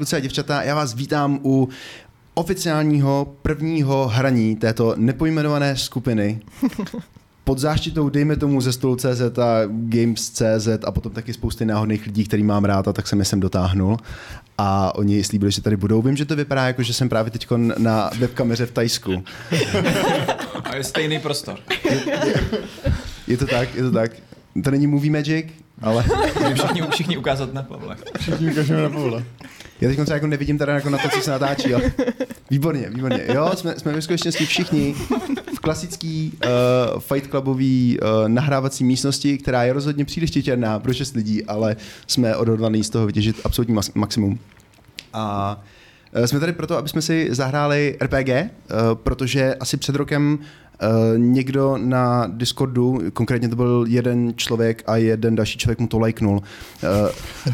kluci a děvčata, já vás vítám u oficiálního prvního hraní této nepojmenované skupiny pod záštitou, dejme tomu, ze stolu CZ a Games.cz a potom taky spousty náhodných lidí, který mám rád a tak jsem je sem dotáhnul. A oni slíbili, že tady budou. Vím, že to vypadá jako, že jsem právě teď na webkameře v Tajsku. A je stejný prostor. Je, je, je to tak, je to tak. To není Movie Magic, ale... všichni, všichni ukázat na Pavla. Všichni ukážeme na Pavla. Já teď jako nevidím teda jako na to, co se natáčí, ale výborně, výborně. Jo, jsme, jsme ve skutečnosti všichni v klasický uh, Fight Clubový uh, nahrávací místnosti, která je rozhodně příliš černá pro šest lidí, ale jsme odhodlaní z toho vytěžit absolutní mas- maximum. A uh, jsme tady proto, aby jsme si zahráli RPG, protože asi před rokem Uh, někdo na Discordu, konkrétně to byl jeden člověk a jeden další člověk mu to lajknul, uh,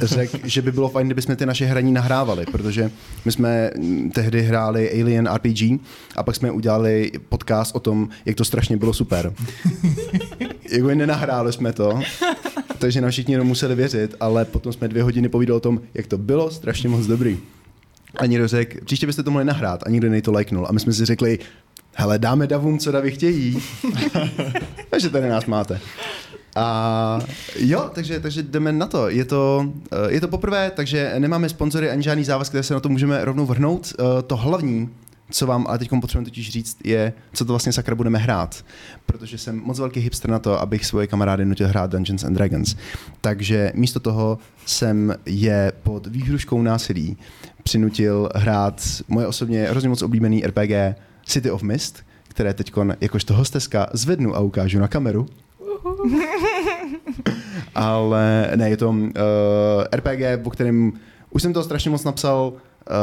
řekl, že by bylo fajn, kdybychom ty naše hraní nahrávali, protože my jsme tehdy hráli Alien RPG a pak jsme udělali podcast o tom, jak to strašně bylo super. jako nenahráli jsme to, takže nám všichni museli věřit, ale potom jsme dvě hodiny povídali o tom, jak to bylo strašně moc dobrý. A někdo řekl, příště byste to mohli nahrát a nikdo nej to lajknul. A my jsme si řekli, hele, dáme davům, co davy chtějí. takže tady nás máte. A jo, takže, takže jdeme na to. Je to, eh, je to poprvé, takže nemáme sponzory ani žádný závazky, které se na to můžeme rovnou vrhnout. Eh, to hlavní, co vám ale teď potřebujeme totiž říct, je, co to vlastně sakra budeme hrát. Protože jsem moc velký hipster na to, abych svoje kamarády nutil hrát Dungeons and Dragons. Takže místo toho jsem je pod výhruškou násilí přinutil hrát moje osobně hrozně moc oblíbený RPG City of Mist, které teď jakožto hosteska zvednu a ukážu na kameru. Ale ne, je to uh, RPG, o kterém už jsem to strašně moc napsal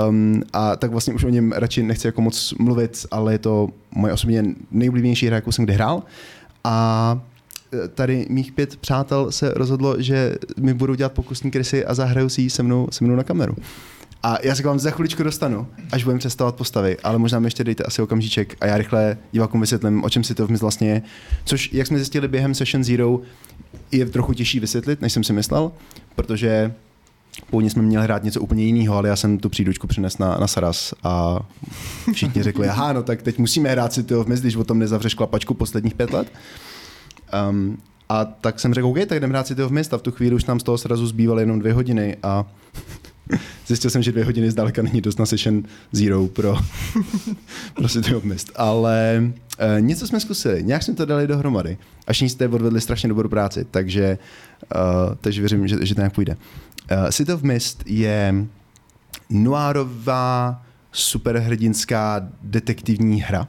um, a tak vlastně už o něm radši nechci jako moc mluvit, ale je to moje osobně nejoblíbenější hra, jakou jsem kdy hrál. A eh, tady mých pět přátel se rozhodlo, že mi budou dělat pokusní krysy a zahrajou si ji se mnou, se mnou na kameru. A já se k vám za chviličku dostanu, až budeme představovat postavy, ale možná mi ještě dejte asi okamžíček a já rychle divákům vysvětlím, o čem si to v vlastně je. Což, jak jsme zjistili během Session Zero, je trochu těžší vysvětlit, než jsem si myslel, protože Původně jsme měli hrát něco úplně jiného, ale já jsem tu příručku přinesl na, na Saras a všichni řekli, aha, no tak teď musíme hrát si to v když o tom nezavřeš klapačku posledních pět let. Um, a tak jsem řekl, OK, tak jdeme hrát si to v a v tu chvíli už nám z toho srazu zbývaly jenom dvě hodiny a Zjistil jsem, že dvě hodiny zdaleka není dost na session zero pro, pro City of Mist. Ale uh, něco jsme zkusili, nějak jsme to dali dohromady. A všichni jste odvedli strašně dobrou práci, takže, uh, takže věřím, že, že to nějak půjde. Uh, City of Mist je noárová superhrdinská detektivní hra,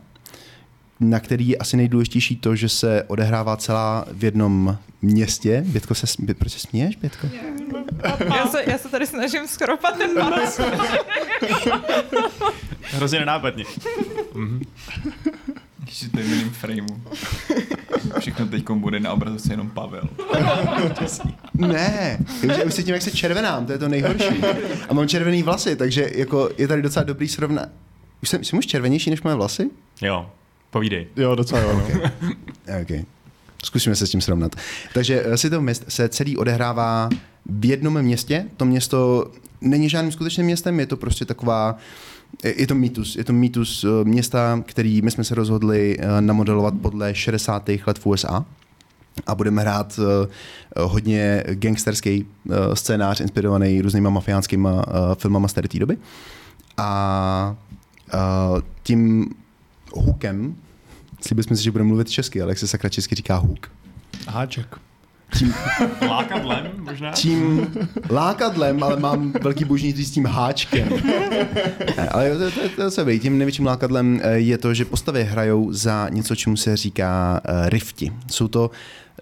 na který je asi nejdůležitější to, že se odehrává celá v jednom městě. Bětko, se, proč se směješ, Bětko? Já se, já se tady snažím skropat ten palec. Hrozně nenápadně. Mhm. Když to je v frameu. Všechno teď bude na obrazovce jenom Pavel. ne, já už se tím, jak se červenám, to je to nejhorší. A mám červený vlasy, takže jako je tady docela dobrý srovna. Už jsem, jsem už červenější než moje vlasy? Jo, povídej. Jo, docela jo. No. okay. okay. Zkusíme se s tím srovnat. Takže eh, City of Mist se celý odehrává v jednom městě. To město není žádným skutečným městem, je to prostě taková je to mýtus, je to mýtus eh, města, který my jsme se rozhodli eh, namodelovat podle 60. let v USA a budeme hrát hodně gangsterský scénář inspirovaný různýma mafiánskýma filmama z té doby. A tím hookem Slíbili jsme si, že budeme mluvit česky, ale jak se sakra česky říká huk. Háček. Tím, lákadlem možná? Tím lákadlem, ale mám velký božnictví s tím háčkem. ne, ale to, to, to, se ví. Tím největším lákadlem eh, je to, že postavy hrajou za něco, čemu se říká uh, rifti. Jsou to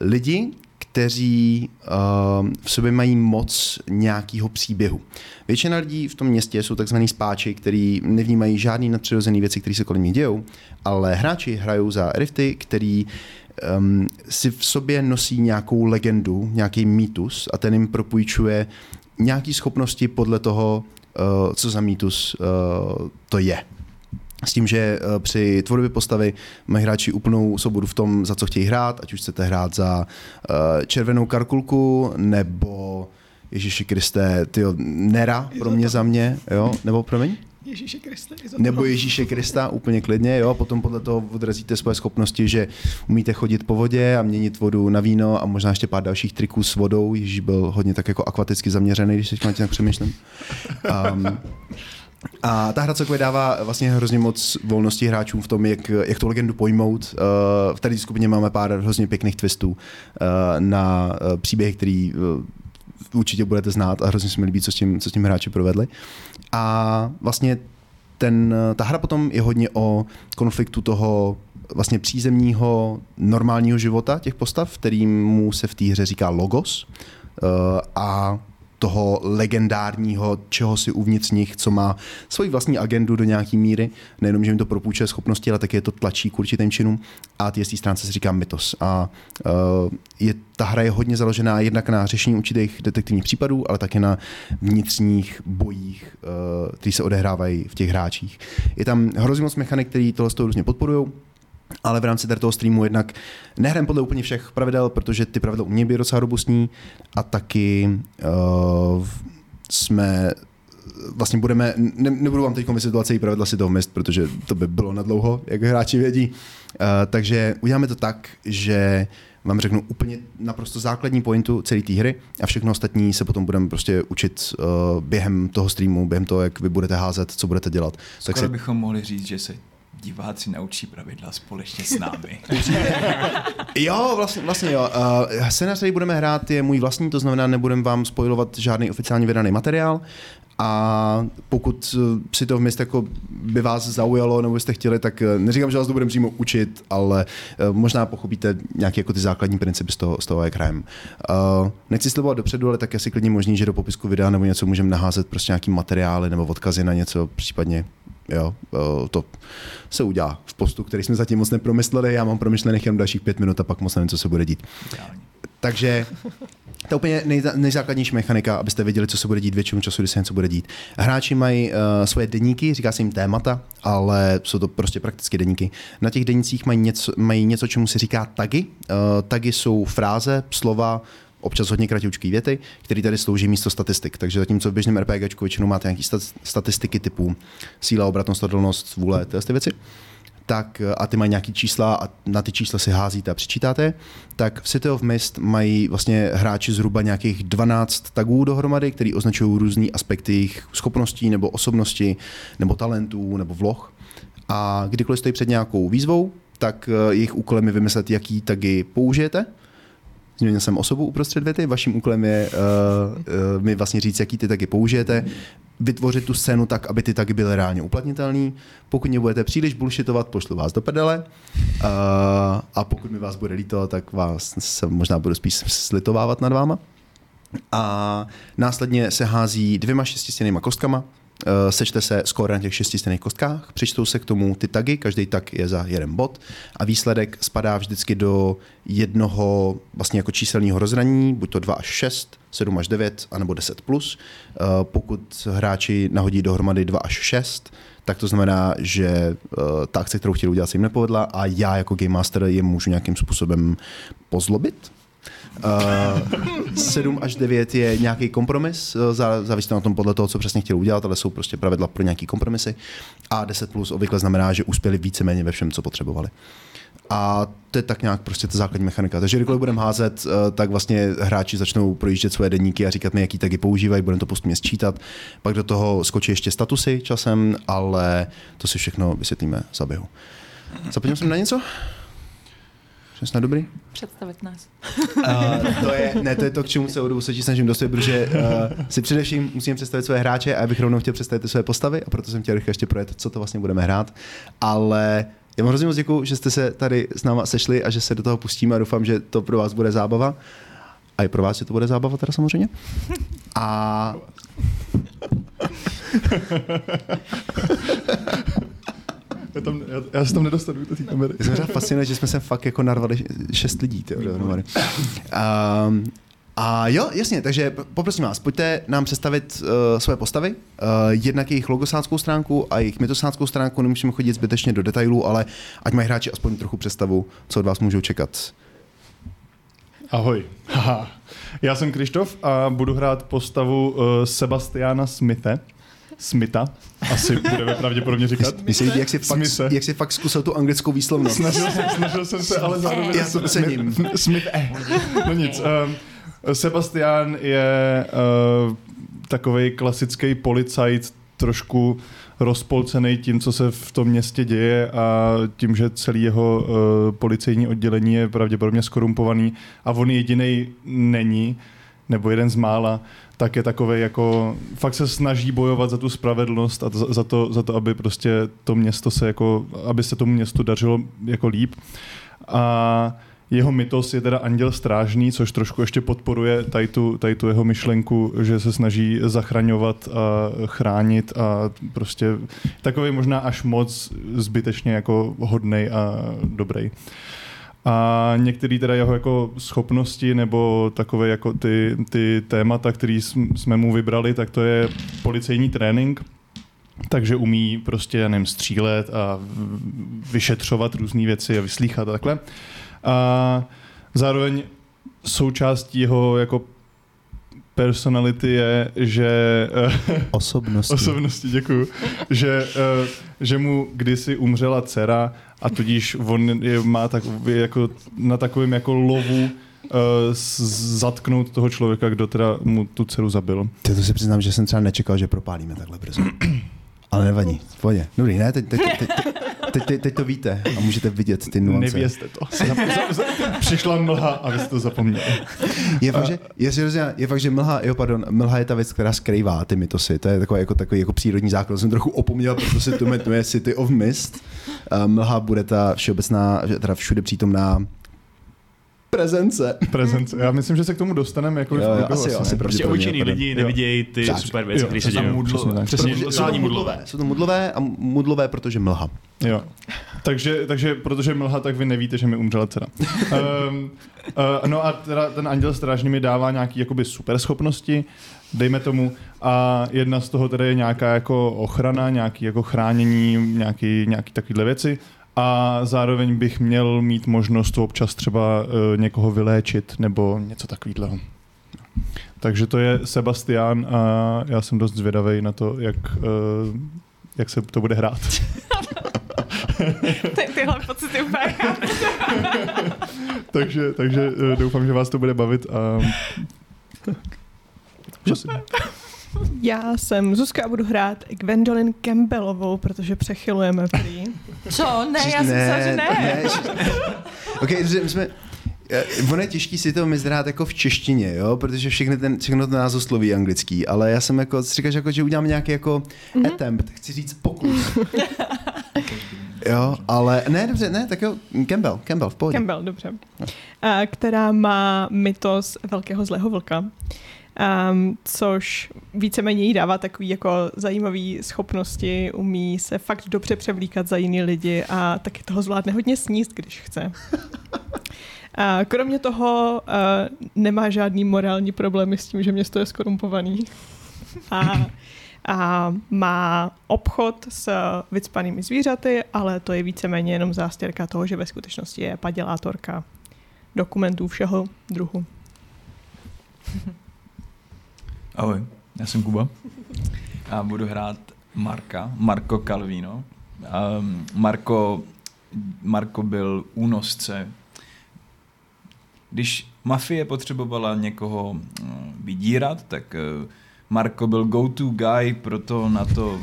lidi, kteří uh, v sobě mají moc nějakého příběhu. Většina lidí v tom městě jsou takzvaný spáči, kteří nevnímají žádný nadpřirozený věci, které se kolem ní dějou, ale hráči hrajou za rifty, který um, si v sobě nosí nějakou legendu, nějaký mýtus a ten jim propůjčuje nějaké schopnosti podle toho, uh, co za mýtus uh, to je. S tím, že eh, při tvorbě postavy mají hráči úplnou svobodu v tom, za co chtějí hrát, ať už chcete hrát za uh, červenou karkulku, nebo Ježíši Kriste, tyjo, Nera pro mě za mě, jo, nebo promiň? Ježíše Kriste. Nebo Ježíše Krista, úplně klidně, jo, potom podle toho odrazíte svoje schopnosti, že umíte chodit po vodě a měnit vodu na víno a možná ještě pár dalších triků s vodou. Ježíš byl hodně tak jako akvaticky zaměřený, když teď tak přemýšlím. Um, a ta hra celkově dává vlastně hrozně moc volnosti hráčům v tom, jak, jak tu legendu pojmout. Uh, v té skupině máme pár hrozně pěkných twistů uh, na uh, příběhy, který určitě budete znát a hrozně se mi líbí, co s tím, co s tím hráči provedli. A vlastně ten, ta hra potom je hodně o konfliktu toho vlastně přízemního normálního života těch postav, kterým se v té hře říká logos. A toho legendárního čeho si uvnitř nich, co má svoji vlastní agendu do nějaký míry. Nejenom, že jim to propůjčuje schopnosti, ale také je to tlačí k určitým činům. A té stránce se říká mytos. A uh, je, ta hra je hodně založená jednak na řešení určitých detektivních případů, ale také na vnitřních bojích, uh, které se odehrávají v těch hráčích. Je tam hrozně moc mechanik, který tohle různě podporují ale v rámci toho streamu jednak nehrám podle úplně všech pravidel, protože ty pravidla umějí být docela robustní a taky uh, jsme vlastně budeme, ne, nebudu vám teď vysvětlovat celý pravidla si toho mist, protože to by bylo na dlouho, jak hráči vědí. Uh, takže uděláme to tak, že vám řeknu úplně naprosto základní pointu celé té hry a všechno ostatní se potom budeme prostě učit uh, během toho streamu, během toho, jak vy budete házet, co budete dělat. Skoro tak si... bychom mohli říct, že se diváci naučí pravidla společně s námi. jo, vlastně, vlastně jo. Uh, scénář, který budeme hrát, je můj vlastní, to znamená, nebudeme vám spojovat žádný oficiálně vydaný materiál. A pokud eh, si to v městě jako by vás zaujalo nebo jste chtěli, tak eh, neříkám, že vás to budeme přímo učit, ale možná pochopíte nějaké jako ty základní principy z toho, z toho jak hrajeme. Uh, nechci slibovat dopředu, ale tak asi klidně možný, že do popisku videa nebo něco můžeme naházet prostě nějaký materiály nebo odkazy na něco, případně Jo, to se udělá v postu, který jsme zatím moc nepromysleli. Já mám promyšlených jenom dalších pět minut a pak moc nevím, co se bude dít. Takže to je úplně nejzákladnější mechanika, abyste věděli, co se bude dít většinu času, když se něco bude dít. Hráči mají uh, svoje deníky, říká se jim témata, ale jsou to prostě prakticky deníky. Na těch denících mají něco, mají něco čemu se říká tagy. Uh, tagy jsou fráze, slova, občas hodně kratičké věty, které tady slouží místo statistik. Takže zatímco v běžném RPG většinou máte nějaké statistiky typu síla, obratnost, odolnost, vůle, ty věci, tak a ty mají nějaký čísla a na ty čísla si házíte a přičítáte, tak v City of Mist mají vlastně hráči zhruba nějakých 12 tagů dohromady, které označují různé aspekty jejich schopností nebo osobnosti nebo talentů nebo vloh. A kdykoliv stojí před nějakou výzvou, tak eh, jejich úkolem je vymyslet, jaký tagy použijete Změnil jsem osobu uprostřed věty. Vaším úkolem je uh, uh, mi vlastně říct, jaký ty taky použijete, vytvořit tu scénu tak, aby ty taky byly reálně uplatnitelné. Pokud mě budete příliš bullshitovat, pošlu vás do prdele. Uh, a pokud mi vás bude líto, tak vás se možná budu spíš slitovávat nad váma. A následně se hází dvěma šestistěnýma kostkama, Eh, sečte se skóre na těch šesti kostkách, přičtou se k tomu ty tagy, každý tag je za jeden bod a výsledek spadá vždycky do jednoho vlastně jako číselného rozhraní, buď to 2 až 6, 7 až 9, anebo 10 plus. Eh, pokud hráči nahodí dohromady 2 až 6, tak to znamená, že eh, ta akce, kterou chtěli udělat, se jim nepovedla a já jako Game Master je můžu nějakým způsobem pozlobit, Uh, 7 až 9 je nějaký kompromis, uh, závisí to na tom podle toho, co přesně chtěli udělat, ale jsou prostě pravidla pro nějaký kompromisy. A 10 plus obvykle znamená, že uspěli víceméně ve všem, co potřebovali. A to je tak nějak prostě ta základní mechanika. Takže kdykoliv budeme házet, uh, tak vlastně hráči začnou projíždět svoje deníky a říkat mi, jaký taky používají, budeme to postupně sčítat. Pak do toho skočí ještě statusy časem, ale to si všechno vysvětlíme za běhu. Zapomněl jsem na něco? Jsme snad dobrý? Představit nás. Uh, to je, ne, to je to, k čemu se o dobu se snažím dostat, protože uh, si především musím představit své hráče a já bych rovnou chtěl představit své postavy a proto jsem chtěl ještě projet, co to vlastně budeme hrát. Ale já vám hrozně moc děkuji, že jste se tady s náma sešli a že se do toho pustíme a doufám, že to pro vás bude zábava. A i pro vás, že to bude zábava teda samozřejmě. A... Já, tam, já, já se tam nedostanu do té kamery. Já jsem fascinuje, že jsme se fakt jako narvali šest lidí. Tyjo, um, a jo, jasně, takže poprosím vás, pojďte nám představit uh, své postavy, uh, jednak jejich logosánskou stránku a jejich mitosánskou stránku, nemusíme chodit zbytečně do detailů, ale ať mají hráči aspoň trochu představu, co od vás můžou čekat. Ahoj. Haha. Já jsem Krištof a budu hrát postavu uh, Sebastiana Smithe. Smitha, asi budeme pravděpodobně říkat. Se líbí, jak jsi, fakt, Smise. jak jsi fakt zkusil tu anglickou výslovnost. Snažil jsem, snažil jsem se, ale zároveň... Já to cením. Smith, eh. No nic. Um, Sebastian je uh, takový klasický policajt, trošku rozpolcený tím, co se v tom městě děje a tím, že celý jeho uh, policejní oddělení je pravděpodobně skorumpovaný a on jediný není, nebo jeden z mála, tak je takový jako, fakt se snaží bojovat za tu spravedlnost a za, za, to, za to, aby prostě to město se jako, aby se tomu městu dařilo jako líp. A jeho mytos je teda anděl strážný, což trošku ještě podporuje tady tu, tady tu jeho myšlenku, že se snaží zachraňovat a chránit a prostě takový možná až moc zbytečně jako hodnej a dobrý. A některé teda jeho jako schopnosti nebo takové jako ty, ty témata, které jsme mu vybrali, tak to je policejní trénink, takže umí prostě, já nevím, střílet a vyšetřovat různé věci a vyslýchat a takhle. A zároveň součástí jeho jako personality je, že... Osobnosti. Osobnosti, děkuju. Že, eh, že mu kdysi umřela dcera a tudíž on je, má tak, je jako na takovém jako lovu uh, zatknout toho člověka, kdo teda mu tu dceru zabil. Ty to si přiznám, že jsem třeba nečekal, že propálíme takhle brzo. Ale nevadí, v pohodě. Dobrý, ne, teď, teď, teď, teď, teď, teď to víte a můžete vidět ty nuance. Nevězte to. Přišla mlha a vy jste to zapomněli. Je fakt, že, je, seriózně, je fakt, že mlha, jo, pardon, mlha je ta věc, která skrývá ty mytosy. To je takový jako, takový jako přírodní základ. Jsem trochu opomněl, protože se to jmenuje City of Mist. Uh, mlha bude ta všeobecná, teda všude přítomná prezence. Prezence. Já myslím, že se k tomu dostaneme jako Jo, jo, asi jo, asi? Prostě pardon. lidi nevidějí ty Tak, super věci, jo, které se dějí. mudlo. Přesně Jsou to mudlové, jsou to mudlové a mudlové, protože mlha. Jo. Takže, takže protože mlha, tak vy nevíte, že mi umřela dcera. Um, uh, no a teda ten anděl strážný mi dává nějaký jakoby super schopnosti, dejme tomu, a jedna z toho tedy je nějaká jako ochrana, nějaký jako chránění, nějaký, nějaký takovýhle věci. A zároveň bych měl mít možnost občas třeba uh, někoho vyléčit nebo něco takového. Takže to je Sebastian a já jsem dost zvědavý na to, jak, uh, jak se to bude hrát. Ty, tyhle pocity úplně takže, takže eh, doufám, že vás to bude bavit a Prosím. Já jsem Zuzka a budu hrát Gwendolyn Campbellovou, protože přechylujeme prý. Co? Ne, já jsem myslela, že ne. ne ok, my jsme, eh, Ono je těžký si to mizrát jako v češtině, jo, protože všechny ten, všechno to názvosloví anglický, ale já jsem jako, si říkáš jako, že udělám nějaký jako mm-hmm. attempt, chci říct pokus. jo, ale ne, dobře, ne, tak jo, Campbell, Campbell, v pohodě. Campbell, dobře. A, která má mytos velkého zlého vlka. Um, což víceméně jí dává takový jako zajímavý schopnosti, umí se fakt dobře převlíkat za jiný lidi a taky toho zvládne hodně sníst, když chce. A kromě toho uh, nemá žádný morální problémy s tím, že město je skorumpovaný. A, a má obchod s vycpanými zvířaty, ale to je víceméně jenom zástěrka toho, že ve skutečnosti je padělátorka dokumentů všeho druhu. Ahoj, já jsem Kuba a budu hrát Marka, Marko Calvino. Um, Marko, Marko byl únosce. Když mafie potřebovala někoho uh, vydírat, tak uh, Marko byl go-to guy pro to na to uh,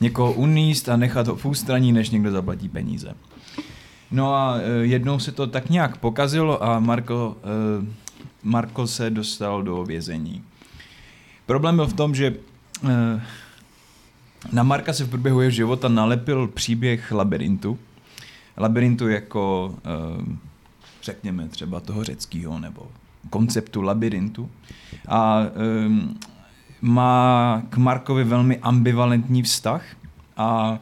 někoho uníst a nechat ho v ústraní, než někdo zaplatí peníze. No a jednou se to tak nějak pokazilo a Marko, Marko se dostal do vězení. Problém byl v tom, že eh, na Marka se v průběhu jeho života nalepil příběh labirintu. Labirintu jako, eh, řekněme, třeba toho řeckého nebo konceptu labirintu. A eh, má k Markovi velmi ambivalentní vztah a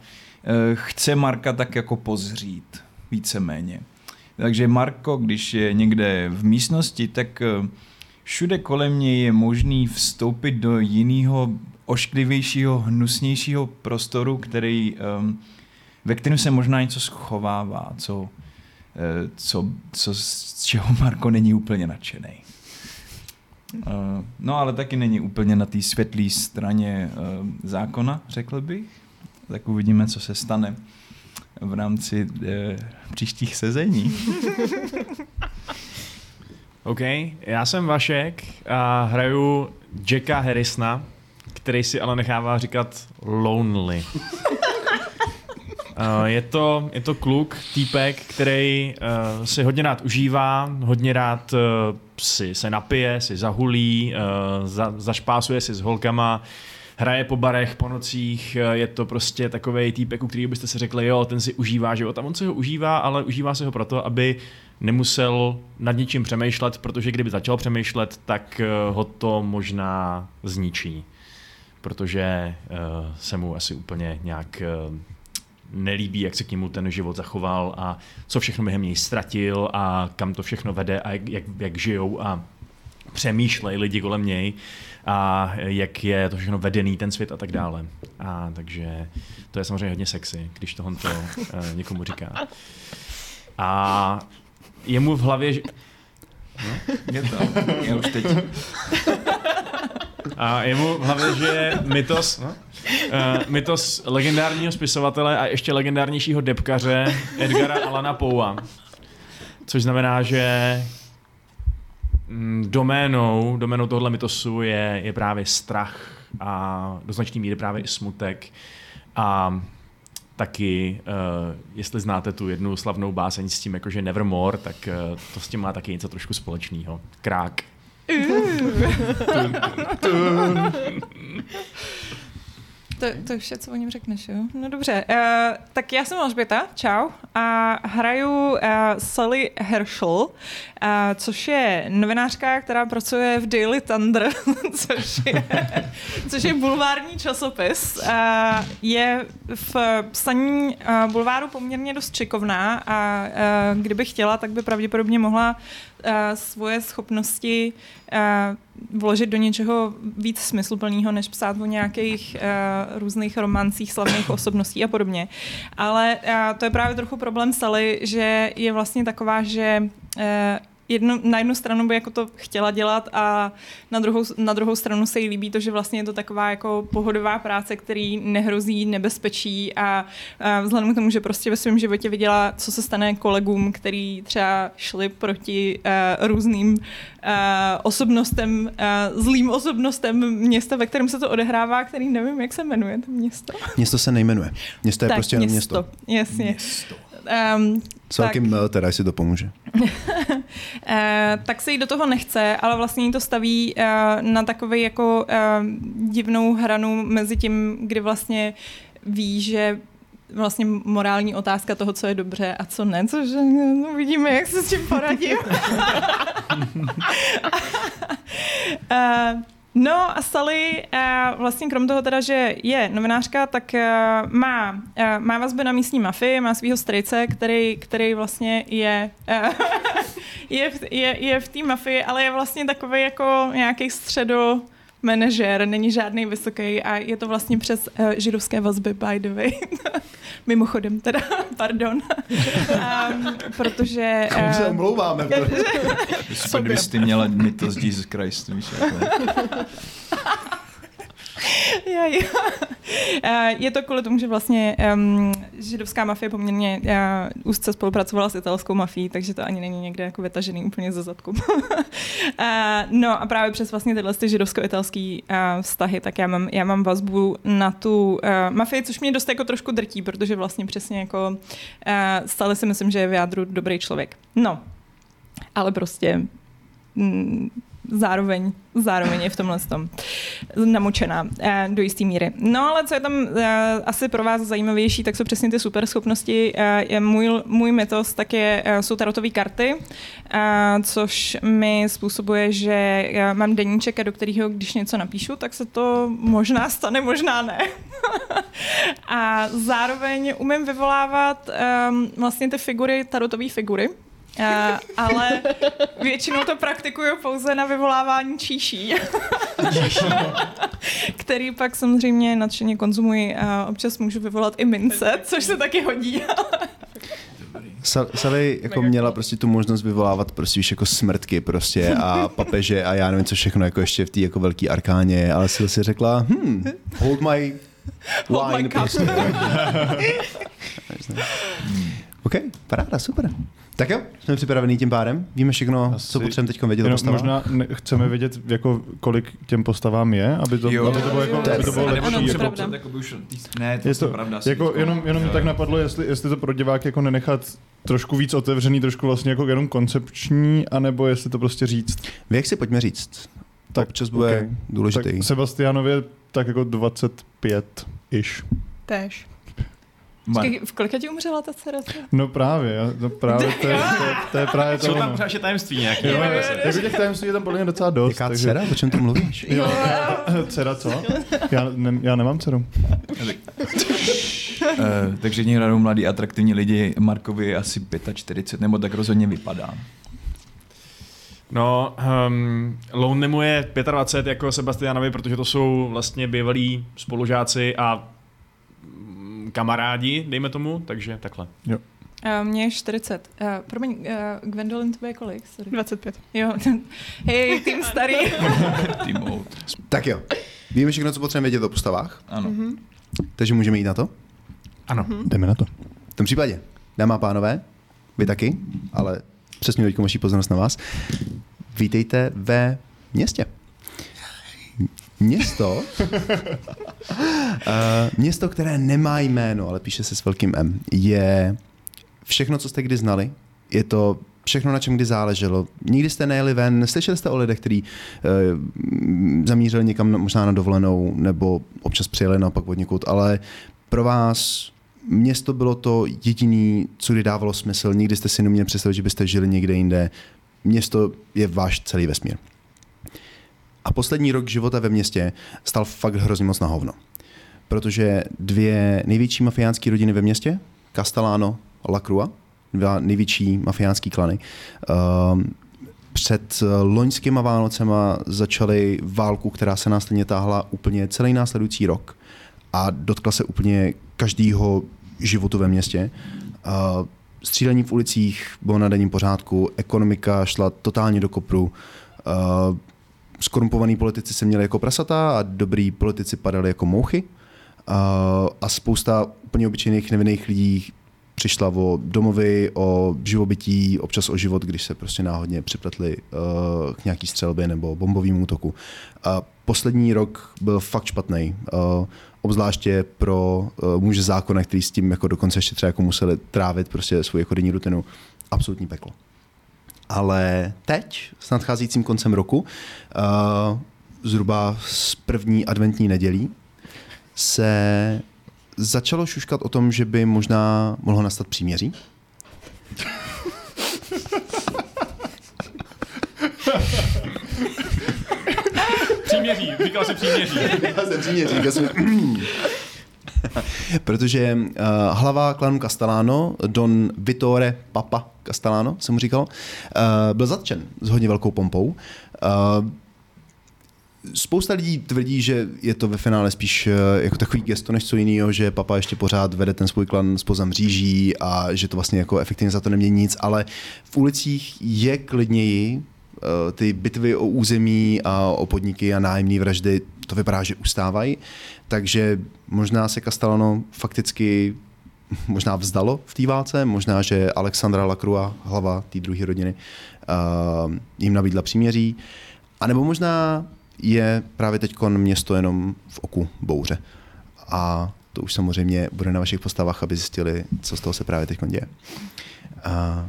chce Marka tak jako pozřít, víceméně. Takže Marko, když je někde v místnosti, tak všude kolem něj je možný vstoupit do jiného ošklivějšího, hnusnějšího prostoru, který, um, ve kterém se možná něco schovává, co, eh, co, co, z čeho Marko není úplně nadšený. Eh, No ale taky není úplně na té světlé straně eh, zákona, řekl bych. Tak uvidíme, co se stane v rámci příštích sezení. OK, já jsem Vašek a hraju Jacka Harrisona, který si ale nechává říkat Lonely. Uh, je, to, je to kluk, týpek, který uh, si hodně rád užívá, hodně rád uh, si se napije, si zahulí, uh, za, zašpásuje si s holkama, hraje po barech, po nocích, je to prostě takový týpek, u kterého byste si řekli, jo, ten si užívá život a on si ho užívá, ale užívá si ho proto, aby nemusel nad ničím přemýšlet, protože kdyby začal přemýšlet, tak uh, ho to možná zničí. Protože uh, se mu asi úplně nějak uh, nelíbí, jak se k němu ten život zachoval a co všechno během něj ztratil a kam to všechno vede a jak, jak, jak žijou a přemýšlejí lidi kolem něj a jak je to všechno vedený, ten svět a tak dále. A takže to je samozřejmě hodně sexy, když tohle to uh, někomu říká. A je mu v hlavě, že- Je to, já už teď. A je mu v hlavě, že je mytos, no? uh, mytos legendárního spisovatele a ještě legendárnějšího depkaře Edgara Alana Poua. Což znamená, že doménou, doménou tohle mytosu je, je právě strach a do značné míry právě i smutek. A taky, uh, jestli znáte tu jednu slavnou báseň s tím, jakože Nevermore, tak uh, to s tím má taky něco trošku společného. Krák. To, to je vše, co o něm řekneš, jo? No dobře, uh, tak já jsem Alžběta, čau, a hraju uh, Sally Herschel, uh, což je novinářka, která pracuje v Daily Thunder, což je, což je bulvární časopis. Uh, je v psaní uh, bulváru poměrně dost šikovná a uh, kdyby chtěla, tak by pravděpodobně mohla svoje schopnosti uh, vložit do něčeho víc smysluplného, než psát o nějakých uh, různých romancích slavných osobností a podobně. Ale uh, to je právě trochu problém Sally, že je vlastně taková, že uh, jedno, na jednu stranu by jako to chtěla dělat a na druhou, na druhou stranu se jí líbí to, že vlastně je to taková jako pohodová práce, který nehrozí nebezpečí a, a vzhledem k tomu, že prostě ve svém životě viděla, co se stane kolegům, který třeba šli proti uh, různým uh, osobnostem, uh, zlým osobnostem města, ve kterém se to odehrává, který nevím, jak se jmenuje to město. Město se nejmenuje. Město je tak, prostě jenom město. Jasně. Město. Um, S velkým L teda, jestli to pomůže. Eh, tak se jí do toho nechce, ale vlastně jí to staví eh, na takový jako eh, divnou hranu mezi tím, kdy vlastně ví, že vlastně morální otázka toho, co je dobře a co ne, což no, vidíme, jak se s tím poradím. uh, No a Sally uh, vlastně krom toho teda, že je novinářka, tak uh, má, uh, má vazby na místní mafii, má svého strejce, který, který vlastně je, je, je, je v té mafii, ale je vlastně takový jako nějaký středo manažer, není žádný vysoký a je to vlastně přes uh, židovské vazby, by the way. Mimochodem teda, pardon. um, protože... Komu se eh, omlouváme? Super, kdyby jsi měla mytos Jesus Christ, víš, jako. Já. Eh, Je to kvůli tomu, že vlastně um, židovská mafie poměrně uh, úzce spolupracovala s italskou mafií, takže to ani není někde jako vytažený úplně ze zadku. uh, no a právě přes vlastně tyhle ty židovsko-italský uh, vztahy, tak já mám, já mám vazbu na tu uh, mafii, což mě dost jako trošku drtí, protože vlastně přesně jako uh, stále si myslím, že je v jádru dobrý člověk. No, ale prostě mm, zároveň, zároveň je v tomhle tom namočená eh, do jisté míry. No ale co je tam eh, asi pro vás zajímavější, tak jsou přesně ty super schopnosti. Eh, můj, můj mytos tak je, jsou tarotové karty, což mi způsobuje, že mám deníček, do kterého, když něco napíšu, tak se to možná stane, možná ne. a zároveň umím vyvolávat eh, vlastně ty figury, tarotové figury, Uh, ale většinou to praktikuju pouze na vyvolávání číší, který pak samozřejmě nadšeně konzumuji a občas můžu vyvolat i mince, což se taky hodí. Sa- Sally jako měla prostě tu možnost vyvolávat prostě už jako smrtky prostě a papeže a já nevím co všechno jako ještě v té jako velký arkáně, ale Sally si řekla, hm, hold my Hold my prostě. OK, paráda, super. Tak jo, jsme připravení tím pádem. Víme všechno, Asi- co potřebujeme teď vědět o Jenom postavách. možná ne, chceme vědět, jako, kolik těm postavám je, aby to, Jo. aby to bylo, jako, Jo, aby to bylo lepší. Jako, pravda. jako by už, ne, to je to, pravda. jako, jenom, jenom mi tak napadlo, jestli, jestli to pro diváky jako nenechat trošku víc otevřený, trošku vlastně jako jenom koncepční, anebo jestli to prostě říct. Věk si pojďme říct. Tak občas bude ok. důležitý. Tak Sebastianově tak jako 25-ish. Též. Ma- Počkej, v kolika ti umřela ta dcera? No právě, no právě to je, to, je- to je právě to Jsou tam pořád ještě tajemství nějaké. Jo, Jo, jo, jako těch tajemství je tam podle mě docela dost. Jaká takže- dcera? O čem tam mluvíš? Jo, dcera co? Já, ne, já nemám dceru. Eh, takže někdo hrajou mladí, atraktivní lidi. Markovi je asi 45, nebo tak rozhodně vypadá. No, um, Lonelymu je 25 jako Sebastianovi, protože to jsou vlastně bývalí spolužáci a kamarádi, dejme tomu, takže takhle. Uh, mně je 40. Uh, promiň, uh, Gwendolyn, tebe je kolik? Sorry. 25. Jo, hej, tým starý. Team out. Tak jo. Víme všechno, co potřebujeme vědět o postavách, Ano. takže můžeme jít na to. Ano. Jdeme na to. V tom případě, dámy a pánové, vy taky, ale přesně teď vaši pozornost na vás. Vítejte ve městě. Město, uh, město, které nemá jméno, ale píše se s velkým M, je všechno, co jste kdy znali. Je to všechno, na čem kdy záleželo. Nikdy jste nejeli ven, slyšeli jste o lidech, kteří uh, zamířili někam možná na dovolenou, nebo občas přijeli naopak od někud, ale pro vás město bylo to jediné, co kdy dávalo smysl. Nikdy jste si neměli představit, že byste žili někde jinde. Město je váš celý vesmír. A poslední rok života ve městě stal fakt hrozně moc na hovno. Protože dvě největší mafiánské rodiny ve městě, Castellano a Lacrua, dva největší mafiánský klany, um, před eh, loňskýma Vánocema začaly válku, která se následně táhla úplně celý následující rok a dotkla se úplně každého životu ve městě. Uh, střílení v ulicích bylo na denním pořádku, ekonomika šla totálně do kopru, uh, skorumpovaní politici se měli jako prasata a dobrý politici padali jako mouchy uh, a spousta úplně obyčejných nevinných lidí přišla o domovy, o živobytí, občas o život, když se prostě náhodně připletli uh, k nějaký střelbě nebo bombovému útoku. A poslední rok byl fakt špatný. Uh, obzvláště pro uh, muže zákona, který s tím jako dokonce ještě třeba jako museli trávit prostě svou jako denní rutinu. Absolutní peklo. Ale teď, s nadcházejícím koncem roku, uh, zhruba z první adventní nedělí, se začalo šuškat o tom, že by možná mohlo nastat příměří. Příměří, říkal jsem příměří. Já jsem příměří, říkal jsem, Protože uh, hlava klanu Castellano, Don Vittore Papa Castellano, jsem mu říkal, uh, byl zatčen s hodně velkou pompou. Uh, Spousta lidí tvrdí, že je to ve finále spíš jako takový gesto než co jiného, že papa ještě pořád vede ten svůj klan spoza mříží a že to vlastně jako efektivně za to nemění nic, ale v ulicích je klidněji, ty bitvy o území a o podniky a nájemní vraždy, to vypadá, že ustávají, takže možná se Castellano fakticky možná vzdalo v té válce, možná, že Alexandra Lacrua, hlava té druhé rodiny, uh, jim nabídla příměří, a nebo možná je právě teď město jenom v oku bouře. A to už samozřejmě bude na vašich postavách, aby zjistili, co z toho se právě teď děje. A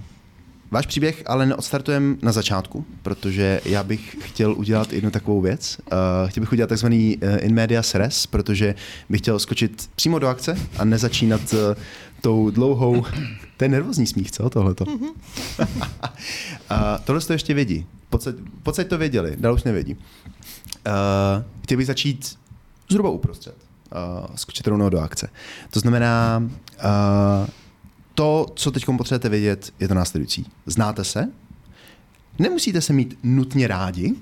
váš příběh ale neodstartujeme na začátku, protože já bych chtěl udělat jednu takovou věc. Uh, chtěl bych udělat takzvaný uh, in media res, protože bych chtěl skočit přímo do akce a nezačínat uh, tou dlouhou... To je nervózní smích, co tohleto? a tohle to ještě vědí. Pocať, pocať to věděli, dál už nevědí. Uh, chtěl bych začít zhruba uprostřed. Uh, skočit rovnou do akce. To znamená, uh, to, co teď potřebujete vědět, je to následující. Znáte se, nemusíte se mít nutně rádi,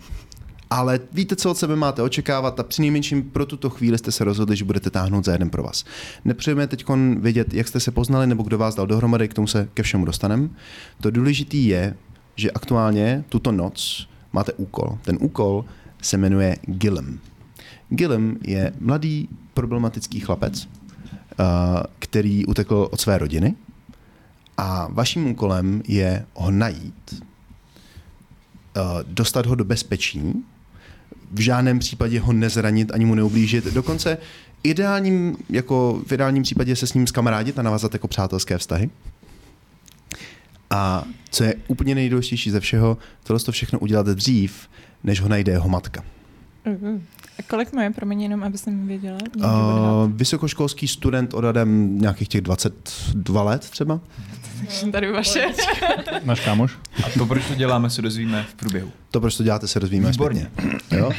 Ale víte, co od sebe máte očekávat a přinejmenším pro tuto chvíli jste se rozhodli, že budete táhnout za jeden pro vás. Nepřejeme teď vědět, jak jste se poznali nebo kdo vás dal dohromady, k tomu se ke všemu dostaneme. To důležité je, že aktuálně tuto noc máte úkol. Ten úkol se jmenuje Gillem. Gillem je mladý problematický chlapec, eh, který utekl od své rodiny a vaším úkolem je ho najít, eh, dostat ho do bezpečí, v žádném případě ho nezranit ani mu neublížit. Dokonce ideálním, jako v ideálním případě se s ním skamarádit a navázat jako přátelské vztahy. A co je úplně nejdůležitější ze všeho, tohle to všechno udělat dřív, než ho najde jeho matka. Uh-huh. A kolik má je, promiň, jenom aby jsem věděla? Uh, vysokoškolský student odhadem nějakých těch 22 let třeba. Tady vaše. Náš kámoš. A to, proč to děláme, se dozvíme v průběhu. To, proč to děláte, se dozvíme Výborně. zpětně. Jo?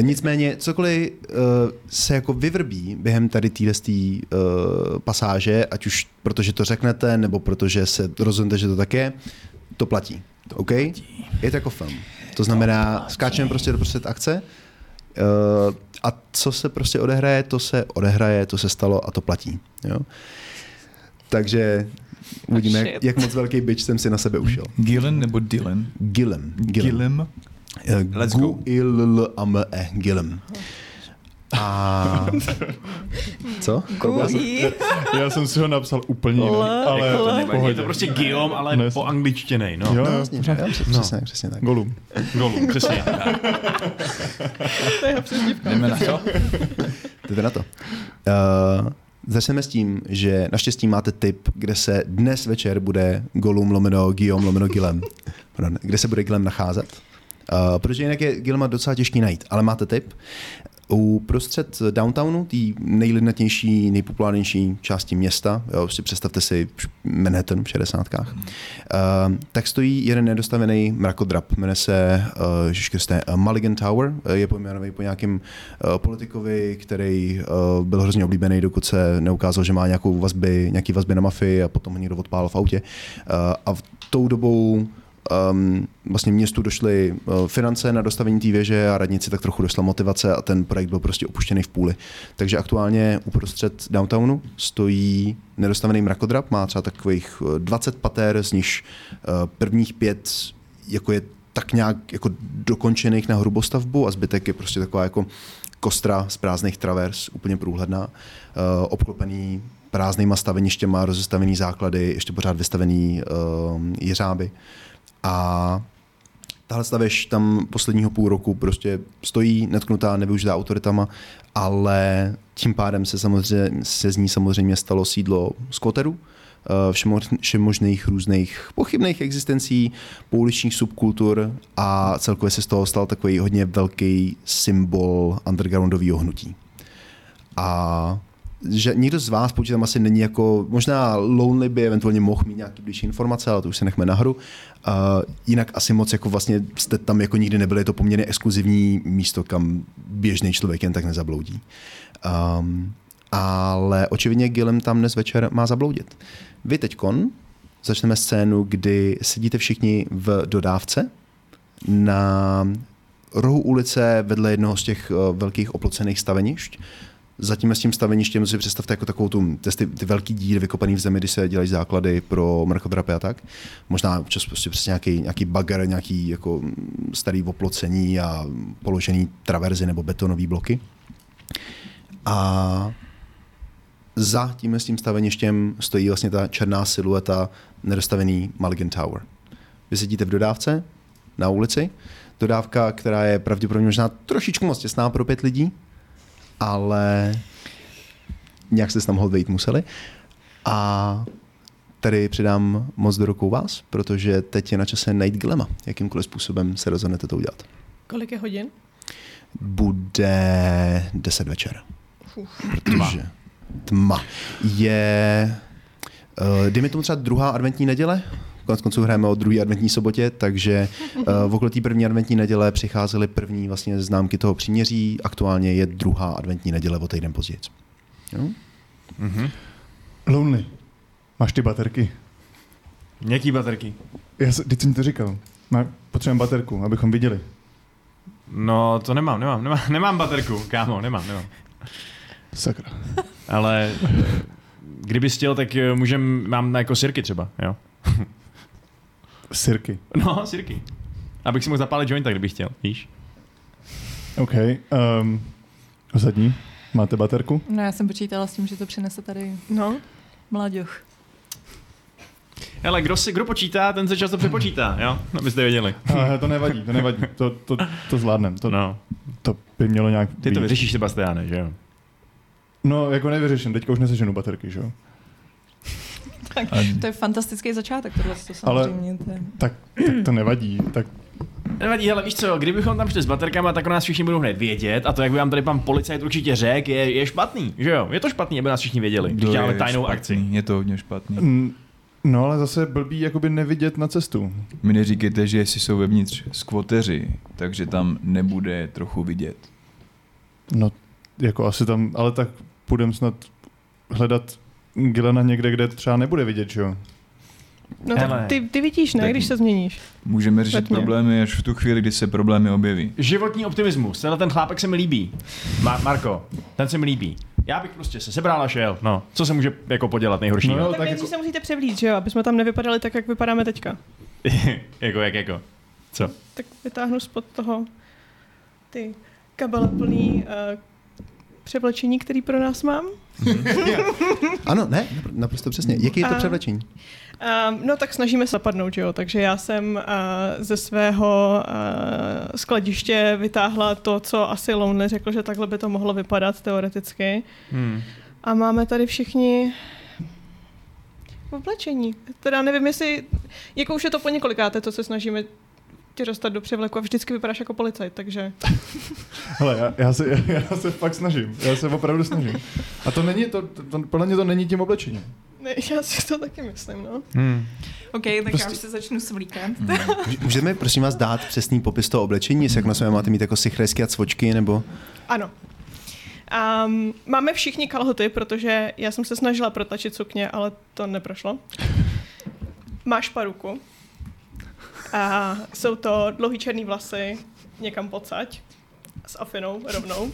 Nicméně, cokoliv uh, se jako vyvrbí během tady téhle uh, pasáže, ať už protože to řeknete, nebo protože se rozhodnete, že to tak je, to platí. To OK? Platí. Je to jako film. To znamená, to skáčeme prostě do prostě akce, Uh, a co se prostě odehraje, to se odehraje, to se stalo a to platí. Jo? Takže uvidíme, jak, jak moc velký byč jsem si na sebe ušel. Gillen nebo Dylan? Gillem. Gillem. Gillem. Let's go. L l a. Co? Já jsem, já jsem si ho napsal úplně jinak, ale jako to. Je to prostě Guillaume, ale Ne, po angličtinej. No. Jo, No, jasně, No. přesně, přesně tak. Golum. Golum, přesně. To je jeho přezdívka. Jdeme na to? Jdete na to. Uh, začneme s tím, že naštěstí máte tip, kde se dnes večer bude Golum lomeno Guillaume lomeno Gilem. Pardon, kde se bude Gilem nacházet. Uh, protože jinak je Gilema docela těžký najít, ale máte tip. U prostřed downtownu, té nejlidnatější, nejpopulárnější části města, jo, si představte si Manhattan v 60. Uh, tak stojí jeden nedostavený mrakodrap. Jmenuje se uh, uh, Mulligan Tower. Uh, je pojmenovaný po nějakém uh, politikovi, který uh, byl hrozně oblíbený, dokud se neukázal, že má nějakou vazby, nějaký vazby na mafii a potom ho někdo odpálil v autě. Uh, a v tou dobou um, vlastně městu došly uh, finance na dostavení té věže a radnici tak trochu došla motivace a ten projekt byl prostě opuštěný v půli. Takže aktuálně uprostřed downtownu stojí nedostavený mrakodrap, má třeba takových uh, 20 pater, z nich uh, prvních pět jako je tak nějak jako dokončených na hrubostavbu a zbytek je prostě taková jako kostra z prázdných travers, úplně průhledná, uh, obklopený prázdnýma staveništěma, rozestavený základy, ještě pořád vystavený uh, jeřáby. A tahle stavěž tam posledního půl roku prostě stojí netknutá, nevyužitá autoritama, ale tím pádem se, samozřejmě, se z ní samozřejmě stalo sídlo skvoterů, eh, všemo- všemožných různých pochybných existencí, pouličních subkultur a celkově se z toho stal takový hodně velký symbol undergroundového hnutí. A že nikdo z vás počítám asi není jako, možná Lonely by eventuálně mohl mít nějaký blížší informace, ale to už se nechme nahoru. Uh, jinak asi moc jako vlastně jste tam jako nikdy nebyli, je to poměrně exkluzivní místo, kam běžný člověk jen tak nezabloudí. Um, ale očividně Gilem tam dnes večer má zabloudit. Vy teďkon začneme scénu, kdy sedíte všichni v dodávce na rohu ulice vedle jednoho z těch uh, velkých oplocených stavenišť. Zatím s tím staveništěm si představte jako takovou tu, ty, ty velký díry vykopaný v zemi, kdy se dělají základy pro mrakodrapy a tak. Možná občas prostě přes nějaký, nějaký bagger, nějaký jako starý oplocení a položený traverzy nebo betonové bloky. A za tím s tím staveništěm stojí vlastně ta černá silueta nedostavený Mulligan Tower. Vy sedíte v dodávce na ulici, dodávka, která je pravděpodobně možná trošičku moc těsná pro pět lidí, ale nějak jste se tam hod vejít museli. A tady přidám moc do rukou vás, protože teď je na čase najít Glema. Jakýmkoliv způsobem se rozhodnete to udělat. Kolik je hodin? Bude 10 večer. Protože tma. Je, uh, dejme tomu třeba druhá adventní neděle, konec konců hrajeme o druhé adventní sobotě, takže uh, v okolí té první adventní neděle přicházely první vlastně známky toho příměří, aktuálně je druhá adventní neděle o týden později. Jo? Lonely. Máš ty baterky? Jaký baterky? Já se, teď jsem to říkal. Má, potřebujeme baterku, abychom viděli. No, to nemám, nemám, nemám, nemám baterku, kámo, nemám, nemám. Sakra. Ale eh, kdyby chtěl, tak eh, můžem, mám na jako sirky třeba, jo? Sirky. No, sirky. Abych si mohl zapálit jointa, kdybych chtěl, víš? OK. Um, zadní. Máte baterku? No já jsem počítala s tím, že to přinese tady No, mladěch. Hele, kdo, si, kdo počítá, ten se často přepočítá, jo? Abyste věděli. Ale to nevadí, to nevadí. To, to, to zvládnem. To, No, to by mělo nějak ty to být. vyřešíš, Sebastiáne, že jo? No, jako nevyřeším. Teďka už neseženu baterky, že jo? Tak, to je fantastický začátek, tohle to Ale- samozřejmě. Je... Tak, tak to nevadí. Tak Nevadí, ale víš co, kdybychom tam šli s baterkama, tak o nás všichni budou hned vědět a to, jak by vám tady pan policajt určitě řekl, je, je špatný, že jo? Je to špatný, aby nás všichni věděli, když děláme tajnou špatný, akci. Je to hodně špatný. Mm, No ale zase blbý jakoby nevidět na cestu. Mi neříkejte, že jestli jsou vevnitř skvoteři, takže tam nebude trochu vidět. No, jako asi tam, ale tak půjdem snad hledat Gilena někde, kde třeba nebude vidět, že jo? no Hele. tak ty, ty vidíš, ne, Tak- když se změníš. Můžeme řešit problémy až v tu chvíli, kdy se problémy objeví. Životní optimismus, tenhle ten chlápek se mi líbí. Mar- Marko, ten se mi líbí. Já bych prostě se sebral a šel, no. Co se může jako podělat nejhoršího? No No, tak tak nejdřív jako- se musíte převlít, že jo, aby jsme tam nevypadali tak, jak vypadáme teďka. jako, jak jako? Co? Tak vytáhnu spod toho ty kabele plný uh, převlečení, který pro nás mám. Ano, ne, napr- naprosto přesně. Jaký je to převlečení? Um, no tak snažíme se zapadnout, jo, takže já jsem uh, ze svého uh, skladiště vytáhla to, co asi Lonely řekl, že takhle by to mohlo vypadat teoreticky. Hmm. A máme tady všichni oblečení. Teda nevím, jestli, jako už je to po několikáté, to se snažíme tě dostat do převleku a vždycky vypadáš jako policajt, takže Hele, já, já, se, já se fakt snažím. Já se opravdu snažím. A to není, to, to, to podle mě to není tím oblečením. ne, já si to taky myslím, no. Hmm. OK, tak Prostě- já už se začnu svlíkat. Můž- Můžeme prosím vás dát přesný popis toho oblečení, jestli jak na sobě máte mít jako sichrejské a cvočky, nebo... Ano. Um, máme všichni kalhoty, protože já jsem se snažila protlačit sukně, ale to neprošlo. Máš paruku. A jsou to dlouhý černý vlasy, někam pocať, s afinou rovnou.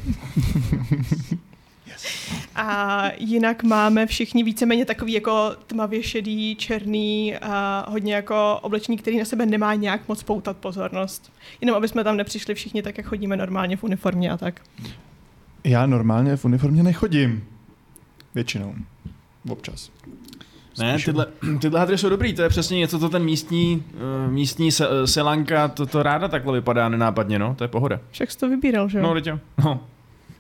A jinak máme všichni víceméně takový jako tmavě šedý, černý a hodně jako oblečení, který na sebe nemá nějak moc poutat pozornost. Jenom aby jsme tam nepřišli všichni tak, jak chodíme normálně v uniformě a tak. Já normálně v uniformě nechodím. Většinou. Občas. Ne, tyhle, tyhle hadry jsou dobrý, to je přesně něco, co ten místní, uh, místní se, selanka, to, to ráda takhle vypadá nenápadně, no, to je pohoda. Však jsi to vybíral, že jo? No, teď jo. No.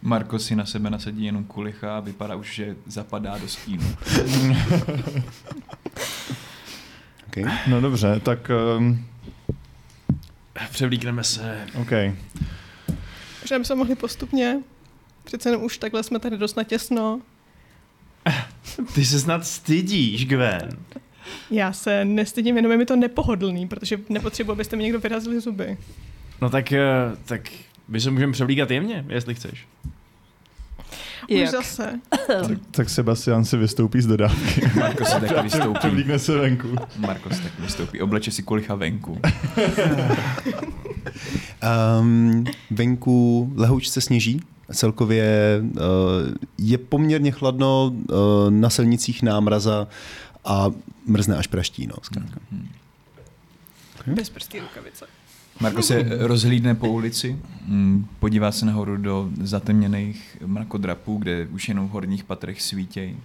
Marko si na sebe nasadí jenom kulicha a vypadá už, že zapadá do stínu. Okay. No dobře, tak um, Převlíkneme se. OK. Že bychom mohli postupně. Přece jenom už takhle jsme tady dost natěsno. Ty se snad stydíš, Gwen. Já se nestydím, jenom je mi to nepohodlný, protože nepotřebuji, abyste mi někdo vyrazili zuby. No tak, eh, tak my se můžeme převlíkat jemně, jestli chceš. Už Jak? zase. Tak, tak Sebastian si vystoupí z dodávky. Marko si taky vystoupí. Převlíkne se venku. Marko si taky vystoupí. Obleče si kulicha venku. Um, venku lehoučce sněží. Celkově uh, je poměrně chladno, uh, na silnicích námraza a mrzne až praští. No, zkrátka. Bez prstý rukavice. Marko se rozhlídne po ulici, mm, podívá se nahoru do zatemněných mrakodrapů, kde už jenom v horních patrech svítějí.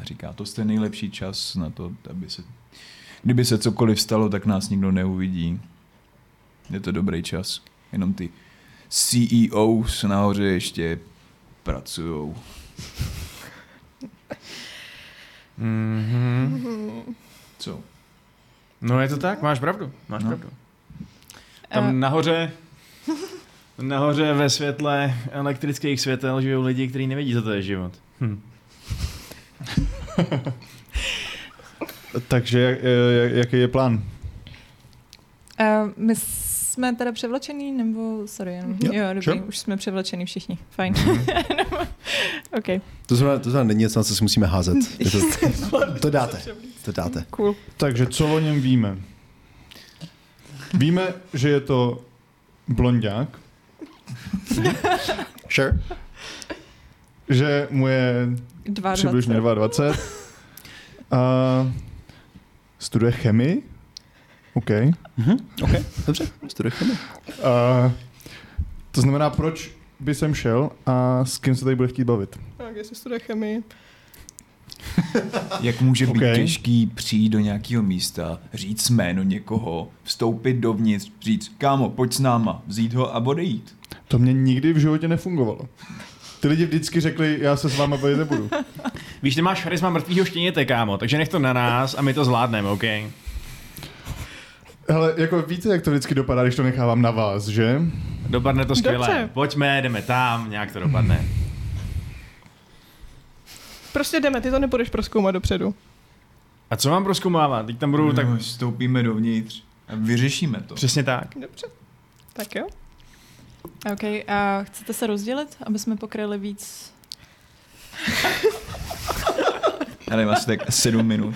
A říká, to je nejlepší čas na to, aby se... Kdyby se cokoliv stalo, tak nás nikdo neuvidí. Je to dobrý čas. Jenom ty CEOs nahoře ještě pracujou. Mm-hmm. Co? No je to tak, máš pravdu, máš No. pravdu. Tam Eh. nahoře, nahoře ve světle elektrických světel žijou lidi, kteří nevědí, co to je život. Hm. Takže jak, jak, jaký je plán? Uh, my jsme teda převlečený, nebo sorry, jenom, Jo, jo, dobrý, sure. už jsme převlečený všichni, fajn. OK, To znamená, to znamená není něco, na co si musíme házet. Je to, to dáte. To dáte. cool. Takže co o něm víme? Víme, že je to blondák, Sure. že mu je 22. přibližně 22. A studuje chemii. OK. Mhm, OK, dobře, studuje chemii. A to znamená, proč by sem šel a s kým se tady bude chtít bavit? Tak, jestli studuje chemii. Jak může být Ok. těžký přijít do nějakého místa, říct jméno někoho, vstoupit dovnitř, říct, kámo, pojď s náma, vzít ho a odejít. To mě nikdy v životě nefungovalo. Ty lidi vždycky řekli, já se s váma bavit nebudu. Víš, ty máš charisma mrtvýho štěněte, kámo, takže nech to na nás a my to zvládneme, OK? Hele, jako víte, jak to vždycky dopadá, když to nechávám na vás, že? Dopadne to skvěle. Dobře. Pojďme, jdeme tam, nějak to dopadne. Prostě jdeme, ty to nebudeš proskoumat dopředu. A co mám proskoumávat? Teď tam budu tak... No, vstoupíme dovnitř a vyřešíme to. Přesně tak. Dobře. Tak jo. OK, a chcete se rozdělit, aby jsme pokryli víc? Já nevím, asi tak sedm minut.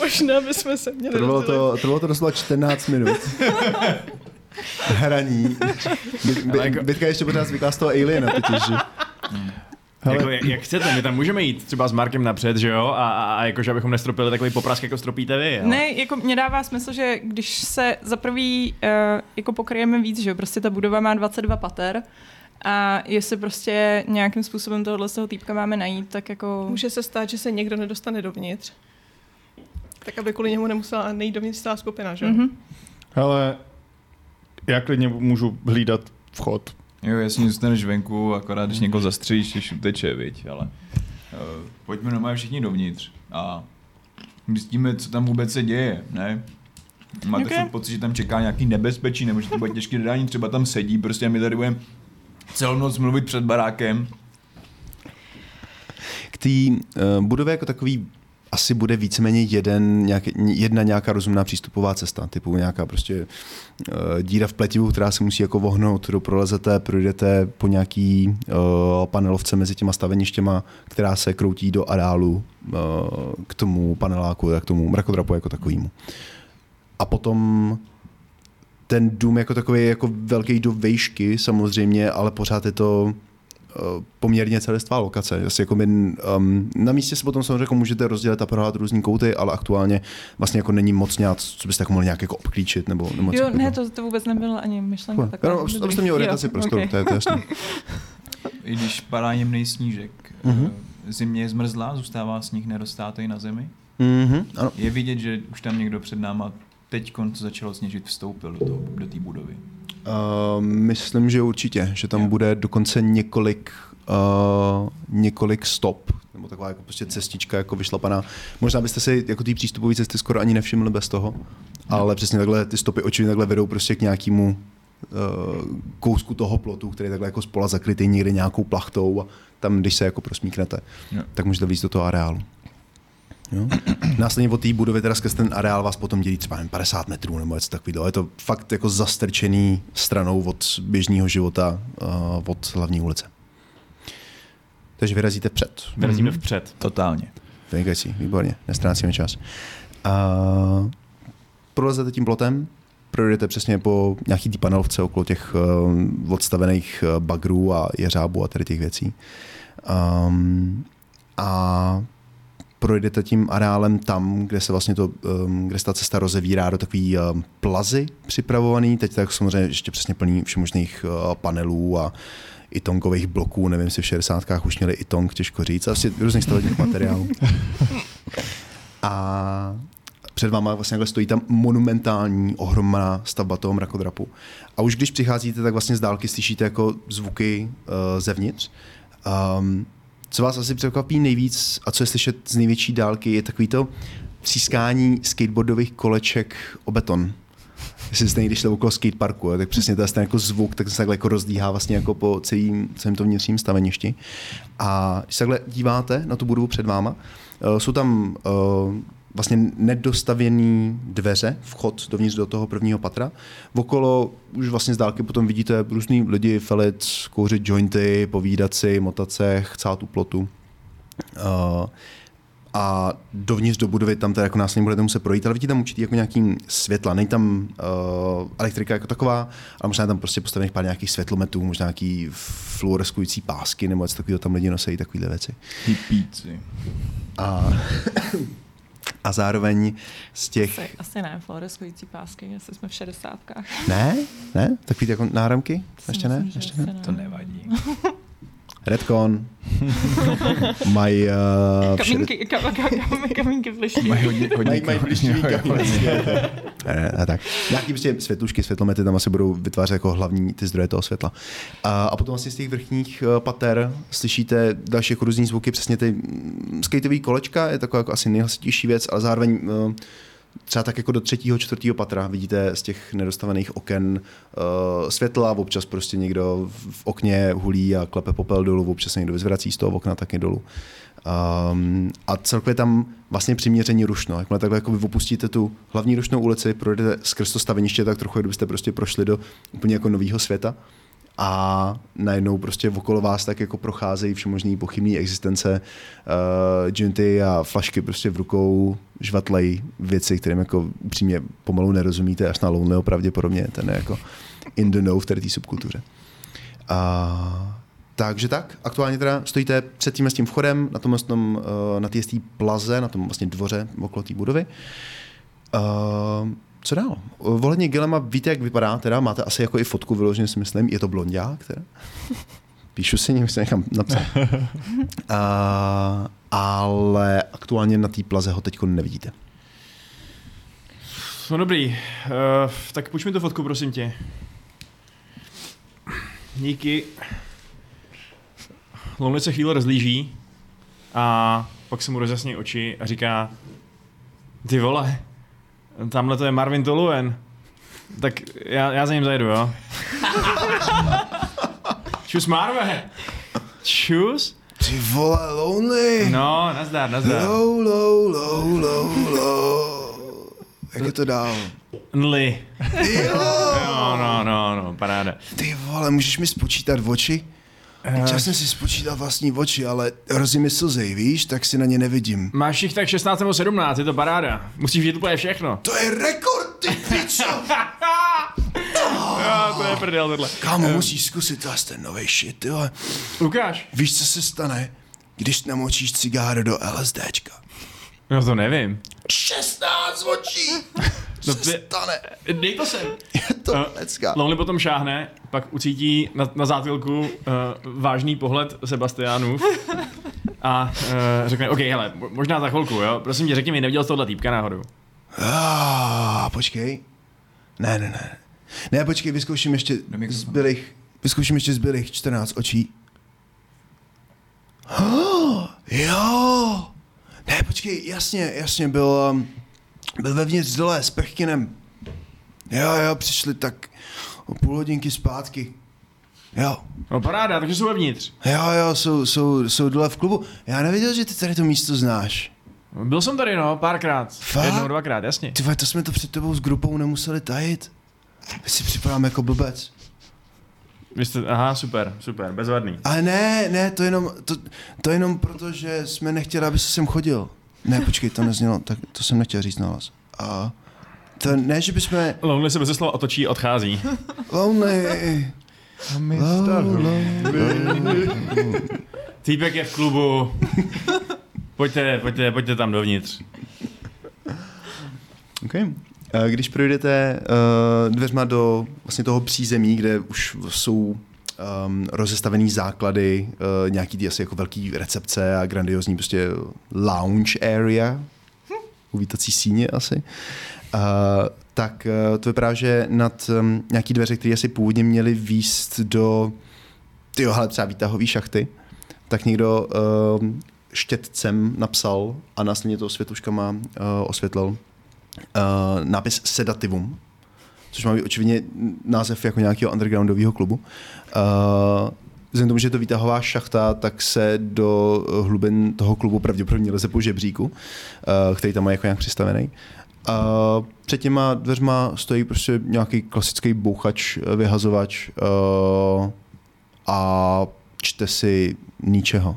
Možná bychom se měli Trvalo to, trvalo to doslova 14 minut. Hraní. By, by, jako- Bytka ještě pořád zvyklá z toho aliena totiž, že? Hele, Jako, jak, jak, chcete, my tam můžeme jít třeba s Markem napřed, že jo? A, a, a jakože abychom nestropili takový poprask, jako stropíte vy. Ale... Ne, jako mě dává smysl, že když se za prvý uh, jako pokryjeme víc, že jo, prostě ta budova má 22 pater a jestli prostě nějakým způsobem tohle z toho týpka máme najít, tak jako... Může se stát, že se někdo nedostane dovnitř. Tak aby kvůli němu nemusela nejít dovnitř celá skupina, že? Mhm. hele, já klidně můžu hlídat vchod. Jo, jasně, zůstaneš venku, akorát když někoho zastřelíš, když uteče, viď, ale uh, pojďme normálně všichni dovnitř a zjistíme, co tam vůbec se děje, ne? Máte Ok. okay. pocit, že tam čeká nějaký nebezpečí, nebo že to bude těžký dodání, třeba tam sedí, prostě a my tady budeme celou noc mluvit před barákem. K té uh, budově jako takový asi bude víceméně jeden, nějaký, jedna nějaká rozumná přístupová cesta, typu nějaká prostě uh, díra v pletivu, která se musí jako vohnout, kterou prolezete, projdete po nějaký uh, panelovce mezi těma staveništěma, která se kroutí do areálu uh, k tomu paneláku, k tomu mrakodrapu jako takovýmu. A potom ten dům jako takový je jako velký do vejšky samozřejmě, ale pořád je to eh, poměrně celistvá lokace. Asi jako my, um, na místě se potom samozřejmě jako můžete rozdělit a prohrát různý kouty, ale aktuálně vlastně jako není moc nějak, co byste jako mohli nějak jako obklíčit nebo, nebo Jo, ne, to, to vůbec nebyla ani myšlenka. Cool. taková. Dobrý. abyste měli orientaci Jo, prostoru, ok. to je to jasné. I když padá jemný snížek, Mhm. uh, zimě je zmrzlá, zůstává sníh nedostátej na zemi. Mhm, ano. Je vidět, že už tam někdo před náma teď, co začalo sněžit, vstoupil do té do té budovy. Uh, myslím, že určitě, že tam Jo. bude dokonce několik, uh, několik stop, nebo taková jako prostě cestička jako vyšlapaná. Možná byste si jako té přístupové cesty skoro ani nevšimli bez toho, ale přesně takhle ty stopy očivně takhle vedou prostě k nějakému uh, kousku toho plotu, který je takhle jako spola zakrytý někde nějakou plachtou a tam, když se jako prosmíknete, Jo. tak můžete vlízt do toho areálu. Jo? Následně od té budovy, teda skrz ten areál vás potom dělí třeba jen 50 metrů nebo něco takového. Je to fakt jako zastrčený stranou od běžného života, uh, od hlavní ulice. Takže vyrazíte před. Vyrazíme Mhm. vpřed. Totálně. Vynikající, výborně, nestrácíme čas. Uh, prolezete tím plotem, projdete přesně po nějaký tý panelovce okolo těch uh, odstavených uh, bagrů a jeřábů a tady těch věcí. Um, a projdete tím areálem tam, kde se vlastně to, um, kde se ta cesta rozevírá do takový um, plazy připravovaný, teď tak samozřejmě ještě přesně plný všemožných uh, panelů a itonkových bloků, nevím, jestli v 60. už měli itong, těžko říct, asi různých stavebních materiálů. A před váma vlastně takhle stojí tam monumentální, ohromná stavba toho mrakodrapu. A už když přicházíte, tak vlastně z dálky slyšíte jako zvuky uh, zevnitř. Um, co vás asi překvapí nejvíc a co je slyšet z největší dálky, je takový to přískání skateboardových koleček o beton. Jestli jste někdy šli okolo skateparku, tak přesně to je ten jako zvuk, tak se takhle jako rozdíhá vlastně jako po celým, celém tom vnitřním staveništi. A když se takhle díváte na tu budovu před váma, uh, jsou tam uh, vlastně nedostavěný dveře, vchod dovnitř do toho prvního patra. Okolo už vlastně z dálky potom vidíte různý lidi felit, kouřit jointy, povídat si, motat se, chcát tu plotu. Uh, a dovnitř do budovy tam teda jako následně budete muset projít, ale vidíte tam určitý jako nějaký světla. Není tam uh, elektrika jako taková, ale možná je tam prostě postavených pár nějakých světlometů, možná nějaký fluoreskující pásky nebo něco takového tam lidi nosí, takovéhle věci. Hippíci. A, a zároveň z těch... Asi, asi ne, fluoreskující pásky, jestli jsme v šedesátkách. Ne? Ne? Takový jako náramky? Ještě ne? Myslím, Ještě ne? asi To nevadí. Redcon. Mají... Uh, Kamínky, kam, kam, kam, kamínky. Mají hodně, hodně Mají, mají blíživý hodně- kamínky. Ne, ne, tak. Nějaký prostě světlušky, světlomety tam asi budou vytvářet jako hlavní ty zdroje toho světla. A, a potom vlastně z těch vrchních eh, pater slyšíte další jako různý zvuky, přesně ty mm, skateový kolečka, je taková jako asi nejhlasitější věc, ale zároveň eh, třeba tak jako do třetího, čtvrtého patra vidíte z těch nedostavených oken uh, světla, občas prostě někdo v- okně hulí a klepe popel dolů, občas někdo vyzvrací z toho okna taky dolů. Um, a celkově tam vlastně přiměření rušno. Jakmile takhle jako vy opustíte tu hlavní rušnou ulici, projdete skrz to staveniště, tak trochu, kdybyste prostě prošli do úplně jako nového světa a najednou prostě okolo vás tak jako procházejí všemožný pochybný existence uh, džinty a flašky prostě v rukou žvatlej věci, kterým jako upřímně pomalu nerozumíte, až na Lonelyho pravděpodobně, ten je jako in the know v té subkultuře. A takže tak, aktuálně teda stojíte před tím s tím vchodem na tom, uh, na té plaze, na tom vlastně dvoře okolo té budovy. Uh, co dál? Ohledně Gilema víte, jak vypadá, teda máte asi jako i fotku vyloženě si myslím, je to blondiák teda? Píšu si, nevím, si nechám napsat. Uh, ale aktuálně na té plaze ho teď nevidíte. No dobrý, uh, tak půjč mi tu fotku, prosím tě. Díky. Lonely se chvíli rozlíží a pak se mu rozjasní oči a říká ty vole, tamhle to je Marvin Toluen. Tak já, já za ním zajedu, jo? Čus Marve! Čus? Ty vole, lonely! No, nazdar, nazdar. Low, low, low, low, low. Jak je to dál? Nli. Jo! No, no, no, no, paráda. Ty vole, můžeš mi spočítat oči? Čas jsem si spočítal vlastní oči, ale hrozí mi slzej, víš, tak si na ně nevidím. Máš jich tak 16 nebo 17, je to paráda. Musíš vidět úplně všechno. To je rekord, ty pičo! Jo, to je prdel tohle. Kámo, musíš zkusit zase ten nový shit, ty vole. Ukáž. Víš, co se stane, když namočíš cigáro do LSDčka? No to nevím. 16 očí! No se stane? Dej to sem. Je to Eh, lecka. Lonely potom šáhne, pak ucítí na, na zátilku uh, vážný pohled Sebastiánův a uh, řekne, OK, hele, mo- možná za chvilku, jo, prosím tě, řekni mi, neviděl jsi tohle týpka náhodou? Ah, počkej. Ne, ne, ne. Ne, počkej, vyzkouším ještě zbylých, vyzkouším ještě zbylých 14 očí. Oh, jo! Ne, počkej, jasně, jasně, byl, um, byl vevnitř dole s Pechkinem. Jo, jo, přišli tak o půl hodinky zpátky. Jo, No paráda, takže jsou vevnitř. jo, jo, jsou, jsou, jsou dole v klubu. Já nevěděl, že ty tady to místo znáš. Byl jsem tady, no, párkrát. Fakt? Jednou, dvakrát, jasně. Ty to jsme to před tebou s grupou nemuseli tajit. My si připadám jako blbec. Vy jste, aha, super, super, bezvadný. Ale ne, ne, to jenom, to, to jenom proto, že jsme nechtěli, aby se sem chodil. Ne, počkej, to neznělo, tak to jsem nechtěl říct nahlas. A to ne, že bychom... Lonely se bez slova otočí a odchází. Lonely. Týpek je v klubu. Pojďte, pojďte, pojďte tam dovnitř. Okay. Eh, Když projdete uh, dveřma do vlastně toho přízemí, kde už jsou um, rozestavený základy, uh, nějaký ty asi jako velký recepce a grandiozní prostě lounge area, uvítací síně asi, uh, tak uh, to vypadá, že nad um, nějaký dveře, které asi původně měly výst do ty hele, třeba výtahové šachty, tak někdo uh, štětcem napsal a následně to světluškama uh, osvětlil uh, nápis Sedativum, což má být očividně název jako nějakého undergroundového klubu. Uh, Vzhledem k tomu, že je to výtahová šachta, tak se do hlubin toho klubu pravděpodobně leze po žebříku, uh, který tam má jako nějak přistavený. Uh, před těma dveřma stojí prostě nějaký klasický bouchač, vyhazovač uh, a čte si ničeho.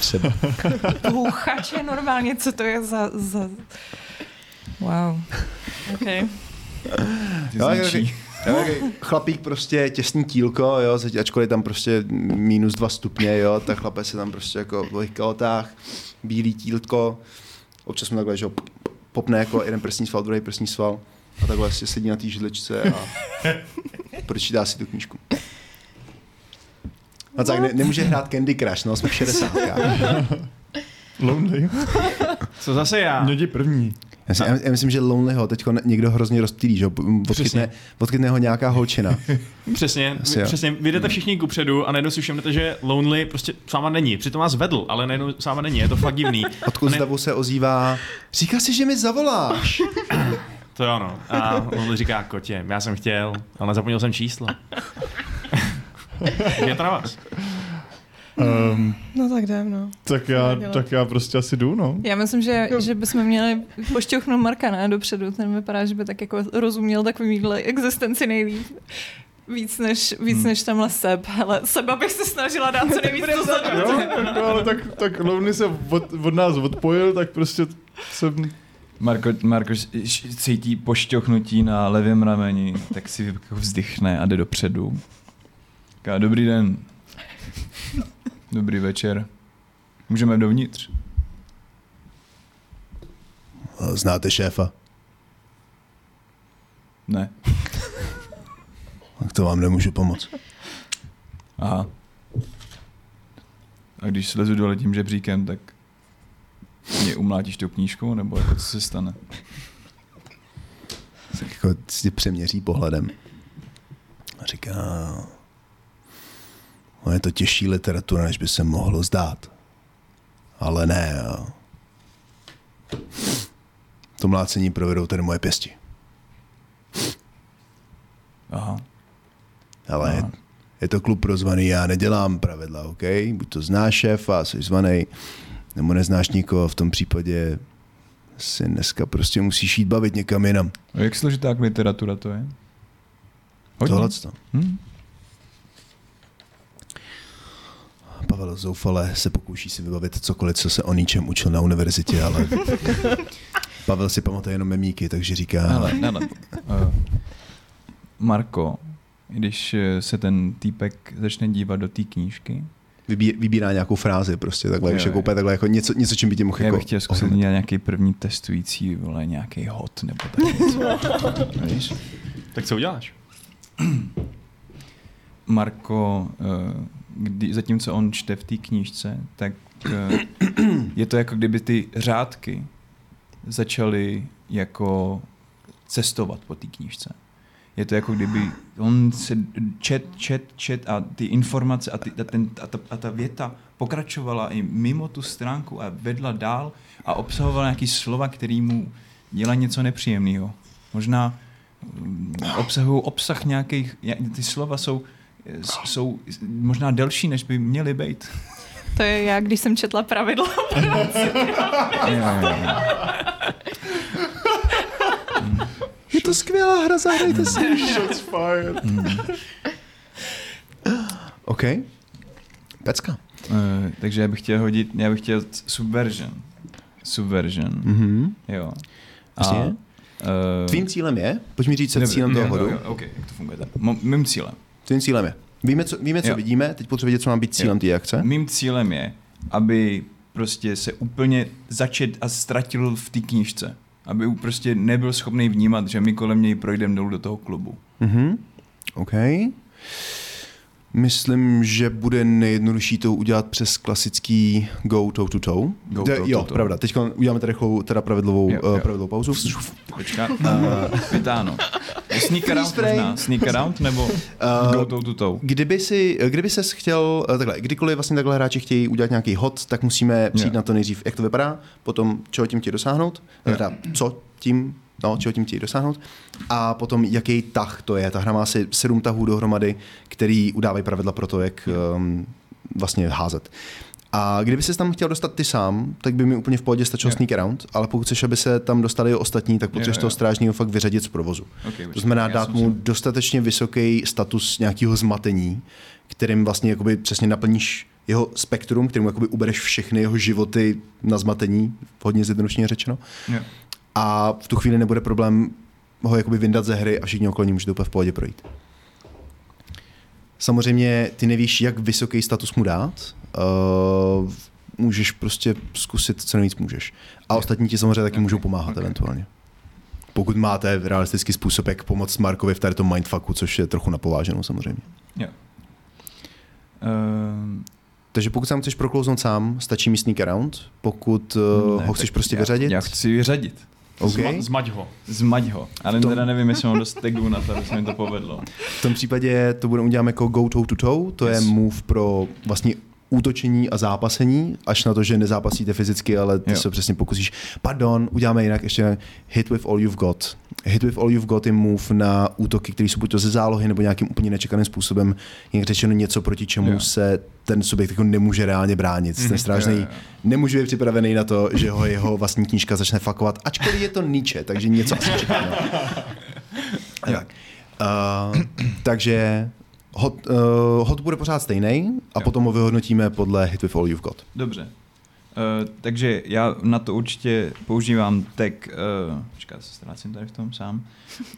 Třeba. Bouchače normálně, co to je za... za... Wow. Okay. Jo, Chlapík prostě těsný tílko, jo, ačkoliv tam prostě minus dva stupně, jo, tak chlapec se tam prostě jako v kalotách, bílý tílko, občas mu takhle, že jo, popne jako jeden prsní sval, druhý prsní sval a takhle prostě sedí na té židličce a pročítá si tu knížku. A tak ne, nemůže hrát Candy Crush, no, jsme v 60. Lonely. Co zase já? Mědi první. Já, si, já, myslím, že Lonelyho teď někdo hrozně rozptýlí, že jo, odkytne, odkytne ho nějaká holčina. Přesně, Asi jo. přesně, vy jdete všichni kupředu a najednou si všimnete, že Lonely prostě s váma není. Přitom vás vedl, ale najednou s váma není, je to fakt divný. Odkud Ne- davu se ozývá, říká si, že mi zavoláš. To jo, no. A Lonely říká, kotě, já jsem chtěl, ale zapomněl jsem číslo. je to na vás. Um, No tak jdem, no. tak, já, tak já prostě asi jdu, no. Já myslím, že, že bychom měli pošťouchnout Marka ne, dopředu. Ten vypadá, že by tak jako rozuměl takovýhle existenci nejlíp. Víc než, víc Hmm. než tamhle Seb. Ale Seba bych se snažila dát co nejvíc dozadu. Jo, jako, ale tak, tak Lonely se od, od nás odpojil, tak prostě jsem... Marko, Marko cítí pošťochnutí na levém rameni, tak si jako vzdychne a jde dopředu. Říká, dobrý den. Dobrý večer. Můžeme dovnitř. Znáte šéfa? Ne. Tak to vám nemůžu pomoct. Aha. A když slezu dole tím žebříkem, tak mě umlátíš tou knížkou, nebo jako co se stane? Tak jako si přeměří pohledem. A říká, no je to těžší literatura, než by se mohlo zdát. Ale ne. Jo. To mlácení provedou tedy moje pěsti. Aha. Ale je, Aha. je to klub pro zvaný, já nedělám pravidla, OK? Buď to znáš šéfa, jsi zvaný, nebo neznáš nikoho, v tom případě si dneska prostě musíš jít bavit někam jinam. A jak složitá literatura to je? Tohle to. Hm? Pavel zoufale se pokouší si vybavit cokoliv, co se o ničem učil na univerzitě, ale Pavel si pamatuje jenom memíky, takže říká, Hele, hele. Uh, Marko, když se ten týpek začne dívat do té knížky, vybí, vybírá nějakou frázi prostě takhle, Jo, víš, jako jo. úplně takhle, jako něco, něco, čím by tě mohl já jako... bych chtěl zkusit dělat nějaký první testující, vole, nějaký hot nebo tak něco. Víš? Tak co uděláš? Marko, eh, kdy, zatímco on čte v té knížce, tak eh, je to jako kdyby ty řádky začaly jako cestovat po té knížce. Je to jako kdyby on se čet, čet, čet a ty informace a, ty, a, ten, a, ta, a ta věta pokračovala i mimo tu stránku a vedla dál a obsahovala nějaký slova, který mu dělají něco nepříjemného. Možná mm, obsahují obsah nějakých, ně- ty slova jsou, jsou možná delší, než by měly být. To je já, když jsem četla pravidla. Jo, jo, jo. Je to skvělá hra, zahrajte si. Shots fired. Mm. OK. Pecka. Eh, takže já bych chtěl hodit, já bych chtěl subversion. Subversion, Mhm. jo. Jasně. eh, Tvým cílem je, pojď mi říct, co cílem toho hodu. jo, jo, OK, jak to funguje. Mým cílem. Tvým cílem je. Víme, co, víme, co Jo. vidíme, teď potřebujeme vědět, co má být cílem té akce. Mým cílem je, aby prostě se úplně začet a ztratil v té knížce. Aby prostě nebyl schopný vnímat, že my kolem něj projdeme dolů do toho klubu. Mhm. OK. Myslím, že bude nejjednodušší to udělat přes klasický go toe to toe. Go toe to jo, toe. pravda. Teď uděláme tady rychlou, teda pravidlovou, Jo, jo, jo. jo. pravidlovou pauzu. Počká, uh, vytáhnu. Sneak around možná. Sneak around nebo Uh, go toe to toe. Kdyby si, kdyby ses chtěl, eh, takhle, kdykoliv vlastně takhle hráči chtějí udělat nějaký hod, tak musíme přijít Jo. na to nejdřív, jak to vypadá, potom čeho tím chtějí dosáhnout, Jo. teda co tím, no, čeho tím chtějí dosáhnout, a potom jaký tah to je. Ta hra má asi sedm tahů dohromady, který udávají pravidla pro to, jak um, vlastně házet. A kdyby se tam chtěl dostat ty sám, tak by mi úplně v pohodě stačilo Jo. sneak around, ale pokud chceš, aby se tam dostali i ostatní, tak potřebuješ jo. toho strážního fakt vyřadit z provozu. Okay, To znamená dát mu dostatečně vysoký status nějakého zmatení, kterým vlastně jakoby přesně naplníš jeho spektrum, kterému jakoby ubereš všechny jeho životy na zmatení, hodně zjednodušeně řečeno. Jo. A v tu chvíli nebude problém ho jakoby vyndat ze hry a všichni okolo ní můžete úplně v pohodě projít. Samozřejmě ty nevíš, jak vysoký status mu dát. Uh, můžeš prostě zkusit, co nejvíc můžeš. A ostatní ti samozřejmě taky můžou pomáhat Ok. eventuálně. Pokud máte realistický způsob, jak pomoct Markovi v tady tom mindfucku, což je trochu napováženou samozřejmě. Jo. Uh, Takže pokud sám chceš proklouznout sám, stačí mi sneak around. Pokud uh, ho chceš prostě já, vyřadit, Já chci vyřadit. OK. Zma, zmať ho. Zmať ho. Ale To- teda nevím, jestli mám dost tagů na to, aby se mi to povedlo. v tom případě to budeme udělat jako go toe to toe, to Yes. je move pro vlastně útočení a zápasení, až na to, že nezápasíte fyzicky, ale ty Jo. se přesně pokusíš. Pardon, uděláme jinak ještě hit with all you've got. Hit with all you've got je move na útoky, které jsou buď to ze zálohy nebo nějakým úplně nečekaným způsobem, jak řečeno něco, proti čemu Jo. se ten subjekt jako nemůže reálně bránit. Ten Jo, strážný jo, jo. nemůže být připravený na to, že ho jeho vlastní knížka začne fakovat, ačkoliv je to Nietzsche, takže něco asi čeká. No. tak. Uh, takže hot, uh, hot bude pořád stejný a Jo. potom ho vyhodnotíme podle hit with all you've got. Dobře. Uh, takže já na to určitě používám tag, uh, počkat, se ztrácím tady v tom sám.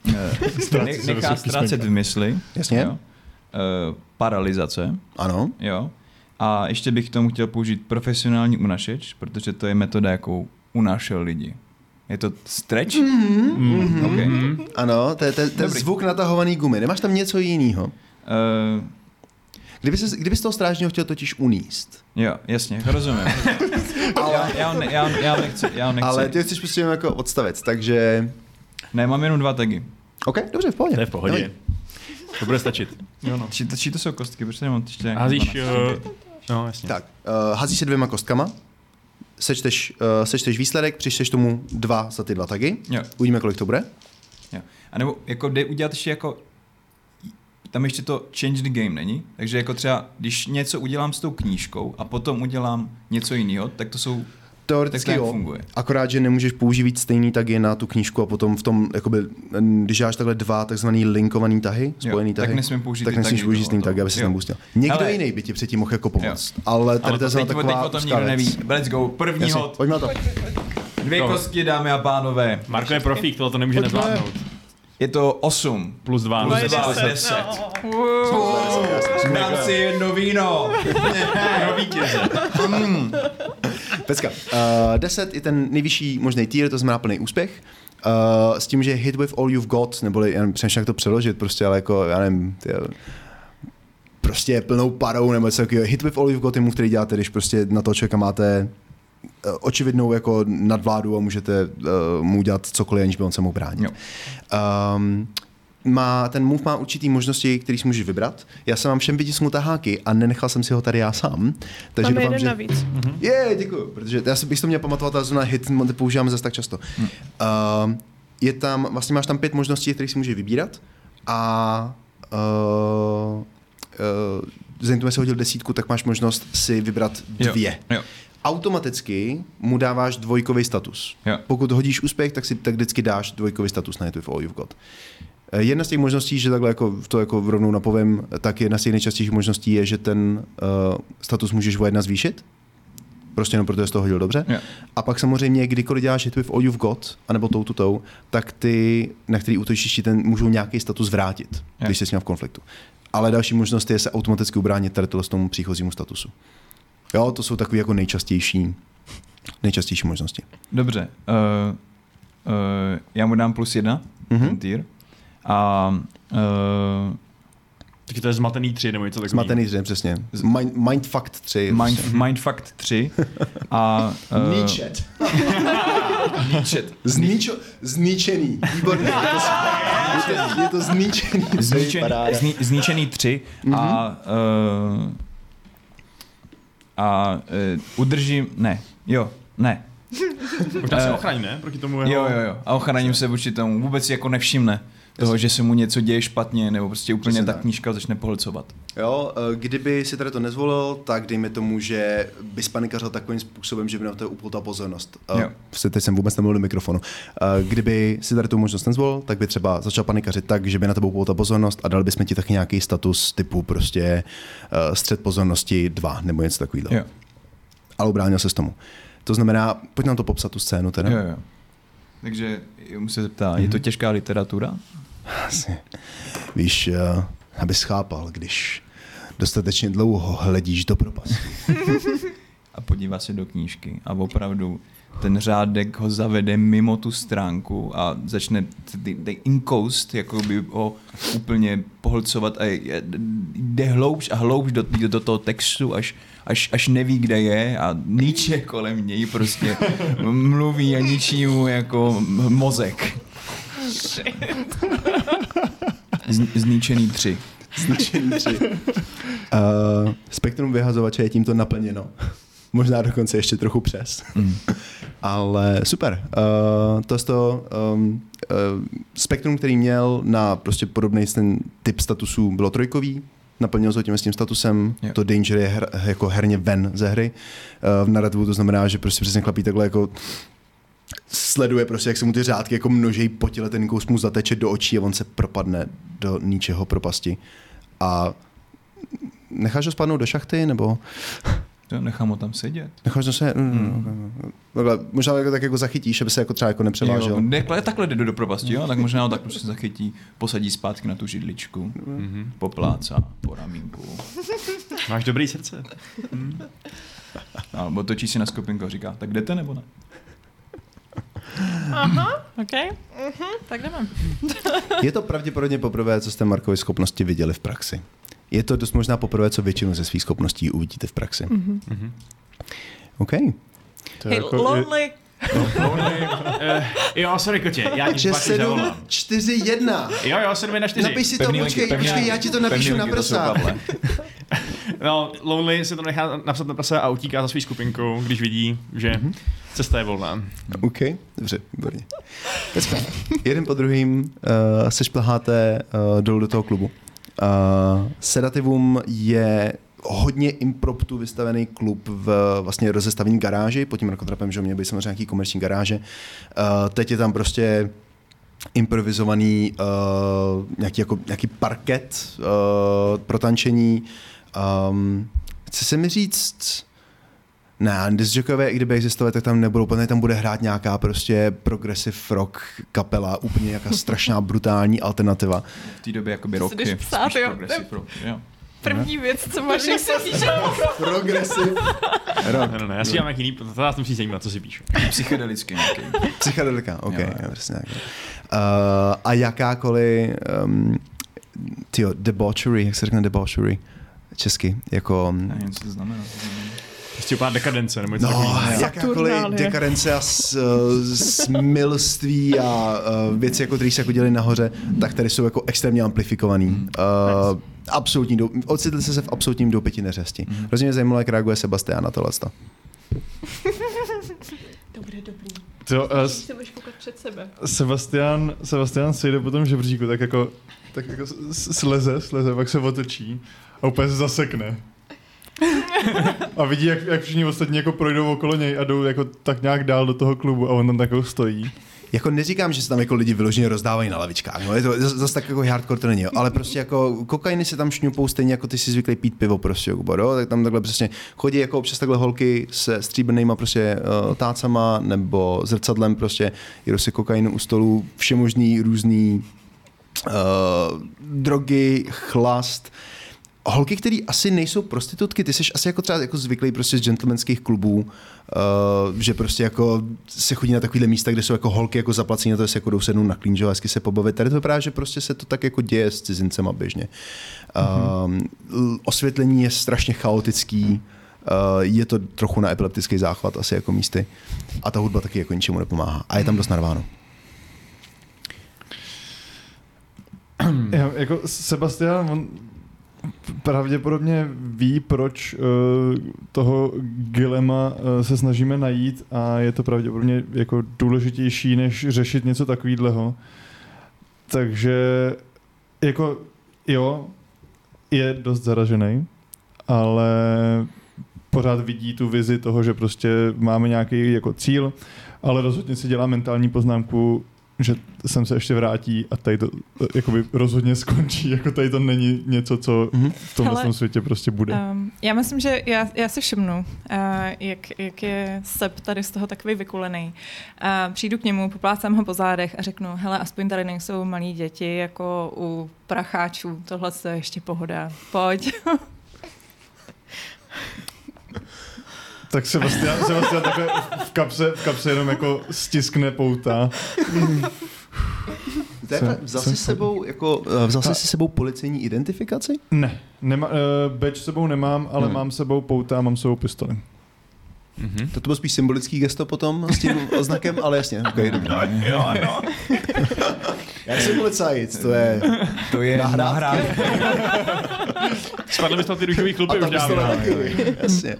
Uh, nechá ztrácet v mysli. Jasně? Jo. Uh, paralizace, Ano. jo. A ještě bych k tomu chtěl použít profesionální unašeč, protože to je metoda, jakou unášel lidi. Je to stretch? Mm-hmm. Okay. Ano, to je, to, je- to je zvuk natahovaný gumy. Nemáš tam něco jiného? Uh, Kdyby, se, kdyby z toho strážního chtěl totiž uníst, jo, jasně, rozumím. já, já, já, já ho nechci, já nechci. ale ty chceš prostě jenom jako odstavec, takže... Ne, mám jenom dva tagy. OK, dobře, v pohodě. To je v pohodě. Nevadí. To bude stačit. Jo, no. Či to, či to jsou kostky, protože nemám ještě nějaký Házíš, 12. uh, no jasně. Tak, uh, hazí se dvěma kostkama, sečteš, uh, sečteš výsledek, přičteš tomu dva za ty dva tagy, Jo. uvidíme, kolik to bude. Jo. A nebo jako jde udělat ještě jako tam ještě to change the game není, takže jako třeba, když něco udělám s tou knížkou a potom udělám něco jiného, tak to jsou, tak Teoreticky to nějak jo, funguje. akorát, že nemůžeš používat stejný tagy na tu knížku a potom v tom, jakoby, když dáš takhle dva takzvaný linkovaný tahy, spojený jo, tahy, tak nesmím použít tak nesmíš tagy použít stejný tagy, aby se boostil. Někdo Hele. jiný by ti předtím mohl jako pomoct, Jo. ale tady Ale to je zrovna teď, taková o tom nikdo neví. Let's go, první Jasně, hod. pojďme na to. Dvě kostky, dámy a pánové. Marko je profík, tohle to nemůže nezvládnout. Je to 8. Plus dva. Plus Plus dva, dva. 10. Wow. Dám si jedno víno. Pro vítěze. Pecka. Uh, 10 je ten nejvyšší možný tier, to znamená plný úspěch. Uh, s tím, že hit with all you've got, neboli já nevím, jak to přeložit, prostě, ale jako, já nevím, ty, prostě plnou parou, nebo něco takového. Hit with all you've got je mu, který děláte, když prostě na toho člověka máte eh, očividnou jako nadvládu a můžete uh, mu dělat cokoliv, aniž by on se mohl bránit. Jo. Um, má, ten move má určitý možnosti, který si můžeš vybrat. Já jsem vám všem vytisknul taháky a nenechal jsem si ho tady já sám. Takže Máme doufám, jeden že... navíc. Je, yeah, děkuji, protože já si bych to měl pamatovat, ale zrovna hit používáme zase tak často. Hmm. Uh, je tam, vlastně máš tam pět možností, které si můžeš vybírat a uh, uh, že jsi hodil desítku, tak máš možnost si vybrat dvě. Jo. Automaticky mu dáváš dvojkový status. Jo. Pokud hodíš úspěch, tak si tak vždycky dáš dvojkový status na with all you've got. Eh, Jedna z těch možností, že takhle jako, to jako rovnou napovím, tak jedna z těch nejčastějších možností je, že ten uh, status můžeš o jedna zvýšit. Prostě jenom protože jsi to hodil dobře. Jo. A pak samozřejmě, kdykoliv děláš hit with all you've got, anebo tou to tou, tak ty, na který útočíš, ti ten můžou nějaký status vrátit, Jo. když jsi s ním v konfliktu. Ale další možnost je se automaticky ubránit tady tomu příchozímu statusu. Jo, to jsou takové jako nejčastější, nejčastější možnosti. Dobře. Uh, uh, já mu dám plus jedna, Mhm. mm-hmm. ten tier. A uh, Takže to je zmatený tři nebo něco takového. Zmatený dřem, přesně. Mind, Mindfuck 3. Mind, Mindfuck 3 a... Uh, Nietzsche. Nietzsche. Zničo, zničený. Výborně. Je to, je to, zničený. Zničený, zni, zničený 3 a... Uh, a uh, udržím... Ne, jo, ne. Možná se Eh, ochrání, ne? Proti tomu jeho... Jo, jo, jo. A ochraním se vůči tomu. Vůbec jako nevšimne toho, že se mu něco děje špatně, nebo prostě úplně Přesně ta tak. knížka začne pohlcovat. Jo, eh, kdyby si tady to nezvolil, tak dejme tomu, že by spanikařil takovým způsobem, že by na to upoutal pozornost. Eh, Jo. Teď jsem vůbec nemluvil do mikrofonu. Eh, Kdyby si tady tu možnost nezvolil, tak by třeba začal panikařit tak, že by na tebou upoutal pozornost a dali bychom ti taky nějaký status typu prostě eh, střed pozornosti 2 nebo něco takového. Ale ubránil se s tomu. To znamená, pojď nám to popsat tu scénu teda. jo, jo. Takže mu se zeptá, je to těžká literatura? Asi. Víš, eh, abys chápal, když dostatečně dlouho hledíš do propasti. A podívá se do knížky a opravdu ten řádek ho zavede mimo tu stránku a začne ty inkoust jako by ho úplně pohlcovat a jde hloubš a hloubš do, do toho textu, až, až, až neví, kde je a niče kolem něj prostě mluví a ničí mu jako mozek. Z, zničený tři. Zničený tři. Uh, spektrum vyhazovače je tímto naplněno. Možná dokonce ještě trochu přes. Mm. Ale super. Uh, to je to um, uh, spektrum, který měl na prostě podobný ten typ statusů, bylo trojkový. Naplnil se ho tím s tím statusem. Jo. To danger je her, jako herně ven ze hry. Uh, v narrativu to znamená, že prostě přesně chlapí takhle jako sleduje prostě, jak se mu ty řádky jako množejí po těle, ten kous mu zateče do očí a on se propadne do ničeho propasti. A necháš ho spadnout do šachty, nebo To nechám ho tam sedět. necháš ho se... Hmm. Takhle, možná jako tak jako zachytíš, aby se jako třeba jako nepřevážel. Jo, takhle, takhle jde do propasti, jo? tak možná ho tak prostě zachytí, posadí zpátky na tu židličku, Mhm. poplácá po ramínku, Máš dobrý srdce. alebo točí si na skupinku a říká, tak jdete nebo ne? OK, tak jdeme. Je to pravděpodobně poprvé, co jste Markovy schopnosti viděli v praxi. Je to dost možná poprvé, co většinu ze svých schopností uvidíte v praxi. Mhm. OK. To je Hey, jako, je, lonely. Eh, jo, sorry, kotě, já ti Takže pak 7, zavolám. 4, 1. Jo, jo, 7 na 4. Napiš si to, Pevný počkej, pevný počkej, já ti to napíšu na prsa. No, Lonely si to nechá napsat na prse a utíká za svou skupinkou, když vidí, že cesta je volná. OK, dobře, výborně. Jeden po druhým uh, se šplháte uh, dolů do toho klubu. Uh, Sedativum je hodně improptu vystavený klub v vlastně rozestavení garáži, pod tím rakotrapem, že měl být samozřejmě nějaký komerční garáže. Uh, teď je tam prostě improvizovaný uh, nějaký, jako, nějaký parket uh, pro tančení. Um, chce se mi říct, ne, discjokové, i kdyby existovaly, tak tam nebudou, protože tam bude hrát nějaká prostě progressive rock kapela, úplně nějaká strašná brutální alternativa. V té době jakoby To si roky. jdeš psát, spíš jo. progressive rock, jo. První věc, co máš, jak se píše. Progressive rock. Ne, ne, ne, já si dělám nějaký jiný, to vás musí zajímat, co si píšu. Psychedelický nějaký. Psychedelika, OK, Jo, jo, přesně tak. Uh, a jakákoliv, um, tyjo, debauchery, jak se řekne debauchery? Česky, jako... Já nevím, co to znamená. Prostě úplná dekadence, nebo něco No, jakákoliv dekadence a s, eh, smilství a uh, věci, jako, které se jako dělají nahoře, tak tady jsou jako extrémně amplifikovaný. Uh, absolutní, dou- ocitli jste se v absolutním doupěti neřesti. Mhm. Hrozně mě zajímalo, jak reaguje Sebastian na tohle. Dobré, dobrý. to, uh, Se koukat před sebe. Sebastian, Sebastian se jde po tom žebříku, tak jako, tak jako sleze, sleze, pak se otočí a úplně se zasekne. A vidí, jak, jak všichni ostatní jako projdou okolo něj a jdou jako tak nějak dál do toho klubu a on tam tak jako stojí. Jako neříkám, že se tam jako lidi vyloženě rozdávají na lavičkách, no, je to zase zas tak jako hardcore to není, ale prostě jako kokainy se tam šňupou stejně jako ty si zvyklý pít pivo prostě, jako, jo, tak tam takhle přesně chodí jako občas takhle holky se stříbrnýma prostě uh, tácama nebo zrcadlem prostě, jedou si kokainu u stolu, všemožný různý uh, drogy, chlast, Holky, které asi nejsou prostitutky, ty jsi asi jako třeba jako zvyklý prostě z gentlemanských klubů, uh, že prostě jako se chodí na takovýhle místa, kde jsou jako holky jako zaplacení na to, že se jako jdou sednout na klín, že jo, hezky se pobavit. Tady to vypadá, že prostě se to tak jako děje s cizincema běžně. Uh, osvětlení je strašně chaotický, uh, je to trochu na epileptický záchvat asi jako místy a ta hudba taky jako ničemu nepomáhá. A je tam dost narváno. Já, jako Sebastian, on pravděpodobně ví, proč uh, toho Gilema uh, se snažíme najít a je to pravděpodobně jako důležitější, než řešit něco takového. Takže jako jo, je dost zaražený, ale pořád vidí tu vizi toho, že prostě máme nějaký jako cíl, ale rozhodně si dělá mentální poznámku, že sem se ještě vrátí a tady to eh, jakoby rozhodně skončí, jako tady to není něco, co Mhm. v tomhle Hele, tom světě prostě bude. Um, já myslím, že já, já si všimnu, uh, jak, jak je Seb tady z toho takový vykulený. Uh, přijdu k němu, poplácám ho po zádech a řeknu, hele, aspoň tady nejsou malí děti jako u pracháčů, tohle je ještě pohoda, pojď. Tak Sebastian, Sebastian takhle v kapse, v kapse jenom jako stiskne pouta. Jsem- Vzal jsem jsi s sebou, jako, eh, vzal jsi si sebou policejní identifikaci? Ne, nema, uh, badge sebou nemám, ale Hmm. mám sebou pouta a mám sebou pistoli. Mhm. To, to bylo spíš symbolický gesto potom s tím oznakem, ale jasně, okay, dobrý. Jo, no. Já jsem policajt, to je... To je nahrávka. Spadly by snad ty růžový A chlupy už dávno. jasně.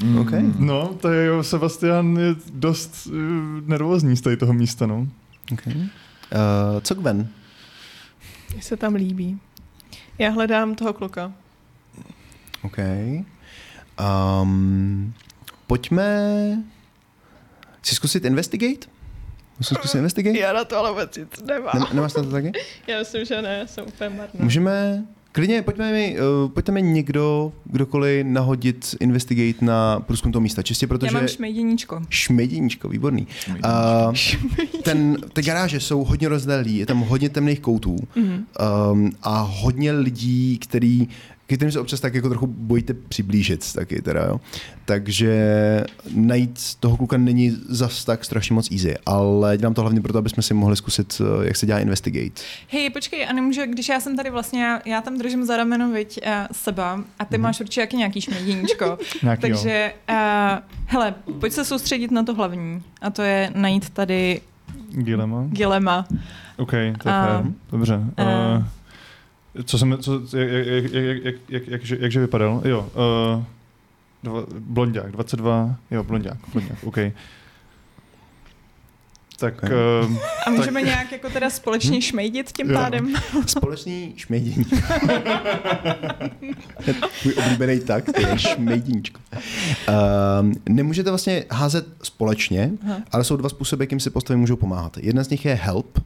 Mm. OK. No, to je jo, Sebastian je dost uh, nervózní z tady toho místa, no. okay. Uh, co Gwen? Mně se tam líbí. Já hledám toho kluka. OK. Um, pojďme si zkusit investigate? Musím zkusit investigate? Já na to ale vůbec nic nemám. Nem, nemáš na to taky? Já myslím, že ne, jsem úplně marná. Můžeme, klidně, pojďme mi, uh, pojďme mi někdo, kdokoliv nahodit investigate na průzkum toho místa, čistě Já protože... mám šmejděníčko. Šmejdíníčko, výborný. Uh, ten, ty garáže jsou hodně rozdělí, je tam hodně temných koutů Mhm. um, a hodně lidí, který, k kterým se občas tak jako trochu bojíte přiblížit taky teda, jo. Takže najít toho kluka není zas tak strašně moc easy, ale dělám to hlavně proto, aby jsme si mohli zkusit, eh, jak se dělá investigate. Hej, počkej, a nemůžu, když já jsem tady vlastně, já, já tam držím za rameno, viď, uh, seba, a ty máš určitě jaký nějaký jo. Takže, uh, hele, pojď se soustředit na to hlavní. A to je najít tady Gilema. Gilema. OK, to je A- fér. Dobře. a- Uh, co jsem, co, jak, jak, jak, jak, jak, jak, jakže, jakže vypadal? Jo, uh, dva, blondák, 22, jo, blondák, blondák, OK. Tak, Ok. uh, A můžeme nějak jako teda společně šmejdit tím Jo. pádem? Společný šmejdění. Můj oblíbený tak, to je šmejdíčko. Um, nemůžete vlastně házet společně, Aha. ale jsou dva způsoby, jakým si postavy můžou pomáhat. Jeden z nich je help. Uh,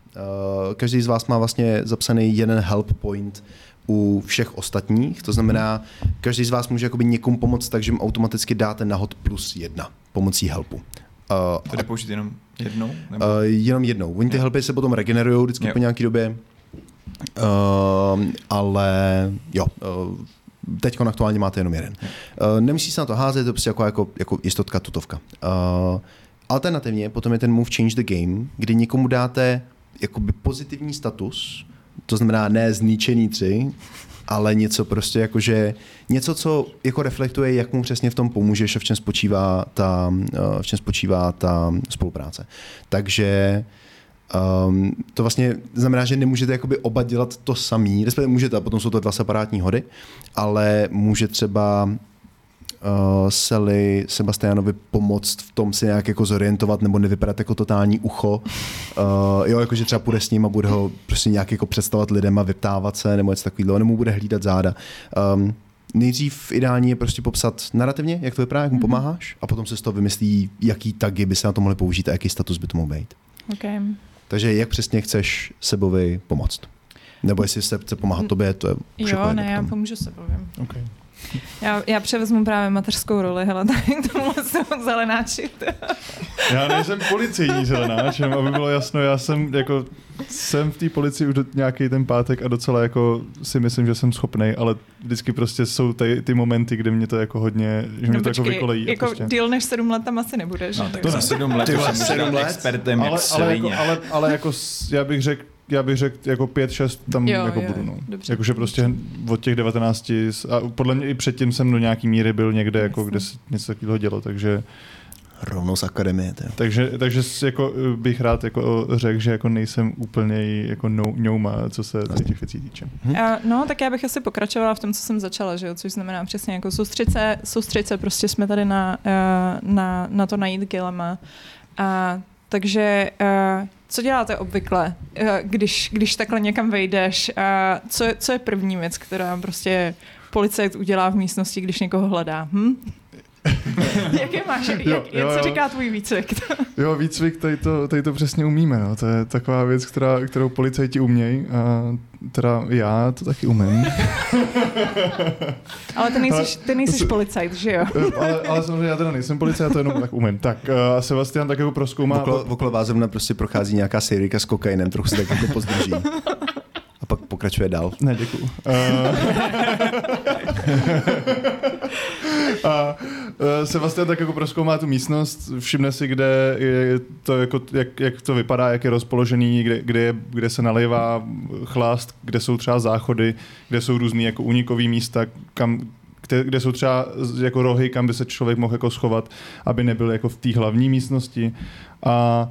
každý z vás má vlastně zapsaný jeden help point u všech ostatních, to znamená, každý z vás může jakoby někomu pomoct, takže mu automaticky dáte nahod plus jedna pomocí helpu. Uh, To jde použít jenom jednou? Nebo? Uh, jenom jednou. Oni ty helpy se potom regenerují vždycky Jo. po nějaké době. Uh, ale jo, uh, teď aktuálně máte jenom jeden. Uh, nemusí se na to házet, to je prostě jako, jako, jako jistotka, tutovka. Uh, alternativně potom je ten move change the game, kdy někomu dáte jakoby pozitivní status, to znamená ne zničený tři, ale něco prostě jakože, něco, co jako reflektuje, jak mu přesně v tom pomůžeš a v čem spočívá ta, eh, v čem spočívá ta spolupráce. Takže Um, to vlastně znamená, že nemůžete jakoby oba dělat to samý, respektive můžete, a potom jsou to dva separátní hody, ale může třeba uh, Sally Sebastianovi pomoct v tom si nějak jako zorientovat nebo nevypadat jako totální ucho. Uh, jo, jakože třeba půjde s ním a bude ho prostě nějak jako představovat lidem a vyptávat se nebo něco takového, nebo mu bude hlídat záda. Um, nejdřív ideální je prostě popsat narrativně, jak to vypadá, jak mu pomáháš a potom se z toho vymyslí, jaký tagy by se na to mohly použít a jaký status by to mohl být. Okay. Takže jak přesně chceš Sebovi pomoct? Nebo jestli se chce pomáhat tobě, to je Jo, jedno ne, já pomůžu sebově. okay. Já, já převezmu právě mateřskou roli, hele, tady k tomu jsou zelenáči. Já nejsem policejní zelenáč, jenom aby bylo jasno, já jsem jako jsem v té policii už nějaký ten pátek a docela jako si myslím, že jsem schopný, ale vždycky prostě jsou ty, ty momenty, kde mě to jako hodně, že mě No to jako počkej, vykolejí. a jako prostě. díl než sedm let tam asi nebude, že? No, tak za sedm let Ty sedm let? expertem jak ale, ale, jako, ale, ale jako já bych řekl, já bych řekl jako 5-6 tam Jo, jako jo, budu. No. dobře. Jakože prostě od těch 19 s- a podle mě i předtím jsem do nějaký míry byl někde, jako, kde se něco takového dělo, takže Rovnou z akademie. To. Takže, takže jako eh, bych rád jako řekl, že jako nejsem úplně jako no, ňouma, co se tady těch věcí týče. Hm? Uh, no, tak já bych asi pokračovala v tom, co jsem začala, že jo? což znamená přesně jako soustřed se, prostě jsme tady na, uh, na, na to najít Gilema. A takže uh, co děláte obvykle, uh, když, když takhle někam vejdeš? Co, je- co je první věc, která prostě policajt udělá v místnosti, když někoho hledá? Hm? Jaké máš, jak, Jo, jak, jo, co jo. říká tvůj výcvik? Jo, výcvik, tady to, tady to přesně umíme. No. To je taková věc, která, kterou policajti umějí a teda já to taky umím. Ale ty nejsiš, ty nejsiš policajt, že jo? Eh, ale, ale samozřejmě já teda nejsem policajt, já to jenom tak umím. Tak uh, Sebastian tak jako proskoumá... Okolo, okolo vás prostě prochází nějaká sérika s kokainem, trochu se tak jako pozdrží. Pak pokračuje dál. Ne, děkuju. Uh, a uh, Sebastian tak jako proskoumá tu místnost, všimne si, kde je to, jako, jak, jak to vypadá, jak je rozpoložený, kde, kde, je, kde se nalejvá chlást, kde jsou třeba záchody, kde jsou různý jako unikový místa, kam, kde, kde jsou třeba jako rohy, kam by se člověk mohl jako schovat, aby nebyl jako v té hlavní místnosti. A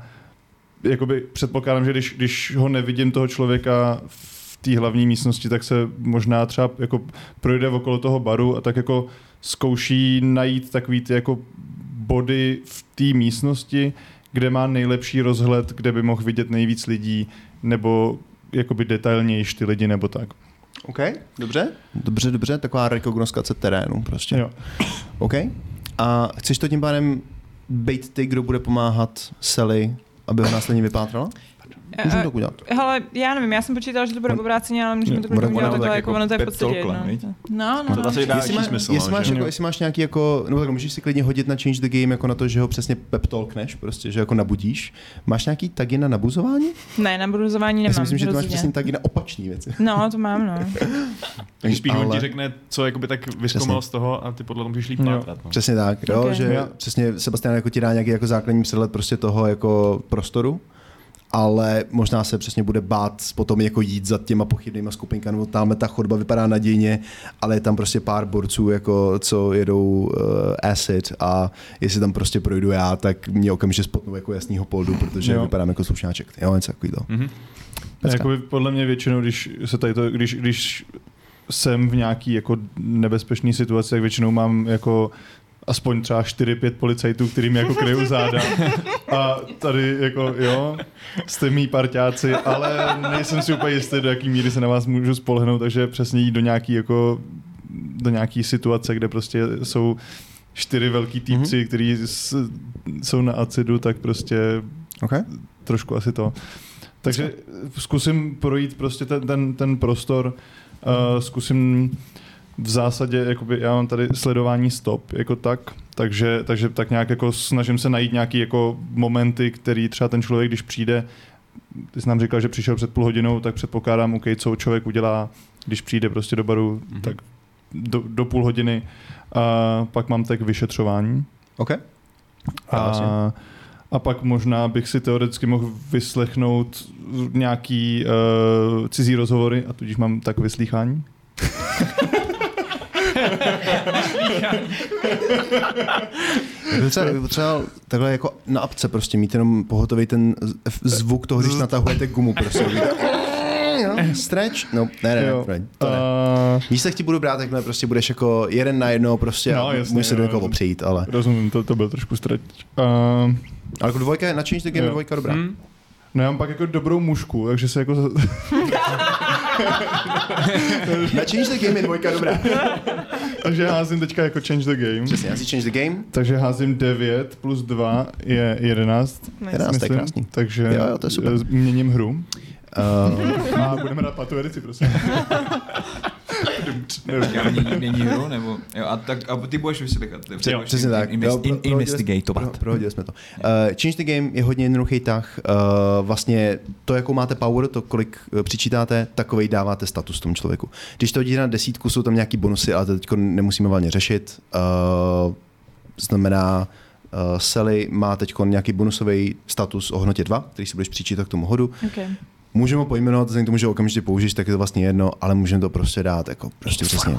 jakoby předpokládám, že když, když ho nevidím toho člověka v té hlavní místnosti, tak se možná třeba jako projde okolo toho baru a tak jako zkouší najít takový ty jako body v té místnosti, kde má nejlepší rozhled, kde by mohl vidět nejvíc lidí, nebo jakoby detailnější ty lidi, nebo tak. OK, dobře. Dobře, dobře, taková rekognoskace terénu prostě. Jo. OK. A chceš to tím pádem být ty, kdo bude pomáhat Sally, aby ho následně vypátrala? Můžeme to udělat. Hele, já nevím, já jsem počítala, že to bude obráceně, ale můžeme to klidně udělat takhle, tak jako jako ono to je v podstatě? No, no. To asi dá Jestli, větší má, smysl, jestli, no, máš jako, jestli máš nějaký jako, nebo tak můžeš si klidně hodit na Change the Game jako na to, že ho přesně pep talkneš, prostě, že jako nabudíš. Máš nějaký tagy na nabuzování? Ne, na budování Já nemám. si myslím, že ty máš přesně tagy na opačné věci. No, to mám, no. Takže spíš on ti řekne, co jakoby tak vyzkoumal z toho a ty podle toho můžeš líp. No. Přesně tak, jo, že Jo. přesně Sebastian jako ti dá nějaký jako základní přehled prostě toho jako prostoru, ale možná se přesně bude bát potom jako jít za těma pochybnýma skupinkami, nebo tamhle ta chodba vypadá nadějně, ale je tam prostě pár borců, jako, co jedou uh, acid a jestli tam prostě projdu já, tak mě okamžitě spotnou jako jasnýho poldu, protože Jo. vypadám jako slušňáček. Jo, něco takového. Mhm. Pecka. Jakoby podle mě většinou, když se tady to, když, když jsem v nějaký jako nebezpečný situaci, tak většinou mám jako aspoň třeba 4-5 policajtů, kterým jako kryjou záda. A tady jako, jo, jste mý parťáci, ale nejsem si úplně jistý, do jaký míry se na vás můžu spolehnout, takže přesně jít do nějaký jako do nějaký situace, kde prostě jsou čtyři velký týpci, mm-hmm. kteří jsou na acidu, tak prostě Okay? trošku asi to. Takže zkusím projít prostě ten, ten, ten prostor, uh, zkusím v zásadě, jakoby, já mám tady sledování stop jako tak, takže, takže tak nějak jako snažím se najít nějaký jako momenty, který třeba ten člověk, když přijde, ty jsi nám říkal, že přišel před půl hodinou, tak předpokládám, OK, co člověk udělá, když přijde prostě do baru, Mhm. mm-hmm. tak do, do půl hodiny. A pak mám tak vyšetřování. OK? A, a pak možná bych si teoreticky mohl vyslechnout nějaký uh, cizí rozhovory a tudíž mám tak vyslýchání. Třeba, potřeboval takhle jako na apce prostě mít jenom pohotový ten zvuk toho, když natahujete gumu prostě. Jo, Stretch? No, ne, ne, ne, Jo. ne to ne. Uh, ti budu brát, jakmile prostě budeš jako jeden na jedno prostě No, a jasně, můžeš se do jo. někoho opřít, ale... rozumím, to, to byl trošku stretch. Uh, Ale jako dvojka, na Change the Game je Jo. dvojka dobrá. Hm? no já mám pak jako dobrou mužku, takže se jako... Na Change the Game je dvojka dobrá. takže házím teďka jako change the game. Přesně, já si Change the Game. Takže házím 9 plus 2 je 11. Nice. Jedenáct, to je krásný. Takže Jo, jo, to je super. eh, měním hru. Uh, A budeme dát patu edici, prosím. Já není, není hru, nebo... Jo, a, tak, a ty budeš vyslychat. ty Přesně, tak. Jo, investigatovat. Pro, prohodili jsme to. Uh, Change the Game je hodně jednoduchý tah. Uh, vlastně to, jakou máte power, to, kolik uh, přičítáte, takovej dáváte status tomu člověku. Když to hodíte na desítku, jsou tam nějaký bonusy, ale to teď nemusíme valně řešit. Uh, znamená, uh, Sally má teď nějaký bonusový status o hodnotě 2, který si budeš přičítat k tomu hodu. Okay. Můžeme ho pojmenovat, vzhledem k tomu, že okamžitě použiješ, tak je to vlastně jedno, ale můžeme to prostě dát jako prostě přesně.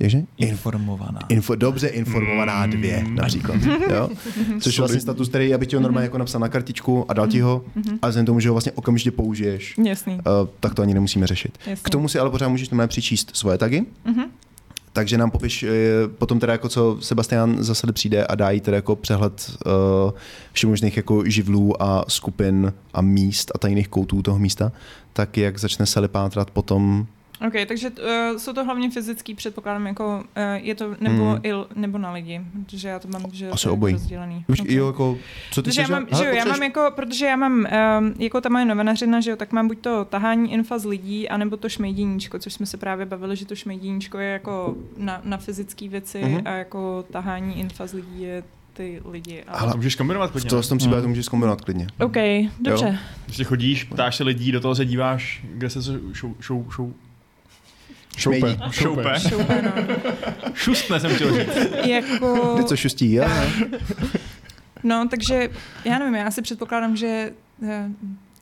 Jakže? Informovaná. Info, dobře informovaná dvě, například. Jo? Což je vlastně status, který já bych ti ho normálně jako napsal na kartičku a dal ti ho, a vzhledem k tomu, že ho vlastně okamžitě použiješ, Jasný. uh, tak to ani nemusíme řešit. Jasný. K tomu si ale pořád můžeš normálně přičíst svoje tagy, Mhm. Takže nám popiš eh, potom teda jako co Sebastian zase přijde a dá jí teda jako přehled uh, všemožných jako živlů a skupin a míst a tajných koutů toho místa, tak jak začne se pátrat potom OK, takže uh, jsou to hlavně fyzický, předpokládám, jako uh, je to nebo, Hmm. mm. il, nebo na lidi, protože já to mám, že Asi to je obojí. rozdělený. Už, Ok. jo, jako, co ty Protože já mám, že jo, já mám jako, protože já mám, um, jako ta moje novinařina, že jo, tak mám buď to tahání infa z lidí, anebo to šmejděníčko, což jsme se právě bavili, že to šmejděníčko je jako na, na fyzické věci Mhm. a jako tahání infa z lidí je ty lidi. A... Ale To můžeš kombinovat klidně. v tom případě to můžeš zkombinovat klidně. OK, dobře. Prostě chodíš, ptáš se lidí, do toho se díváš, kde se šou, šou, šou, šoupe. Šoupe, no. Šustne jsem chtěl říct. jako, Něco šustí, jo? no, takže já nevím, já si předpokládám, že eh,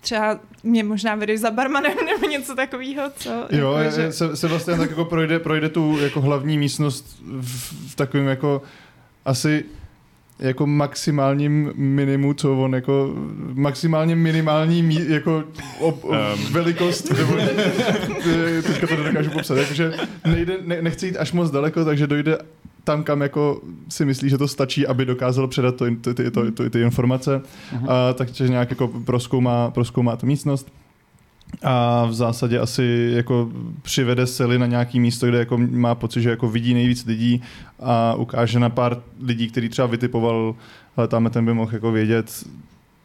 třeba mě možná vedeš za barmanem nebo něco takového, co? Jo, jako, je, že... je, se, Sebastian tak jako projde, projde tu jako hlavní místnost v, v takovém jako asi jako maximálním minimu, co on jako maximálně minimální mí, jako ob, ob, Um. velikost, nebo teďka to nedokážu popsat, jakože nejde, ne, nechce jít až moc daleko, takže dojde tam, kam jako si myslí, že to stačí, aby dokázal předat to, ty, ty, to, ty, ty informace, a, takže nějak jako proskoumá, proskoumá tu místnost a v zásadě asi jako přivede Sely na nějaký místo, kde jako má pocit, že jako vidí nejvíc lidí a ukáže na pár lidí, který třeba vytipoval, ale tam ten by mohl jako vědět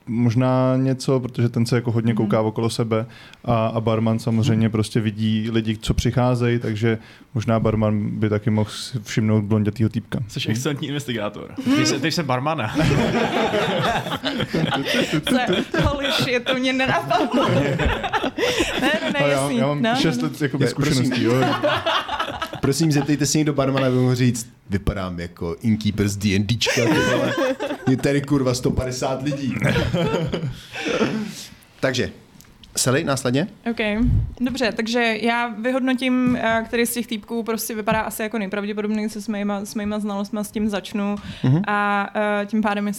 možná něco, protože ten se jako hodně kouká okolo sebe a, a barman samozřejmě prostě vidí lidi, co přicházejí, takže možná barman by taky mohl si všimnout blondětýho týpka. Jsi excelentní investigátor. Ty jsi, ty jsi barmana. Holy shit, to mě nenapadlo. ne, ne, ne, A já, já mám no, šest no. let Ne, zkušeností, jo. Prosím, zeptejte se někdo barmana, aby mohl říct, vypadám jako innkeeper z D&Dčka. Je tady kurva 150 lidí. Takže, Sally následně? OK, dobře, takže já vyhodnotím, eh, který z těch týpků prostě vypadá asi jako nejpravděpodobněji se s mýma, s mýma znalostmi, s tím začnu Mhm. a uh, tím pádem je,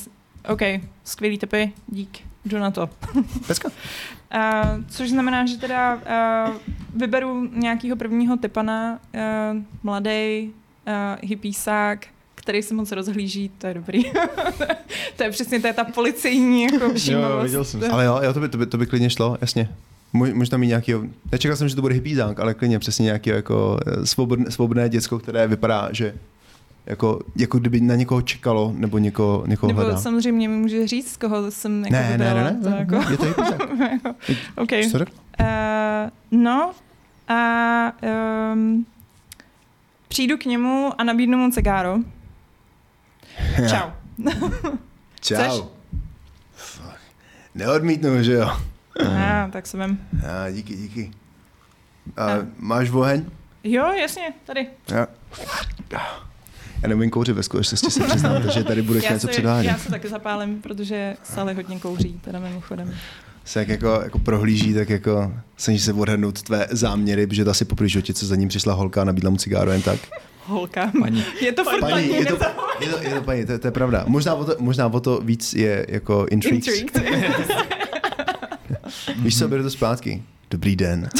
OK, skvělý typy, dík, jdu na to. Pecka. Uh, což znamená, že teda uh, vyberu nějakého prvního typana, uh, mladý uh, hippísák, který se moc rozhlíží, to je dobrý. to je přesně, to je ta policejní jako všímavost. viděl jsem. Ale jo, jo to, by, to, by, to by klidně šlo, jasně. Mo- Možná mít nějakého, nečekal jsem, že to bude hippízák, ale klidně přesně nějakého jako eh, svobodné, svobodné děcko, které vypadá, že jako, jako kdyby na někoho čekalo, nebo někoho, někoho Nebo hledá. samozřejmě mi může říct, z koho jsem jako Ne, ne, ne, ne, to ne, jako, je to jako, OK. Co řekl? Uh, no a um, přijdu k němu a nabídnu mu cigáro. Čau. Čau. Chceš? Fuck. Neodmítnu, že jo? A, tak se vem. A, díky, díky. A, A. máš oheň? Jo, jasně, tady. Já. Já neumím kouřit ve skutečnosti, se přiznám, takže tady budeš Já něco se, předvádět. já se taky zapálím, protože Sally hodně kouří, teda mimochodem. Se jak jako, jako prohlíží, tak jako snaží se odhadnout tvé záměry, protože to asi po životě, co za ním přišla holka a nabídla mu cigáro jen tak. Holka. Paní. Je to furt Paní, paní, je to, je to, je to paní, to, to je pravda. Možná o, to, možná o to víc je jako intrigues. Intrigued. Víš co, beru to zpátky. Dobrý den.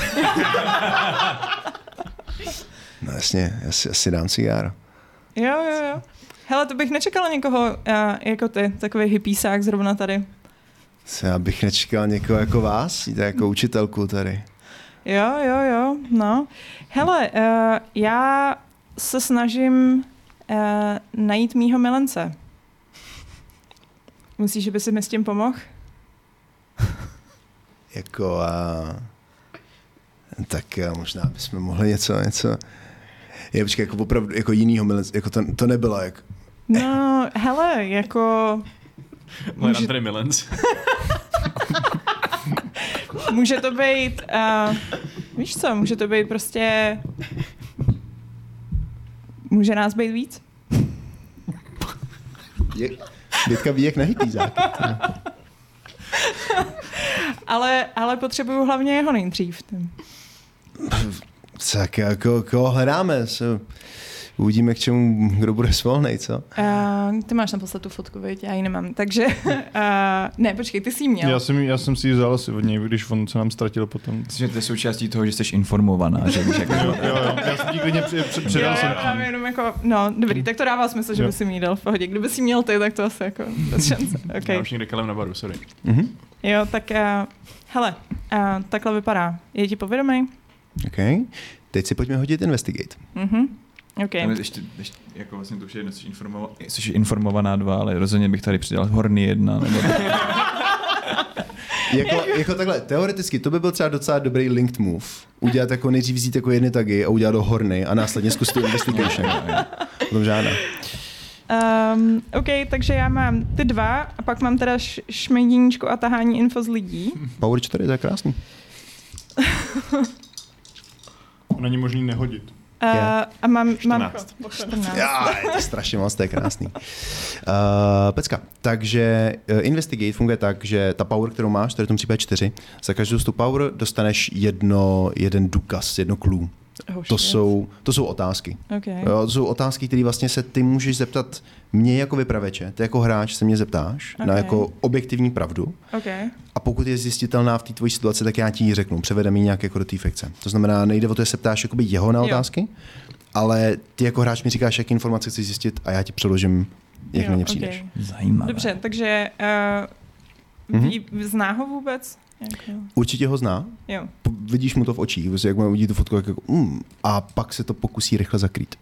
No jasně, já si, asi dám cigáro. Jo, jo, jo. Hele, to bych nečekala někoho uh, jako ty, takový hippísák zrovna tady. Co, já bych nečekal někoho jako vás, jít jako učitelku tady. Jo, jo, jo, no. Hele, uh, já se snažím uh, najít mýho milence. Myslíš, že by si mi s tím pomohl? Jako a... Tak a možná bychom mohli něco, něco... Je, počkej, jako opravdu, jako jinýho milence, jako to, to nebylo, jak... No, hele, jako Moje Může- Millens. může to být, uh, víš co, může to být prostě, může nás být víc? Je, Dětka ví, jak na hippízák. Ale, ale potřebuju hlavně jeho nejdřív. Tak jako, koho hledáme? Uvidíme, k čemu kdo bude svolnej, co? Uh, ty máš naposled tu fotku, viď? Já ji nemám. Takže, uh, ne, počkej, ty jsi ji měl. Já jsem, já jsem si ji vzal asi od něj, když on se nám ztratil potom. Myslím, že to je součástí toho, že jsi informovaná, že víš, jak Jo, jo, jo. Já jsem ti klidně předal jsem jo, já jenom jako, no, dobrý, tak to dává smysl, že Jo. by si mi dal v pohodě. Kdyby si měl ty, tak to asi jako bez šance. Já Okay. už někde kalem na baru, sorry. Mhm. Jo, tak uh, hele, uh, takhle vypadá. Je ti povědomý? OK. Teď si pojďme hodit Investigate. Mhm. OK. Tam je ještě, ještě, jako vlastně to už je jedno, jsi, informova, jsi informovaná dva, ale rozhodně bych tady přidal horny jedna. Nebo... Jako, jako takhle, teoreticky, to by byl třeba docela dobrý linked move. Udělat jako nejdřív vzít jako jedny tagy a udělat do horny a následně zkusit investigation. Potom žádná. Um, OK, takže já mám ty dva a pak mám teda š- a tahání info z lidí. Power 4, to je krásný. Není možný nehodit. Uh, a mám, mám 14. 14. Já, je to strašně moc, to je krásný. Uh, pecka, takže uh, Investigate funguje tak, že ta power, kterou máš, to je v tom případě 4, za každou z tu power dostaneš jedno, jeden důkaz, jedno clue. Oh, To jsou, to jsou otázky. Okay. Jo, to jsou otázky, které vlastně se ty můžeš zeptat mě jako vypraveče, ty jako hráč se mě zeptáš okay. na jako objektivní pravdu Okay. a pokud je zjistitelná v té tvojí situaci, tak já ti ji řeknu, převedeme ji nějak jako do té fikce. To znamená, nejde o to, že se ptáš jakoby jeho na Jo. otázky, ale ty jako hráč mi říkáš, jaké informace chci zjistit a já ti přeložím, jak Jo, na ně přijdeš. Zajímavé. Dobře, takže uh, Mhm. ví, zná ho vůbec? Jako, Určitě ho zná, jo. vidíš mu to v očích, prostě jak mu uvidí tu fotku, jak jako, mm, a pak se to pokusí rychle zakrýt.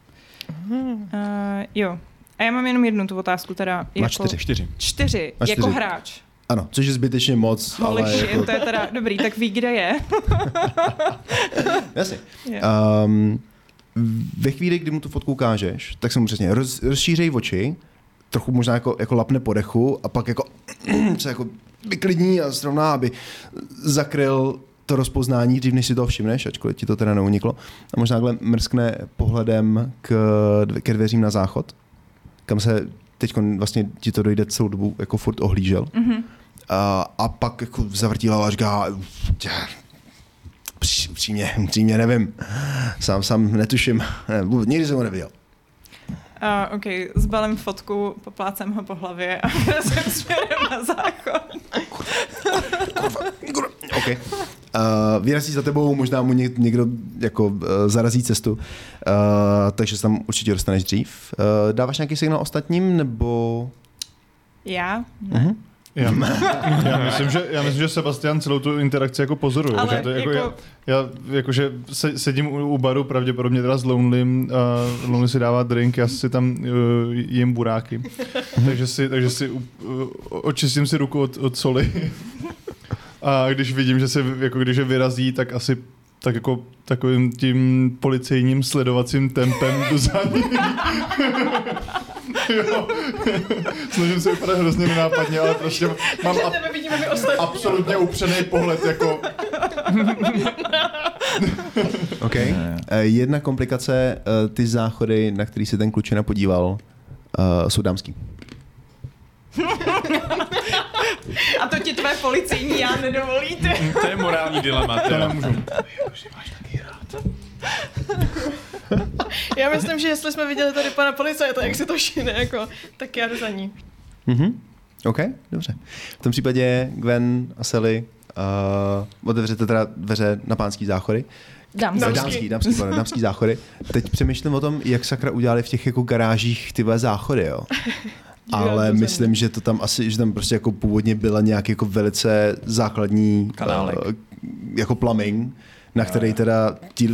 Uh, jo. A já mám jenom jednu tu otázku, teda Má jako... čtyři. Čtyři. Čtyři, Má jako čtyři. hráč. Ano, což je zbytečně moc, Holy ale shit, jako, to je teda dobrý, tak ví, kde je. jasně. Um, ve chvíli, kdy mu tu fotku ukážeš, tak se mu přesně roz, rozšířej oči, trochu možná jako, jako lapne po dechu a pak jako se jako vyklidní a srovná, aby zakryl to rozpoznání dřív, než si to všimneš, ačkoliv ti to teda neuniklo. A možná takhle mrskne pohledem k, ke dveřím na záchod, kam se teď vlastně ti to dojde celou dobu jako furt ohlížel. Mhm. A, a pak jako zavrtí hlavu a říká, "Tě, pří- upřímně, upřímně nevím, sám, sám netuším, ne, nikdy jsem ho neviděl. Uh, OK, zbalím fotku, poplácem ho po hlavě a vyrazím směrem na záchod. OK. Uh, vyrazí za tebou, možná mu něk- někdo jako uh, zarazí cestu, uh, takže se tam určitě dostaneš dřív. Uh, dáváš nějaký signál ostatním, nebo... Já? Ne. Uh-huh. Já, já, myslím, že, já myslím, že Sebastian celou tu interakci jako pozoruje. Ale že to je jako, já, já jakože se, sedím u, u baru, pravděpodobně teda s Lonelym, uh, Lonely si dává drink, já si tam uh, jim buráky. takže si, takže si uh, očistím si ruku od, od soli. A když vidím, že se jako když je vyrazí, tak asi tak jako takovým tím policejním sledovacím tempem za ním. Jo. Snažím se vypadat hrozně nenápadně, ale prostě mám ab- Tebe vidíme my ostatní. absolutně upřený pohled, jako OK. Uh, jedna komplikace, uh, ty záchody, na který se ten klučina podíval, uh, jsou dámský. A to ti tvé policejní já nedovolíte. To je morální dilema. to nemůžu. Já myslím, že jestli jsme viděli tady pana policajta, jak si to šine, jako, tak já jdu za ní. Mhm. OK, dobře. V tom případě Gwen a Sally uh, otevřete teda dveře na pánský záchody. Dám Dámský, se. dámský, dámský, pardon, dámský záchody. Teď přemýšlím o tom, jak sakra udělali v těch jako garážích ty vole záchody, jo. Ale myslím, že to tam asi, že tam prostě jako původně byla nějak jako velice základní Kanálek. eh, jako plumbing, na který teda ti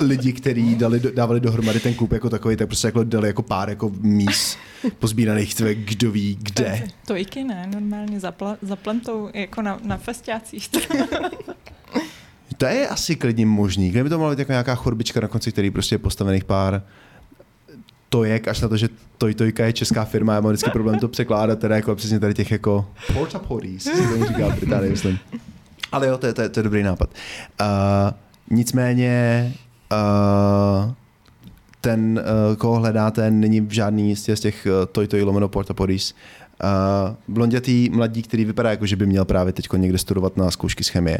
lidi, kteří dali, do- dávali dohromady ten klub jako takový, tak prostě jako dali jako pár jako míst pozbíraných tve, kdo ví kde. Tojky ne, normálně zapla, zaplentou jako na, na festiácích. To je asi klidně možný. Kdyby to mohla být jako nějaká chorbička na konci, který prostě je postavených pár tojek, až na to, že Toj Tojka je česká firma, já mám vždycky problém to překládat, teda jako přesně tady těch jako porta potties, se tomu říká v Británii, myslím. Ale jo, to je, to je, to je dobrý nápad. Uh, nicméně uh, ten, uh, koho hledáte, není v žádný z těch, uh, Toj Toj lomeno porta potties. Uh, blondětý mladík, který vypadá jako, že by měl právě teď někde studovat na zkoušky z chemie,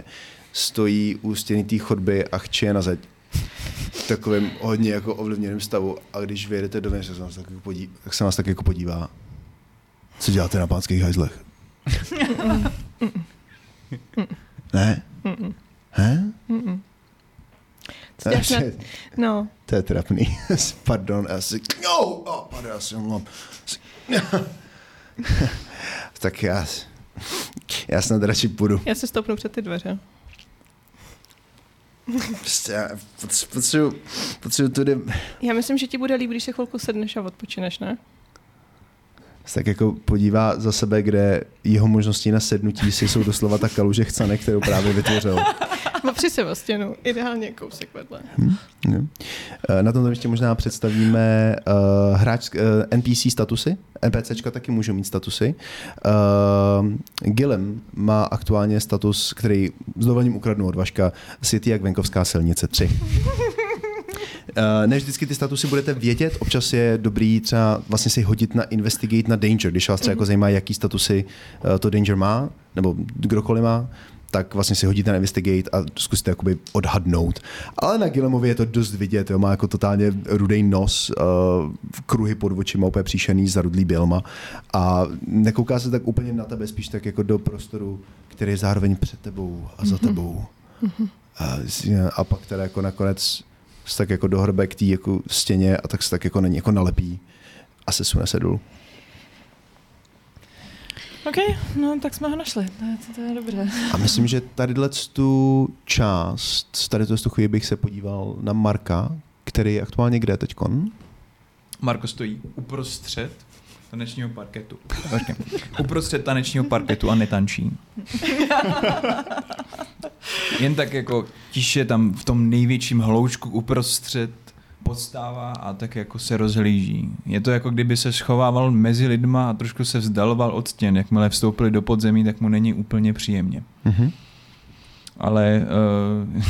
stojí u stěny té chodby a chče na zeď. v takovém hodně jako ovlivněném stavu a když vyjedete dovnitř, tak se vás tak, jako podí, tak se vás tak jako podívá. Co děláte na pánských hajzlech? ne? He? Co děláš na... Takže- No, To je trapný. Pardon, já si... No, oh, pardon, já si omlouvám. Si- tak já... Já snad radši půjdu. já se stoupnu před ty dveře. Prostě já potřebuji, potřebuji tudy... Já myslím, že ti bude líp, když se chvilku sedneš a odpočineš, ne? Se tak jako podívá za sebe, kde jeho možnosti na sednutí si jsou doslova ta kaluže chcanek, kterou právě vytvořil. Opři se o stěnu, ideálně kousek vedle. Eh, Na tomto ještě možná představíme uh, hráč, uh, NPC statusy. NPCčka taky můžou mít statusy. Uh, Gilem má aktuálně status, který s dovolením ukradnu od Vaška, City jak venkovská silnice 3. Uh, ne vždycky ty statusy budete vědět, občas je dobrý třeba vlastně si hodit na investigate na danger, když vás třeba jako zajímá, jaký statusy uh, to danger má, nebo kdokoliv má, tak vlastně si hodíte na investigate a zkusíte jakoby odhadnout. Ale na Gilemovi je to dost vidět, jo, má jako totálně rudý nos, uh, kruhy pod očima, úplně příšený, zarudlý bělma. A nekouká se tak úplně na tebe, spíš tak jako do prostoru, který je zároveň před tebou a za tebou. A, a pak teda jako nakonec se tak jako dohrbe k té jako stěně a tak se tak jako na ní jako nalepí a se sune se dolů. OK, no tak jsme ho našli, to je, to, to je dobře. A myslím, že tadyhle tu část, tady tu chvíli bych se podíval na Marka, který je aktuálně kde teďkon? Marko stojí uprostřed tanečního parketu. Počkej. Uprostřed tanečního parketu a netančí. Jen tak jako tiše tam v tom největším hloučku uprostřed podstává a tak jako se rozhlíží. Je to jako kdyby se schovával mezi lidma a trošku se vzdaloval od stěn. Jakmile vstoupili do podzemí, tak mu není úplně příjemně. Mhm. Ale uh,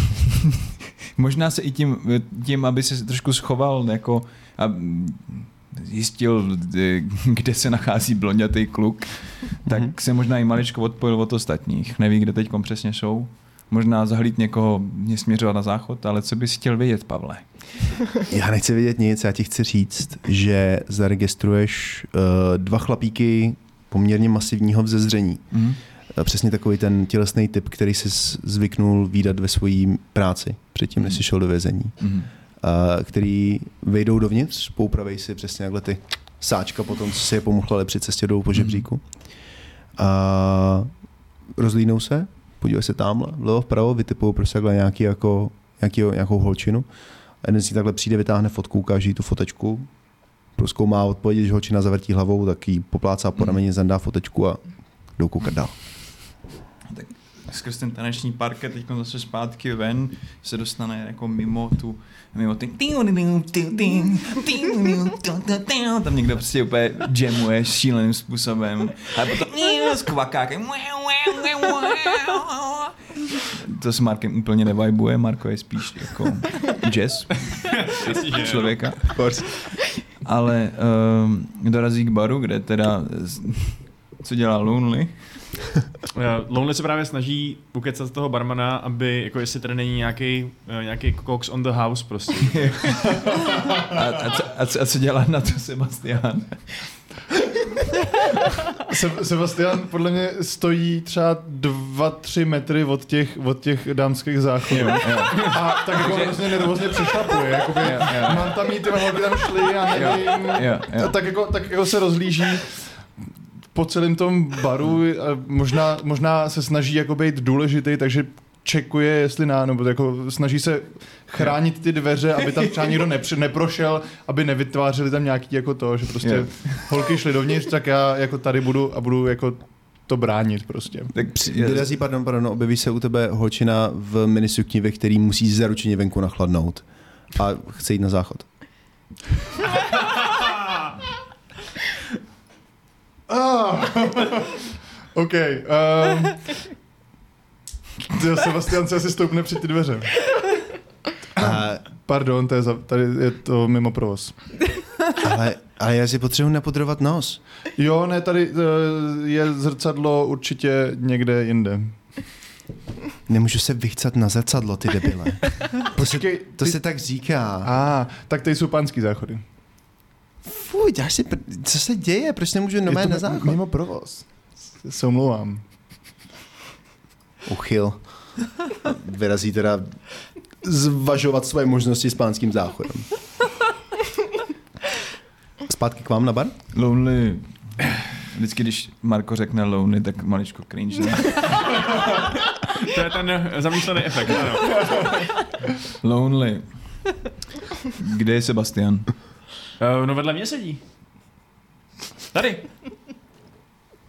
možná se i tím, tím, aby se trošku schoval jako a zjistil, kde se nachází blondětý kluk, tak Mhm. se možná i maličko odpojil od ostatních. Neví, kde teď přesně jsou. Možná zahlít někoho, mě směřovat na záchod, ale co bys chtěl vědět, Pavle? Já nechci vědět nic, já ti chci říct, že zaregistruješ uh, dva chlapíky poměrně masivního vzezření. Mhm. Eh, Přesně takový ten tělesný typ, který si zvyknul výdat ve své práci předtím, než jsi šel do vězení. Mhm. Který vejdou dovnitř, poupravej si přesně takhle ty sáčka potom, co si je pomochlali při cestě dolů po žebříku. A rozlínou se, podívají se tamhle, vlevo vpravo, vytipují prostě takhle nějaký jako, nějaký, nějakou holčinu. A jeden z nich takhle přijde, vytáhne fotku, ukáže tu fotečku, proskoumá odpověď, když holčina zavrtí hlavou, tak jí poplácá po Mhm. rameni, zandá fotečku a jdou koukat dál. Skrz ten taneční parket, teď zase zpátky ven, se dostane jako mimo tu, mimo ty tam někdo prostě úplně jamuje šíleným způsobem a potom s kvakákem to s Markem úplně nevajbuje, Marko je spíš jako jazz člověka. Ale um, dorazí k baru, kde teda co dělá Lonely? Eh, Lonely se právě snaží ukecat toho barmana, aby, jako jestli tady není nějaký, eh, nějaký Cox on the house prostě. A, a, co, a, co, a co dělá na to Sebastian? Se, Sebastian podle mě stojí třeba 2-3 metry od těch, od těch dámských záchodů. A tak jako hrozně nervózně přešlapuje. Jakoby, Jo, jo. mám tam jít, ty holky tam šly a nevím. Jo, jo. A tak jako, tak jako se rozlíží po celém tom baru a možná, možná se snaží jako být důležitý, takže čekuje, jestli ná, nebo jako snaží se chránit ty dveře, aby tam třeba nikdo nepři, neprošel, aby nevytvářeli tam nějaký jako to, že prostě Jo. holky šly dovnitř, tak já jako tady budu a budu jako to bránit prostě. Tak Vyrazí, pardon, pardon, objeví se u tebe holčina v minisukni, ve který musí zaručeně venku nachladnout a chce jít na záchod. Ah. OK. Um, Tyjo, Sebastian se asi stoupne před ty dveře. A, Pardon, to je za, tady je to mimo provoz. ale, ale já si potřebuji nepodrovat nos. Jo, ne, tady eh, je zrcadlo určitě někde jinde. Nemůžu se vychcat na zrcadlo, ty debile. To se, to ty- se tak říká. A, tak tady jsou pánský záchody. Fuj, děláš si, pr- co se děje? Proč nemůžu Je nomé to na záchod? Mimo provoz. Se omlouvám. Uchyl. Vyrazí teda zvažovat svoje možnosti s pánským záchodem. Zpátky k vám na bar? Lonely. Vždycky, když Marko řekne lonely, tak maličko cringe. Ne? To je ten zamýšlený efekt. Ano. Lonely. Kde je Sebastian? Uh, no vedle mě sedí. Tady.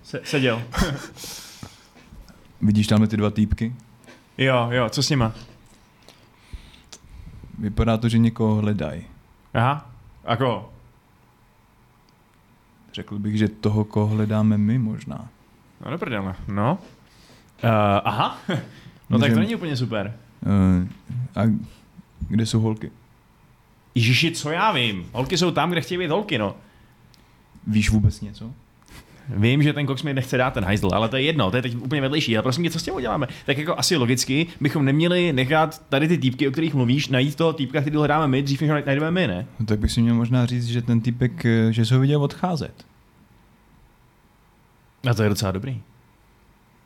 Se, seděl. Vidíš tamhle ty dva týpky? Jo, jo, co s nima? Vypadá to, že někoho hledají. Aha. A koho? Řekl bych, že toho, koho hledáme my možná. No do prdele. No. Uh, aha. No tak to Můžem- není úplně super. Uh, a kde jsou holky? Ježiši, co já vím? Holky jsou tam, kde chtějí být holky, no. Víš vůbec něco? Vím, že ten Cox mi nechce dát ten hajzl, ale to je jedno, to je teď úplně vedlejší. Ale prosím tě, co s tím uděláme? Tak jako asi logicky bychom neměli nechat tady ty týpky, o kterých mluvíš, najít toho týpka, který hledáme my, dřív než ho najdeme my, ne? No, tak bych si měl možná říct, že ten týpek, eh, že se ho viděl odcházet. A to je docela dobrý.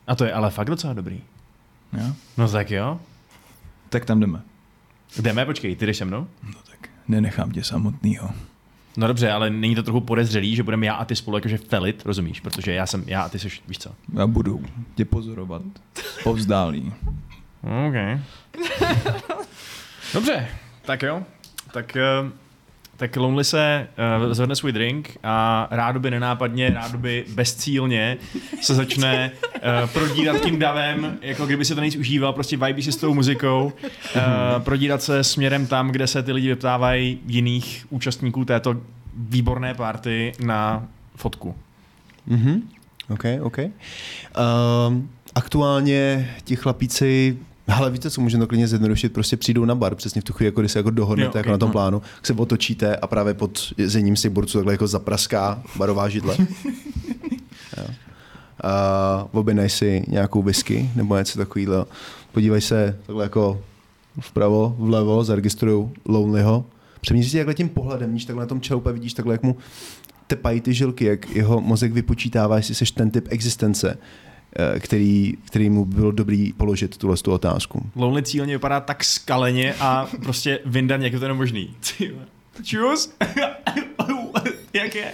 A to je ale fakt docela dobrý. Jo? No tak jo. Tak tam jdeme. Jdeme, počkej, ty jdeš se mnou? No nenechám tě samotnýho. No dobře, ale není to trochu podezřelý, že budeme já a ty spolu jakože felit, rozumíš? Protože já jsem já a ty jsi, víš co? Já budu tě pozorovat. Povzdálí. OK. Dobře, tak jo. Tak, eh, tak Lonely se uh, zvedne svůj drink a rádoby nenápadně, rádoby bezcílně se začne uh, prodírat tím davem, jako kdyby se to nejvíc užíval, prostě vibí si s tou muzikou, uh, prodírat se směrem tam, kde se ty lidi vyptávají jiných účastníků této výborné party na fotku. Mhm. OK, OK. Um, aktuálně ti chlapíci ale víte, co můžeme to klidně zjednodušit, prostě přijdou na bar, přesně v tu chvíli, jako když se jako dohodnete Jo, jo, ok, jako na tom no. plánu, se otočíte a právě pod jezením z těch borců takhle jako zapraská barová židle. jo. A objednaj si nějakou whisky nebo něco takového. Podívej se takhle jako vpravo, vlevo, zaregistrují Lonelyho. Přemýšlíš si takhle tím pohledem, když takhle na tom čeloupe vidíš takhle, jak mu tepají ty žilky, jak jeho mozek vypočítává, jestli jsi ten typ existence, eh, který, který mu bylo dobrý položit tuhle tu otázku. Lonely cílně vypadá tak skaleně a prostě vyndaně, jak je to jenom možný. Ty vole. Čus? jak je?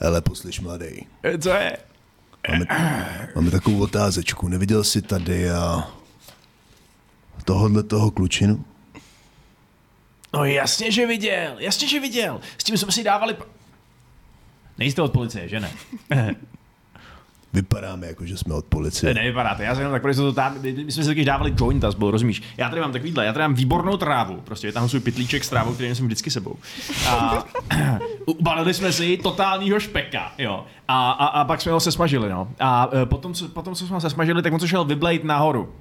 Ale poslyš, mladý, Co je? máme, máme takovou otázečku. Neviděl jsi tady a tohodle toho klučinu? No jasně, že viděl, jasně, že viděl. S tím jsme si dávali... Pa... Nejste od policie, že ne? Vypadáme jako, že jsme od policie. nevypadáte, já jsem jenom tak, protože to tam, my jsme si taky dávali jointa spolu, rozumíš? Já tady mám takovýhle, já tady mám výbornou trávu, prostě vytáhnu svůj pytlíček s trávou, který jsem vždycky sebou. A ubalili jsme si totálního špeka, jo. A, a, a pak jsme ho se smažili, no. A e, potom, co, potom, co jsme se smažili, tak on se šel vyblejt nahoru.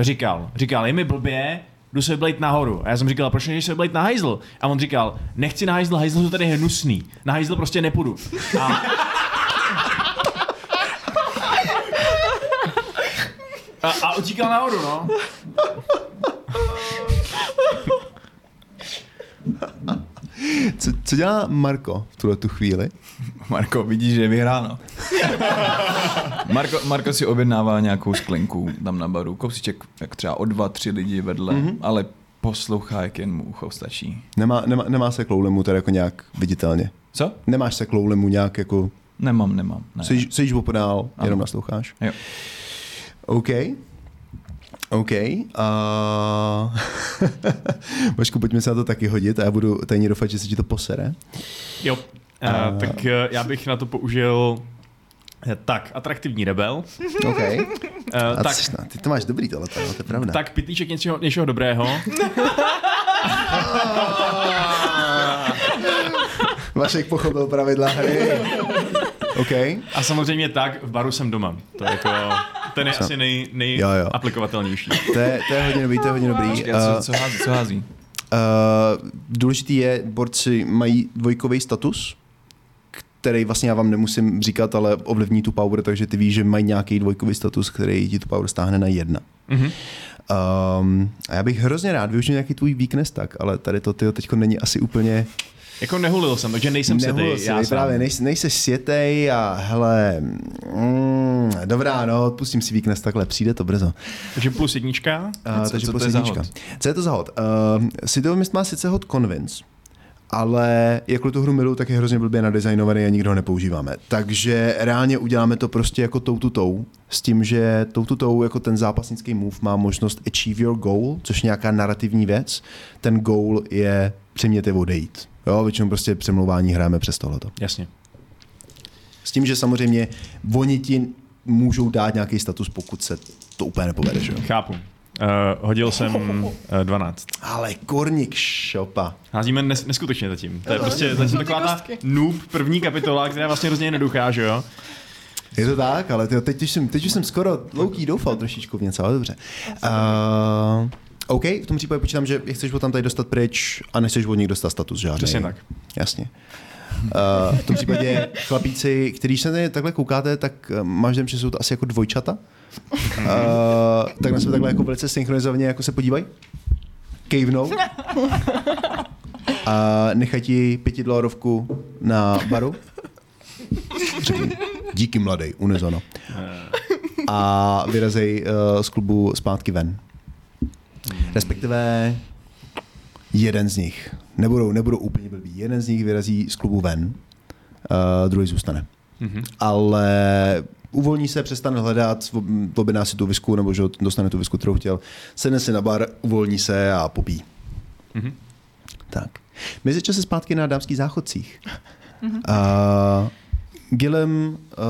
Říkal, říkal, je mi blbě, jdu se vyblejt nahoru. A já jsem říkal, proč nejdeš se vyblejt na hajzl? A on říkal, nechci na hajzl, hajzl jsou tady hnusný. Na hajzl prostě nepůjdu. A, a, a utíkal nahoru, no. Co, co dělá Marko v tuhle tu chvíli? Marko, vidíš, že je vyhráno. Marko, Marko si objednává nějakou sklenku tam na baru. Kousíček, jak třeba o dva, tři lidi vedle, mm-hmm. ale poslouchá, jak jen mu ucho stačí. Nemá, nemá, nemá se kloulemu tady jako nějak viditelně. Co? Nemáš se kloulemu nějak jako, Nemám, nemám. Ne. jsi, jsi opodál, Ano. jenom nasloucháš? Jo. OK. OK. A... Vašku, pojďme se na to taky hodit a já budu tajně doufat, že se ti to posere. Jo. Uh, tak uh, já bych na to použil eh, tak, atraktivní rebel. OK. Uh, A tak, ty, ty to máš dobrý tohle, to je pravda. tak pitlíček něčeho, něčeho dobrého. Vašek pochopil pravidla hry. OK. A samozřejmě tak, v baru jsem doma. To je jako, ten je asi nej, nej Jo, jo. aplikovatelnější. To je, to je hodně dobrý, to je hodně dobrý. Počkej, Uh, a co, co hází? Co hází? uh, důležitý je, borci mají dvojkový status, který vlastně já vám nemusím říkat, ale ovlivní tu power, takže ty víš, že mají nějaký dvojkový status, který ti tu power stáhne na jedna. Mhm. Um, a já bych hrozně rád využil nějaký tvůj weakness tak, ale tady to tyjo, teďko není asi úplně... Jako nehulil jsem, takže nejsem Nehulil vej, sám. právě, nejsi, nejsi světej a hele, mm, dobrá, no, odpustím si weakness takhle, přijde to brzo. Takže plus jednička. Uh, co- takže co to plus je za jednička. hod? Co je to za hod? Uh, City of Mist má sice hod Convince, ale jako tu hru miluju, tak je hrozně blbě nadizajnovaný a nikdo ho nepoužíváme. Takže reálně uděláme to prostě jako tou tutou, s tím, že tou tutou jako ten zápasnický move má možnost achieve your goal, což je nějaká narrativní věc. Ten goal je přiměte odejít. Jo, většinou prostě přemlouvání hrajeme přes tohleto. Jasně. S tím, že samozřejmě oni ti můžou dát nějaký status, pokud se to úplně nepovede. Že? jo. Chápu. Uh, hodil jsem uh, 12. Ale korník šopa. Házíme nes, neskutečně zatím. To je prostě zatím taková ta noob první kapitola, která je vlastně hrozně jednoduchá, že jo? Je to tak, ale tyjo, teď, už jsem, teď už jsem skoro louký doufal trošičku v něco, ale dobře. Uh, OK, v tom případě počítám, že chceš od tam tady dostat pryč a nechceš od nich dostat status žádný. Přesně tak. Jasně. Uh, v tom případě chlapíci, který se tady takhle koukáte, tak eh, máš že jsou to asi jako dvojčata. Uh, tak na sebe takhle jako velice synchronizovaně jako se podívají. Kejvnou. A nechají ti pětidolarovku na baru. Řekni, díky mladej, unizono. A vyrazej uh, z klubu zpátky ven. Respektive jeden z nich. Nebudou, nebudou úplně blbý. Jeden z nich vyrazí z klubu ven, uh, druhý zůstane. Mhm. Ale uvolní se, přestane hledat, ob- objedná si tu visku, nebo že dostane tu visku, kterou chtěl, sedne si na bar, uvolní se a popí. Mhm. Tak. Mezičas se zpátky na dámských záchodcích. Mhm. Uh, Gilem uh,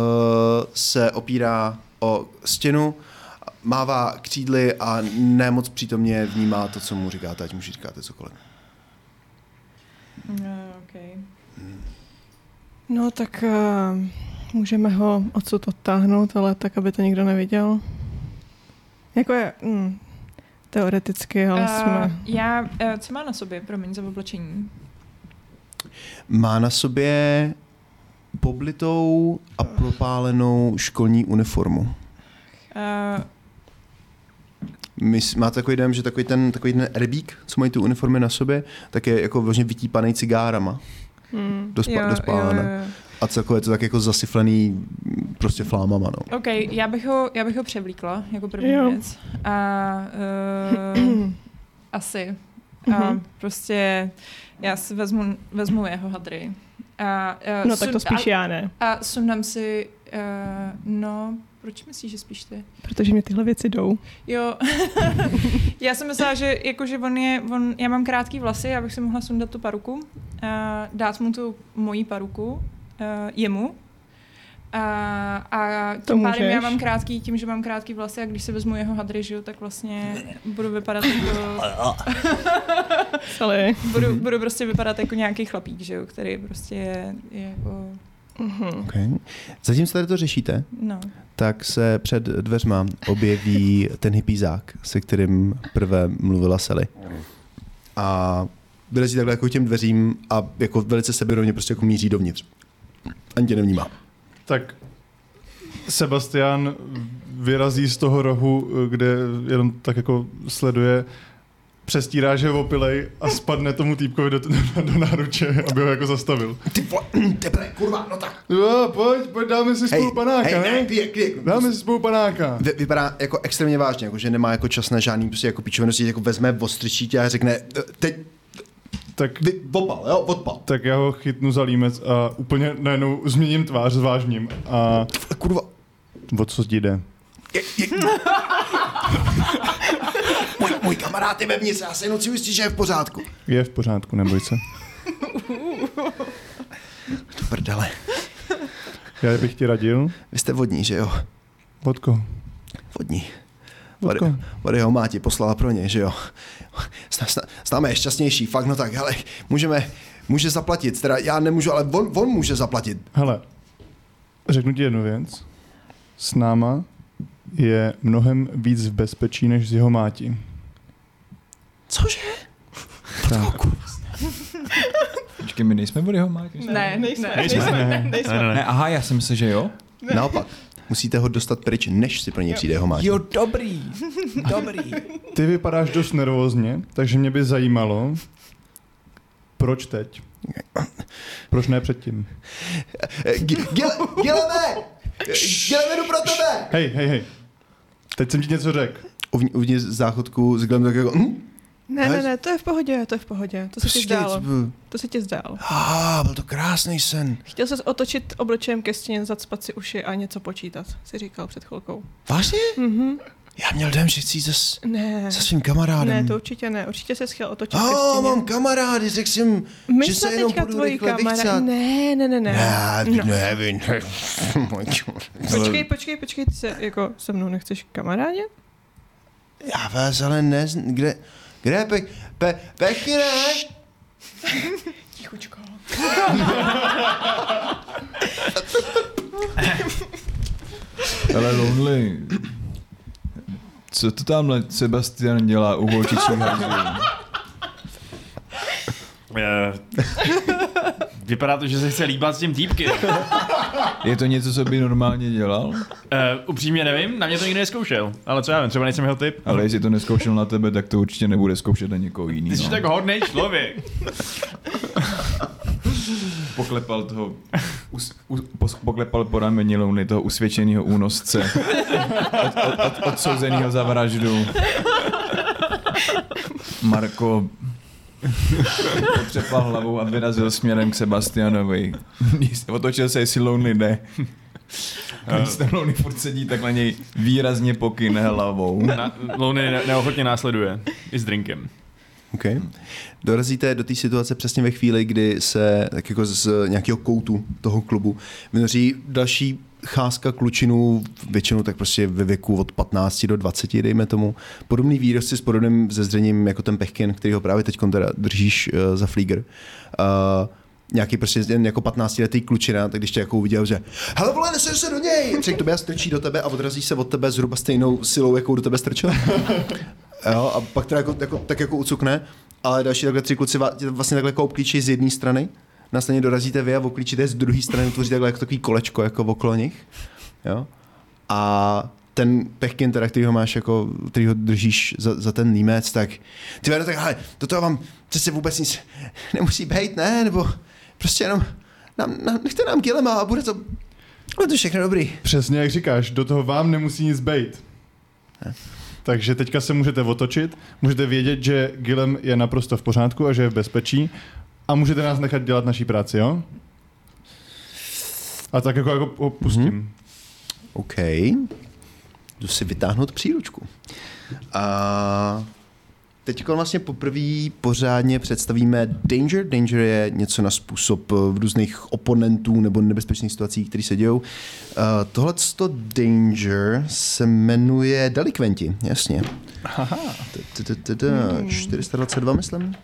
se opírá o stěnu, mává křídly a nemoc přítomně vnímá to, co mu říkáte, ať mu říkáte cokoliv. No, okay. No tak uh, můžeme ho odsud odtáhnout, ale tak, aby to nikdo neviděl. Jako je, mm, teoreticky, ale uh, jsme... Já, uh, co má na sobě, promiň, za oblečení? Má na sobě poblitou a propálenou školní uniformu. Uh, My, s- máte takový dojem, že takový ten, takový ten rebík, co mají tu uniformy na sobě, tak je jako vlastně vytípaný cigárama. Mm. Do, spa, do spálena. jo. A celkově je to tak jako zasyflený mm, prostě flámama, no. OK, já bych, ho, já bych ho převlíkla jako první Jo. věc. A uh, asi. A Mhm. prostě já si vezmu, vezmu jeho hadry. A, uh, No tak to spíš já ne, A, a sundám si, uh, no, proč myslíš, že spíš ty? protože mě tyhle věci jdou. Jo, já jsem myslela, že, jako, že on je, on, já mám krátký vlasy, já bych si mohla sundat tu paruku, uh, dát mu tu moji paruku, jemu. A, a To tím pádem já mám krátký, tím, že mám krátký vlasy a když si vezmu jeho hadry, že jo, tak vlastně budu vypadat jako, Sally. budu, budu prostě vypadat jako nějaký chlapík, že jo, který prostě je, je jako, Mhm. Okay. Zatímco tady to řešíte, no. tak se před dveřma objeví ten hypízák, se kterým prvé mluvila Sally. A vyrazí takhle jako k těm dveřím a jako velice seberovně prostě jako míří dovnitř. Ani tě nevnímá. Tak Sebastian vyrazí z toho rohu, kde jenom tak jako sleduje, přestírá, že je opilej a spadne tomu týpkovi do, do, do náruče, aby ho jako zastavil. Ty tebe, kurva, no tak. Jo, pojď, pojď, dáme si spolu panáka, hej, ne? ne, klid, klid. Dáme si spolu panáka. Vy, vypadá jako extrémně vážně, jako, že nemá jako čas na žádný prostě jako pičovinosti, jako vezme ostřičí a řekne, "E, teď Tak, vy, opal, jo, odpal. tak já ho chytnu za límec a úplně najednou změním tvář s vážním. A Kurva, o co ti jde? je, je. můj, můj kamarád je vevnitř, já se jenom chci ujistit, že je v pořádku. Je v pořádku, neboj se. Do prdele, Já bych ti radil. vy jste vodní, že jo? Vodko. Vodní. Vody ho máti poslala pro ně, že jo? S, s, s námi je šťastnější, fakt, no tak, hele, můžeme, může zaplatit, teda já nemůžu, ale on, on může zaplatit. Hele, řeknu ti jednu věc. S náma je mnohem víc v bezpečí, než s jeho mátí. Cože? Tak. Počkej, my nejsme Bodyho Máč? Ne, Nejsme, ne. nejsme, ne, nejsme. Ne, ne, Ne, ne. aha, já jsem myslel, že jo. Naopak, musíte ho dostat pryč, než si pro něj přijde jeho máč. Jo, dobrý. Dobrý. Ty vypadáš dost nervózně, takže mě by zajímalo, proč teď? Proč ne předtím? Gileme! Gileme, jdu pro tebe! Hej, hej, hej. Teď jsem ti něco řekl. Uvnitř, uvnitř záchodku s Gilem tak jako... Hm? Ne, ne, ne, to je v pohodě, to je v pohodě. To se ti Počkej, zdálo. byl- To se ti zdálo. Ah, byl to krásný sen. Chtěl ses otočit obličejem ke stěně, zacpat si uši a něco počítat, si říkal před chvilkou. Vážně? Mhm. Já měl den, že chci jít se, Ne, se svým kamarádem. ne, to určitě ne. Určitě se chtěl otočit ke Oh, stěně. mám kamarády, řekl jsem, My že se jenom budu rychle vychcat. Ne, ne, ne, ne. Ne, No. ne, vy, ne. Počkej, počkej, počkej, ty se jako se mnou nechceš kamarádě? Já vás ale ne, kde, kde je pe, pe, Peky ne? Tichučko. Ale Lonely. Co to tamhle Sebastian dělá u? Eh, Vypadá to, že se chce líbat s tím týpkem. Je to něco, co by normálně dělal? Uh, upřímně nevím, na mě to nikdy neskoušel. Ale co já vím, třeba nejsem jeho typ. Ale jestli to neskoušel na tebe, tak to určitě nebude zkoušet na někoho Ty jiného. jsi tak hodný člověk. Poklepal toho, us, us, pos- poklepal po rameni Lonely toho usvědčeného únosce. Od, od, od, odsouzeného za vraždu. Marko potřepal hlavou a vyrazil směrem k Sebastianovi. Otočil se, jestli Lonely jde. A když Lonely furt sedí, tak na něj výrazně pokyne hlavou. Na, Louny ne- neochotně následuje. I s drinkem. Okay. Dorazíte do té situace přesně ve chvíli, kdy se tak jako z nějakého koutu toho klubu vynoří další cházka klučinů, většinou tak prostě ve věku od 15 do 20, dejme tomu. Podobný výrostci s podobným zezřením jako ten Pechkin, který ho právě teď držíš uh, za flíger. Uh, nějaký prostě jen jako 15 letý klučina, tak když tě jako uviděl, že hele vole, nesež se do něj, přijď k tobě a strčí do tebe a odrazí se od tebe zhruba stejnou silou, jakou do tebe strčil. Jo, a pak teda jako, jako, tak jako ucukne, ale další takhle tři kluci vlastně takhle jako obklíčí z jedné strany, následně dorazíte vy a obklíčíte z druhé strany, tvoří takhle jako takový kolečko jako okolo nich. Jo? A ten pechkin, teda, který ho máš jako, který ho držíš za, za ten límec, tak ty no tak hele, toto vám přece vůbec nic nemusí být, ne? Nebo prostě jenom nám, nám, nechte nám kilema a bude to, bude to všechno dobrý. Přesně jak říkáš, do toho vám nemusí nic bejt. Takže teďka se můžete otočit, můžete vědět, že Gilem je naprosto v pořádku a že je v bezpečí a můžete nás nechat dělat naší práci, jo? A tak jako, jako ho pustím. Mhm. OK. Jdu si vytáhnout příručku. A teď vlastně poprvé pořádně představíme Danger. Danger je něco na způsob eh, různých oponentů nebo nebezpečných situací, které se dějou. Uh, Tohle Danger se jmenuje Delikventi, jasně. T- t- t- t- 422, myslím.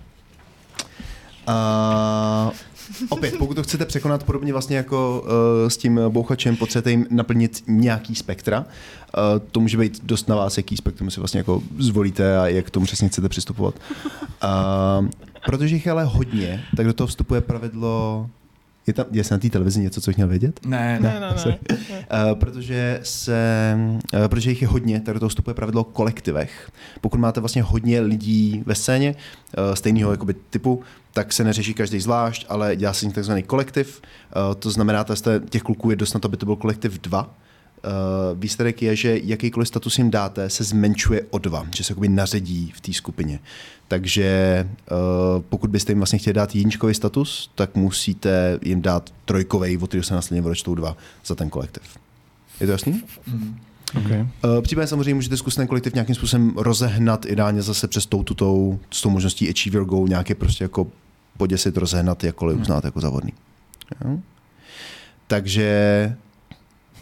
A opět, pokud to chcete překonat podobně vlastně jako uh, s tím bouchačem, potřebujete jim naplnit nějaký spektra. Uh, to může být dost na vás, jaký spektrum si vlastně jako zvolíte a jak k tomu přesně chcete přistupovat. Uh, protože jich je ale hodně, tak do toho vstupuje pravidlo je tam, je na té televizi něco, co bych měl vědět? Ne, Ne, ne, sorry. ne. Uh, protože, se, uh, protože jich je hodně, tak do toho vstupuje pravidlo o kolektivech. Pokud máte vlastně hodně lidí ve scéně, uh, stejného jakoby typu, tak se neřeší každý zvlášť, ale dělá se z nich takzvaný kolektiv. Uh, to znamená, že těch kluků je dost na to, aby to byl kolektiv dva. Uh, výsledek je, že jakýkoliv status jim dáte, se zmenšuje o dva, že se jakoby naředí v té skupině. Takže uh, pokud byste jim vlastně chtěli dát jedničkový status, tak musíte jim dát trojkový, od kterého se následně odečtou dva za ten kolektiv. Je to jasný? Okay. Uh, případně samozřejmě můžete zkusit ten kolektiv nějakým způsobem rozehnat, ideálně zase přes tou tutou, s tou možností achieve your goal, nějaké prostě jako poděsit, rozehnat, jakkoliv uznáte jako závodný. Jo? Takže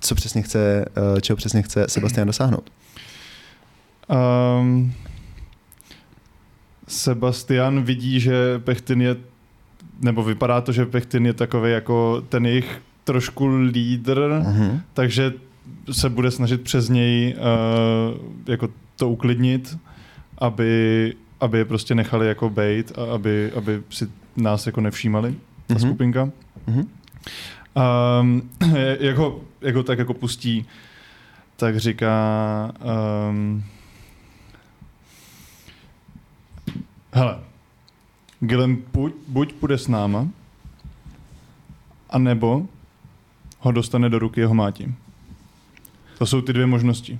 co přesně chce, uh, čeho přesně chce Sebastian dosáhnout? Um, Sebastian vidí, že Pechtin je, nebo vypadá to, že Pechtin je takový jako ten jejich trošku lídr, Uh-huh. takže se bude snažit přes něj uh, jako to uklidnit, aby, aby je prostě nechali jako bejt a aby, aby si nás jako nevšímali. ta Mhm. skupinka. Mhm. Um, jak, ho, jak ho tak jako pustí, tak říká... Um, hele, Gillen buď, buď půjde s náma, anebo ho dostane do ruky jeho máti. To jsou ty dvě možnosti.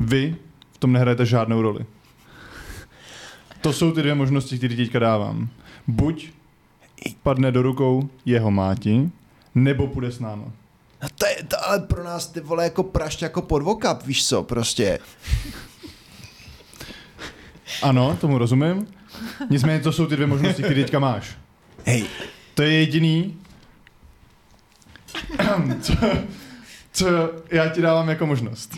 Vy v tom nehrajete žádnou roli. To jsou ty dvě možnosti, které teďka dávám. Buď padne do rukou jeho máti, nebo půjde s náma. No to je to ale pro nás ty vole jako prašť jako podvokap, víš co, prostě. Ano, tomu rozumím. Nicméně to jsou ty dvě možnosti, které teďka máš. Hej, To je jediný, co, co já ti dávám jako možnost.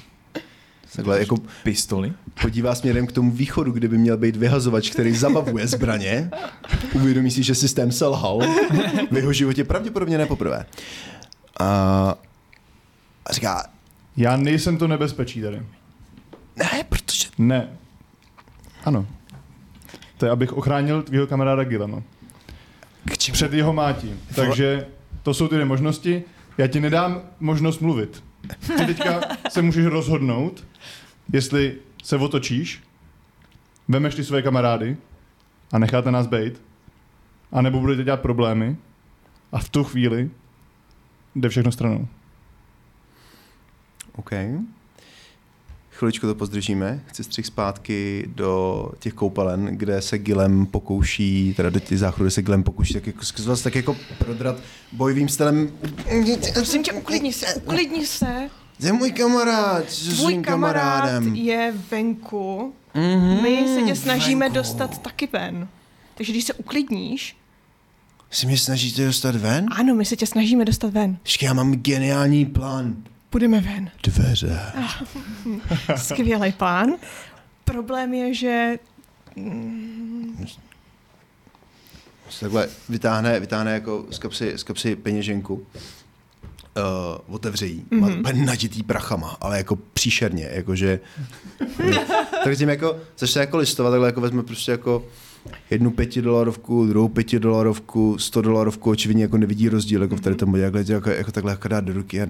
takhle jako Pistoli? podívá směrem k tomu východu, kde by měl být vyhazovač, který zabavuje zbraně. Uvědomí si, že systém selhal. V jeho životě pravděpodobně nepoprvé. A, a říká, Já nejsem to nebezpečí tady. ne, protože... Ne. Ano. To je, abych ochránil tvýho kamaráda Gilema. K čemu? Před jeho mátí. Takže to jsou ty možnosti. Já ti nedám možnost mluvit. Ty teďka se můžeš rozhodnout, jestli se otočíš, vemeš ty své kamarády a necháte nás bejt, anebo budete dělat problémy a v tu chvíli jde všechno stranou. OK. Chviličku to pozdržíme. Chci střih zpátky do těch koupelen, kde se Gilem pokouší, teda do těch záchodů, kde se Gilem pokouší tak jako, vás tak jako prodrat bojovým stylem. Prosím tě, uklidni se, uklidni se. Je můj kamarád, s Tvůj kamarád kamarádem. je venku. Mhm, My se tě snažíme venku. dostat taky ven. Takže když se uklidníš, Si mě snažíte dostat ven? ano, my se tě snažíme dostat ven. Počkej, já mám geniální plán. Půjdeme ven. Dveře. Skvělý plán. Problém je, že Takhle vytáhne, vytáhne jako z kapsy, z kapsy peněženku. Uh, otevře jí. Mm-hmm. Má úplně naditý prachama, ale jako příšerně, jakože... tak tím jako, začne jako listovat, takhle jako vezme prostě jako jednu pětidolarovku, druhou pětidolarovku, sto dolarovku, očividně jako nevidí rozdíl, jako v tady tom bodě, jako, jako, jako takhle jako dát do ruky. A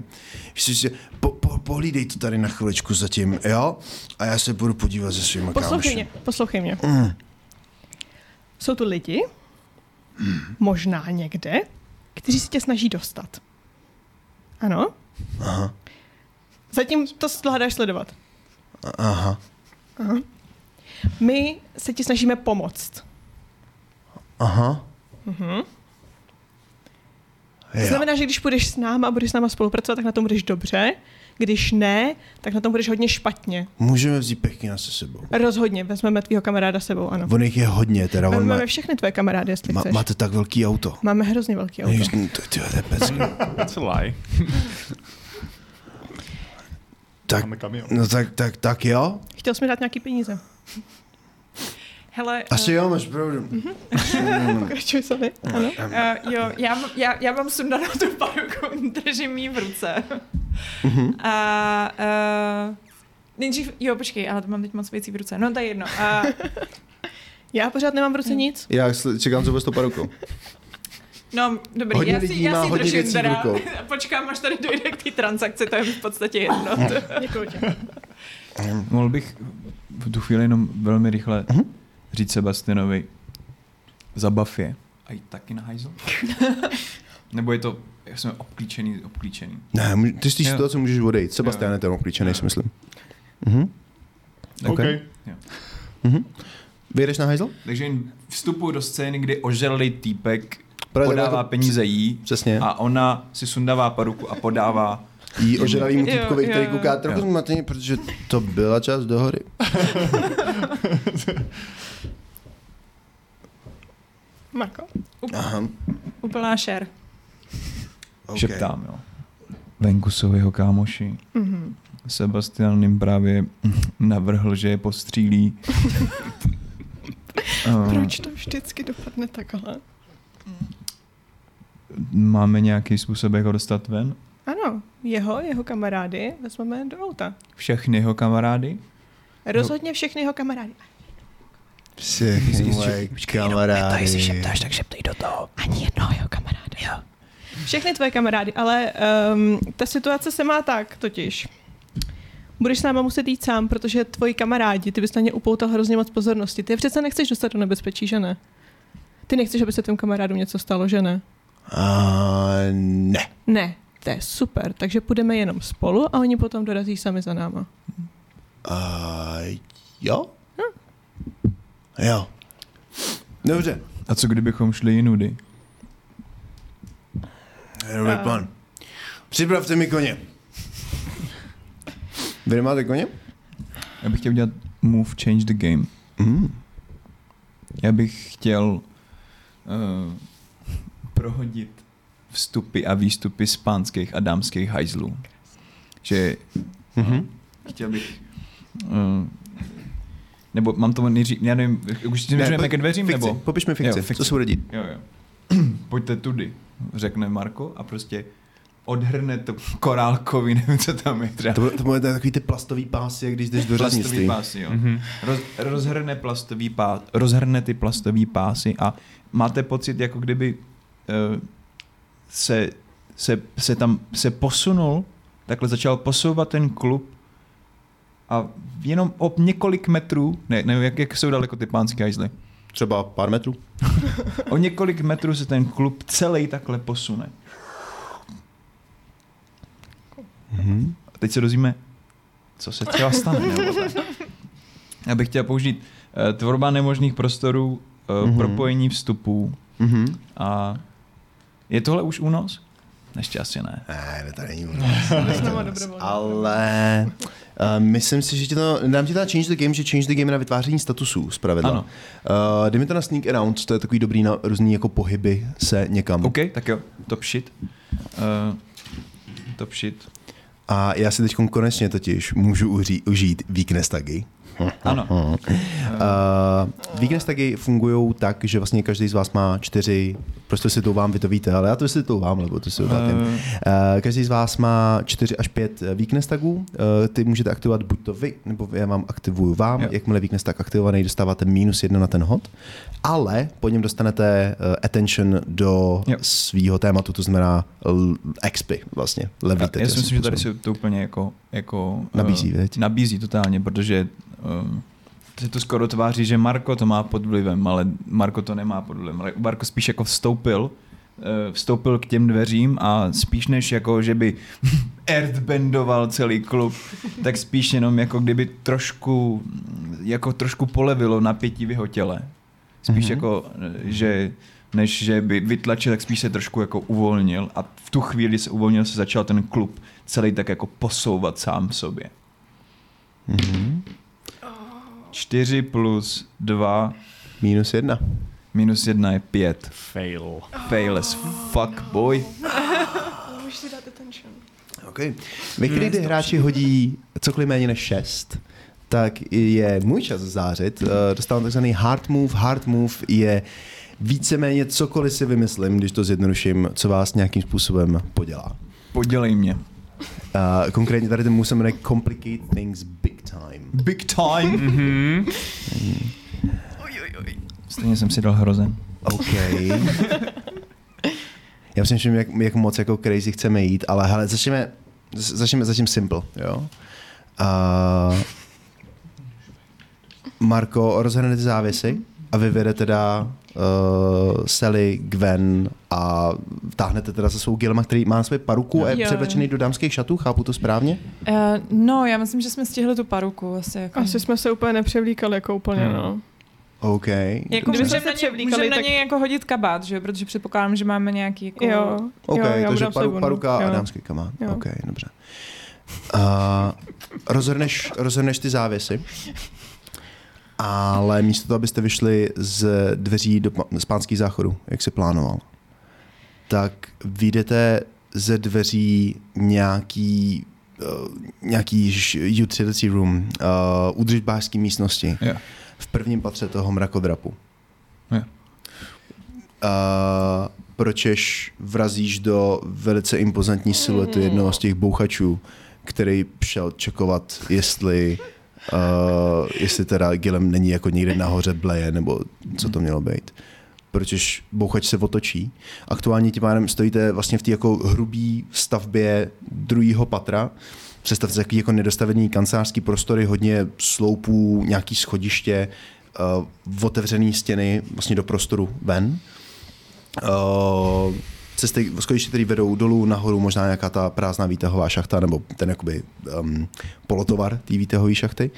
víš si, po, po, pohlídej to tady na chviličku zatím, jo? A já se budu podívat se svýma Poslouchej kámoši. mě, poslouchej mě. Mm. Jsou tu lidi, možná někde, kteří se tě snaží dostat. Ano? Aha, Zatím to hledáš sledovat. aha, My se ti snažíme pomoct. Aha. Mhm. To Jo. znamená, že když půjdeš s náma a budeš s náma spolupracovat, tak na tom budeš dobře. Když ne, tak na tom budeš hodně špatně. Můžeme vzít pechkina se sebou. Rozhodně, vezmeme tvýho kamaráda sebou, ano. On jich je hodně, teda on má, Vezmeme všechny tvoje kamarády, jestli má, chceš. máte tak velký auto. Máme hrozně velký auto. Ježiš, To, to, to je pecky. That's a lie. tak, Máme kamion. no tak, tak, tak jo. Chtěl jsi mi dát nějaký peníze. Hele, Asi eh, jo, máš pravdu. Pokračuj sami. Ano. Uh, jo, já, mám- já, já mám sundanou tu paruku, držím ji v ruce. A uh, nejdřív, jo, počkej, ale to mám teď moc věcí v ruce. No, to je jedno. Uh, Já pořád nemám v ruce nic. Já čekám, co bude s tou parukou. no, dobrý, Hodně já si, já si hodně držím teda. rukou. Počkám, až tady dojde k té transakci, to je v podstatě jedno. Děkuji tě. Mohl bych v tu chvíli jenom velmi rychle Mhm. Říct Sebastianovi, zabav je. A jít taky na hajzl? Nebo je to, jak jsme obklíčený, obklíčený. Ne, ty z té situace můžeš odejít. Sebastian je ten oklíčený, si myslím. Mhm. OK. Okay. Vyjedeš na hajzl? Takže jen vstupuji do scény, kdy ožralý týpek Právě podává peníze jí Přesně. a ona si sundává paruku a podává Jí ožravýmu Jo, týpkovi, jo, který jo. kouká trochu zmateně, protože to byla část do hory. Marko? Aha. Úplná šer. Okay. šeptám, jo. Venku jsou jeho kámoši. Mhm. Sebastian jim právě navrhl, že je postřílí. Proč to vždycky dopadne takhle? Máme nějaký způsob, jak ho dostat ven? Ano, jeho, jeho kamarády vezmeme do auta. Všechny jeho kamarády? Rozhodně všechny jeho kamarády. Všechny moje kamarády. tak šeptej do toho. Ani jednoho jeho kamaráda. Všechny tvoje kamarády, ale um, ta situace se má tak totiž. Budeš s náma muset jít sám, protože tvoji kamarádi, ty bys na ně upoutal hrozně moc pozornosti. Ty je přece nechceš dostat do nebezpečí, že ne? Ty nechceš, aby se tvým kamarádům něco stalo, že ne? Uh, ne. Ne, to je super, takže půjdeme jenom spolu a oni potom dorazí sami za náma. Uh, jo? Jo. Dobře. A co kdybychom šli jinudy? Dobrý A- plán. Připravte mi koně. Vy nemáte koně? Já bych chtěl dělat move change the game. Mm. Já bych chtěl uh, prohodit vstupy a výstupy z pánských a dámských hajzlů. Že Mhm. chtěl bych... Uh, nebo mám to nejdřív, já nevím, už si směřujeme pojď- ke dveřím, fikci. nebo? Popiš mi fikci. Jo, fikci. Co se bude dít? Jo, jo. Pojďte tudy, řekne Marko a prostě odhrne to korálkový, nevím, co tam je třeba. To, bude- to bude takový ty plastový pásy, jak když jdeš do plastový pásy, jo. Mhm. Roz, rozhrne plastový pás, rozhrne ty plastový pásy a máte pocit, jako kdyby uh, se, se, se tam se posunul, takhle začal posouvat ten klub a jenom o několik metrů, ne, nevím, jak, jak jsou daleko ty pánské hajzly, Třeba pár metrů. o několik metrů se ten klub celý takhle posune. Mhm. A teď se dozvíme, co se třeba stane. Já bych chtěl použít uh, tvorba nemožných prostorů, uh, Mhm. mm-hmm. propojení vstupů Mhm. a je tohle už únos? Ještě asi ne. Ne, to není dobrovolně. Ale uh, myslím si, že ti to, dám ti teda Change the Game, že Change the Game je na vytváření statusů z pravidla. Ano. Uh, dej mi to na Sneak Around, to je takový dobrý na různý jako pohyby se někam. OK, tak jo, top shit. Uh, top shit. A já si teď konečně totiž můžu uří, užít weakness tagy. Ano. Uh, weakness tagy fungují tak, že vlastně každý z vás má čtyři, prostě si to vám, vy to víte, ale já to si to vám, nebo to si to uh, Uh, každý z vás má 4 až 5 weakness tagů. Uh, ty můžete aktivovat buď to vy, nebo já vám aktivuju vám. Jo. Jakmile weakness tag aktivovaný, dostáváte minus jedna na ten hod. Ale po něm dostanete uh, attention do Jo. svého tématu, to znamená l- expy vlastně. Levíte. já si myslím, že tady se to úplně jako, jako Nabízí, uh, nabízí totálně, protože se to skoro tváří, že Marko to má pod vlivem, ale Marko to nemá pod vlivem. Ale Marko spíš jako vstoupil, eh, vstoupil k těm dveřím a spíš než jako, že by earthbendoval celý klub, tak spíš jenom jako kdyby trošku, jako trošku polevilo napětí v jeho těle. Spíš Mhm. mm-hmm. jako, eh, že než že by vytlačil, tak spíš se trošku jako uvolnil a v tu chvíli se uvolnil, se začal ten klub celý tak jako posouvat sám v sobě. Mhm. 4 plus 2 Minus jedna. minus 1 je 5. Fail. Fail as fuck, boy. Můžeš si dát attention. Okay. Ve chvíli, kdy hráči hodí cokoliv méně než 6, tak je můj čas zářit. Eh, Dostávám takzvaný hard move. Hard move je víceméně cokoliv si vymyslím, když to zjednoduším, co vás nějakým způsobem podělá. Podělej mě. Uh, konkrétně tady ten move se jmenuje Complicate Things Big Time. Big time. Mhm. Stejně jsem si dal hrozen. OK. Já přemýšlím, jak, jak moc jako crazy chceme jít, ale hele, začneme, začneme zatím simple, jo. Uh, Marko, rozhrne ty závěsy a vy vede teda uh, Sally, Gwen a táhnete teda se svou Gilma, který má na své paruku a je Jo, převlečený do dámských šatů, chápu to správně? Uh, no, já myslím, že jsme stihli tu paruku asi. Jako. Asi jsme se úplně nepřevlíkali jako úplně, Hmm. no. OK. Jako Kdyby jsme na, se převlíkali, můžeme na tak- něj jako hodit kabát, že? protože předpokládám, že máme nějaký jako... Jo, OK, jo, takže paru, no. paruka a Jo. dámský kamán. Jo. OK, dobře. Uh, rozhrneš, rozhrneš ty závěsy, ale místo toho, abyste vyšli z dveří do pa- z pánský záchodu, jak si plánoval, tak vyjdete ze dveří nějaký uh, nějaký utility room, uh, údržbářské místnosti Jo. v prvním patře toho mrakodrapu. Jo. Uh, pročež vrazíš do velice impozantní siluety jednoho z těch bouchačů, který šel čekovat, jestli, uh, jestli teda Gilem není jako někde nahoře bleje, nebo co to mělo být. protože bouchač se otočí. Aktuálně tím pádem stojíte vlastně v té jako hrubý stavbě druhého patra. Představte si takový jako nedostavený kancelářský prostory, hodně sloupů, nějaký schodiště, uh, otevřené stěny vlastně do prostoru ven. Uh, cesty, schodiště, které vedou dolů, nahoru, možná nějaká ta prázdná výtahová šachta, nebo ten jakoby um, polotovar té výtahové šachty.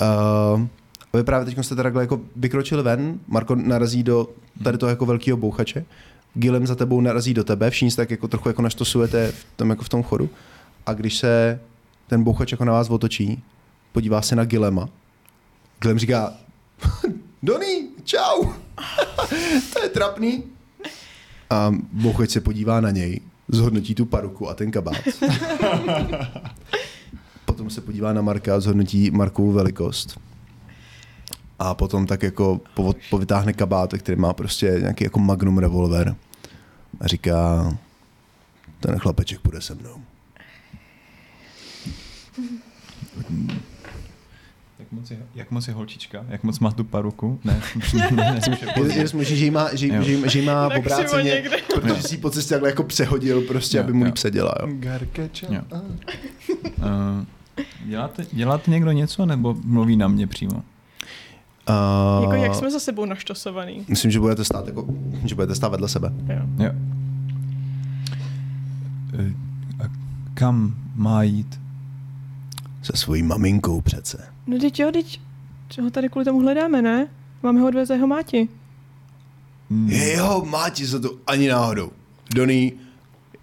Uh, a vy právě teď jste takhle jako vykročili ven, Marko narazí do tady toho jako velkého bouchače, Gilem za tebou narazí do tebe, všichni se tak jako trochu jako naštosujete v tom, jako v tom chodu a když se ten bouchač jako na vás otočí, podívá se na Gilema. Gilem říká, Donny, čau, to je trapný. A bouchač se podívá na něj, zhodnotí tu paruku a ten kabát. Potom se podívá na Marka a zhodnotí Markovu velikost. A potom tak jako po- povytáhne kabát, který má prostě nějaký jako magnum revolver. A říká, ten chlapeček půjde se mnou. Jak moc, je, jak moc je holčička? Jak moc má tu paruku? Ne, ne, ne, Je, je dost možný, že jí má, že, Jo. že, jí- že jí má obráceně, někde. protože si ji po cestě takhle jako přehodil prostě, Jo, aby mu ji jo. předěla. Jo. Garkeče. Jo. Uh, děláte, děláte někdo něco, nebo mluví na mě přímo? Uh, Jako jak jsme za sebou naštosovaný. Myslím, že budete stát jako, že budete stát vedle sebe. Jo. Jo. Eh, A kam má jít? Se svojí maminkou přece. No teď jo, teď ho tady kvůli tomu hledáme, ne? Máme ho odvést za jeho máti. Hmm. Jo, máti se to ani náhodou. Donny,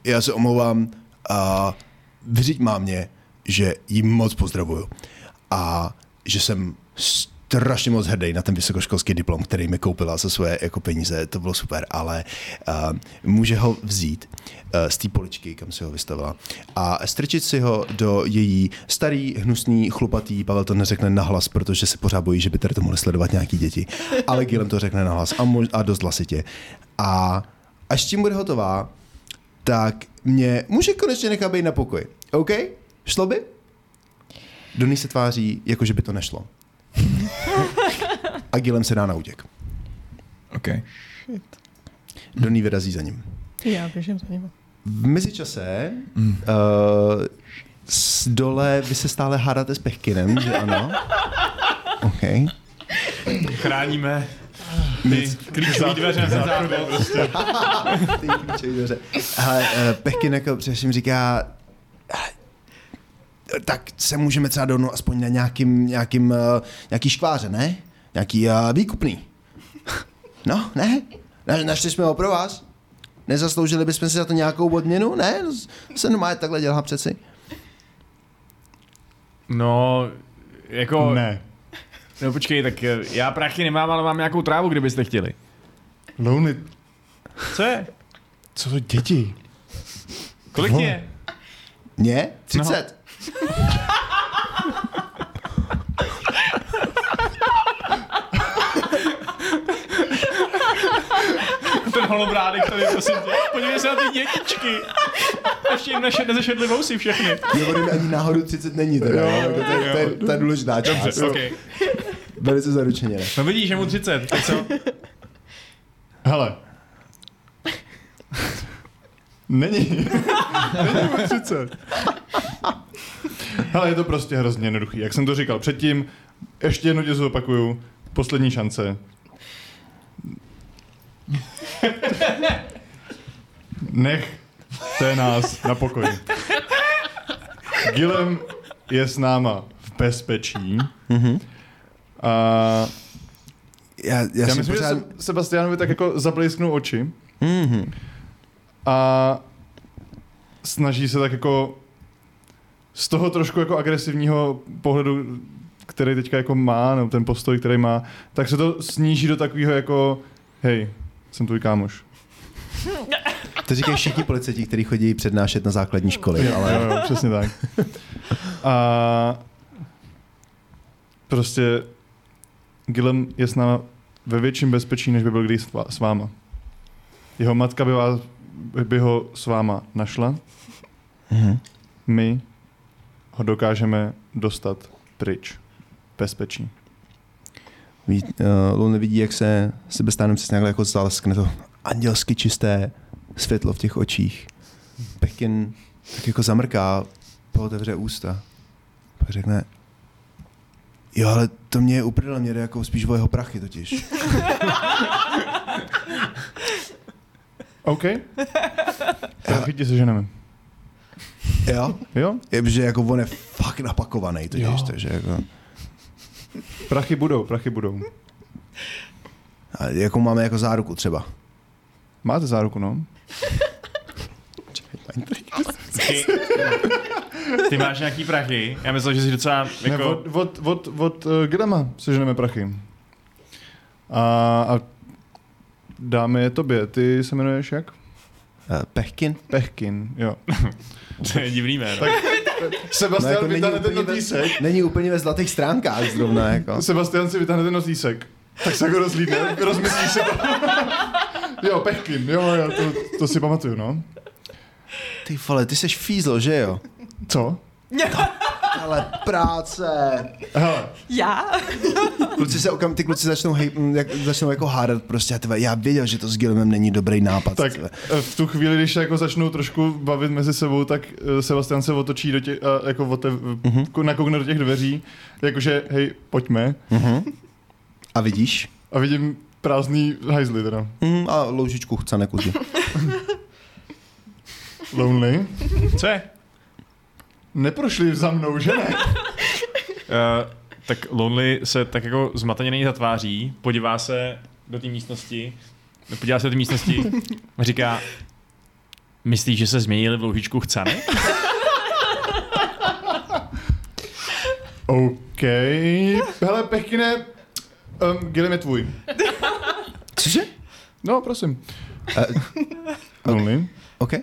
já se omlouvám a vyřiď mámě, že jí moc pozdravuju. A že jsem strašně moc hrdý na ten vysokoškolský diplom, který mi koupila za své jako peníze, to bylo super, ale uh, může ho vzít uh, z té poličky, kam si ho vystavila a strčit si ho do její starý, hnusný, chlupatý, Pavel to neřekne nahlas, protože se pořád bojí, že by tady to mohly sledovat nějaký děti, ale Gilem to řekne nahlas a, mož, a dost hlasitě. A až tím bude hotová, tak mě může konečně nechat být na pokoji. OK? Šlo by? Donny se tváří, jako že by to nešlo. A Gilem se dá na útěk. OK. Donny vyrazí za ním. Já běžím za ním. V mezičase Mm. uh, s dole vy se stále hádáte s Pechkinem, že ano? OK. Chráníme ty klíčové dveře na záchod. Prostě. Ty klíčové dveře. Ale uh, Pechkin jako především říká, "Hele, tak se můžeme třeba dohnout aspoň na nějakým, nějakým, uh, nějaký škváře, ne? Nějaký uh, výkupný. No, ne? Na, našli jsme ho pro vás? Nezasloužili bychom si za to nějakou odměnu? Ne? To se normálně takhle dělá přeci. No, jako... Ne. No počkej, tak já prachy nemám, ale mám nějakou trávu, kdybyste chtěli. Louny, Co je? co to děti? Kolik je? Ne? 30. Ten holobrádek tady, prosím tě. Podívej se na ty dětičky. Ještě jim neše, nezešedli vousy všechny. On ani náhodou 30 není teda. Jo, jo, to, je, to, je, to je důležitá část. Dobře, okay. Velice zaručeně. Ne. No vidíš, že mu 30, tak co? Hele. Není. Není mu 30. Hele, je to prostě hrozně jednoduchý. Jak jsem to říkal předtím, ještě jednou tě zopakuju. Poslední šance. Nech té nás na pokoji. Gilem je s náma v bezpečí. A Já, já, já si myslím, pořád... že Se- Sebastianovi tak jako zablísknou oči Mm-hmm. a snaží se tak jako z toho trošku jako agresivního pohledu, který teďka jako má, nebo ten postoj, který má, tak se to sníží do takového jako hej, jsem tvůj kámoš. To říkají všichni policajti, kteří chodí přednášet na základní školy, ale Jo, jo, přesně tak. A prostě Gilem je s náma ve větším bezpečí, než by byl kdy s váma. Jeho matka by, vás, by ho s váma našla. Mhm. My ho dokážeme dostat pryč. Bezpečí. Ví, uh, Lone vidí, jak se Sebestánem přesně takhle jako zaleskne to andělsky čisté světlo v těch očích. Pekin tak jako zamrká, pootevře ústa. Pak řekne, jo, ale to mě je uprdele, mě jde jako spíš o jeho prachy totiž. OK. Prachy ti seženeme. jo? Jo? Je, že jako on je fakt napakovaný totiž, Jo. takže jako... Prachy budou, prachy budou. A jakou máme jako záruku třeba? Máte záruku, no? Ty, ty máš nějaký prachy? Já myslel, že jsi docela Ne, jako... od, od, od, od uh, Grama seženeme prachy. A, a dáme je tobě. Ty se jmenuješ jak? Uh, Pechkin? Pechkin, jo. To je divný jméno. Tak Sebastian jako no, není, vytáhne ten notýsek. není úplně ve zlatých stránkách zrovna, jako. Sebastian si vytáhne ten notýsek. Tak se jako rozlídne, rozmyslí se to. jo, Pechkin, jo, jo, to, to si pamatuju, no. Ty vole, ty seš fízl, že jo? Co? Ale práce. Hele, Já? Kluci se okam, ty kluci začnou, hej, mm, jak, začnou jako hádat prostě a tyhle, já věděl, že to s Gilmem není dobrý nápad. tak tyhle. eh, v tu chvíli, když se jako začnou trošku bavit mezi sebou, tak eh, Sebastian se otočí do těch, a jako otev, nakoukne do těch dveří, jakože, hej, pojďme. Mhm. A vidíš? A vidím prázdný hajzly teda. Mhm, a loužičku chce nekuzi. Lonely. Co je? Neprošli za mnou, že ne? Uh, tak Lonely se tak jako zmateně na ní zatváří, podívá se do té místnosti, podívá se do té místnosti a říká, myslíš, že se změnili v loužičku chcany? OK. Hele, Pechkine, um, Gilem je tvůj. Cože? No, prosím. Uh, Lonely. OK. Uh,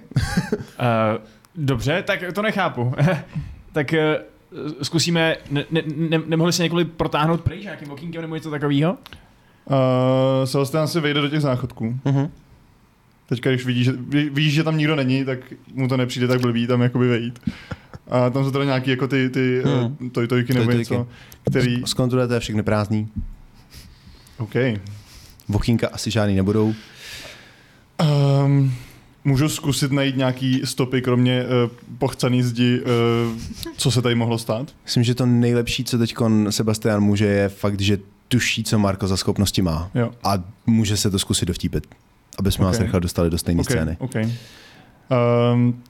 dobře, tak to nechápu. tak uh, zkusíme, ne, ne, ne, nemohli se několik protáhnout pryč nějakým okýnkem nebo něco takového? Uh, Sebastian si vejde do těch záchodků. Mhm. Teďka, když vidí, že, ví, víš, že tam nikdo není, tak mu to nepřijde tak blbý tam jakoby vejít. A tam jsou teda nějaký jako ty, ty Hmm. hmm. tojtojky nebo Tojtojky. něco, který... Zkontrolujete všechny prázdný. OK. Vokínka asi žádný nebudou. Um, můžu zkusit najít nějaký stopy, kromě uh, pochcaný zdi, uh, co se tady mohlo stát? Myslím, že to nejlepší, co teď Sebastian může, je fakt, že tuší, co Marko za schopnosti má. Jo. A může se to zkusit dovtípit, aby jsme Ok. vás nechali dostali do stejné OK, scény. OK. Um,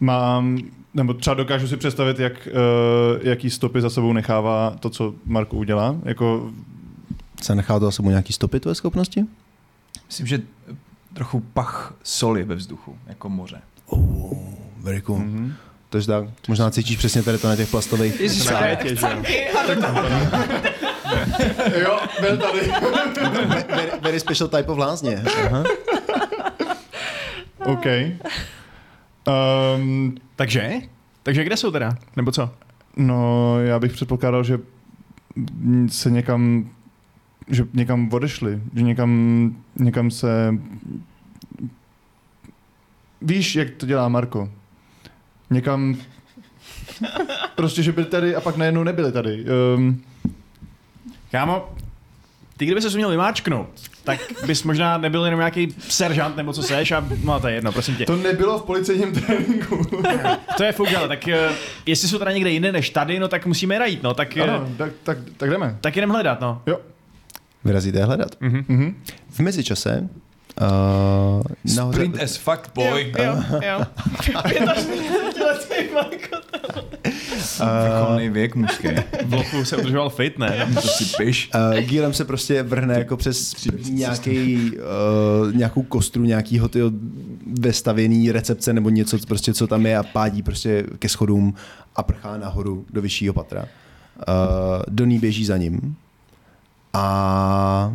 mám, nebo třeba dokážu si představit, jak, uh, jaký stopy za sebou nechává to, co Marko udělá. Jako, Se nechá to za sebou nějaký stopy tvoje schopnosti? Myslím, že trochu pach soli ve vzduchu, jako moře. Oh, very cool. Mm. mm-hmm. Takže tak, možná cítíš přesně tady to na těch plastových. Ježiš, Na krétě, že jo? jo, byl tady. very, very special type of lázně. Aha. OK. Um, Takže? Takže kde jsou teda? Nebo co? no, já bych předpokládal, že se někam že někam odešli, že někam, někam se... Víš, jak to dělá Marko? Někam... Prostě, že byli tady a pak najednou nebyli tady. Um, Kámo, ty kdyby se měl vymáčknout, tak bys možná nebyl jenom nějaký seržant nebo co seš a no to je jedno, prosím tě. to nebylo v policejním tréninku. To je fuk, ale tak uh, jestli jsou teda někde jinde než tady, no tak musíme je najít, no tak, uh, ano, tak, tak, tak jdeme. tak jdem hledat, no. Jo. Vyrazíte hledat. Mhm. Mhm. V mezičase uh, nahoře, Sprint as fuck, boy. Jo, jo, jo. 25 Marko. Vrcholný věk mužský. V lochu se udržoval fit, ne? To si piš. Uh, Gilem se prostě vrhne jako přes nějaký, uh, nějakou kostru nějakýho tyho vestavěný recepce nebo něco, prostě, co tam je a pádí prostě ke schodům a prchá nahoru do vyššího patra. Uh, Doný běží za ním a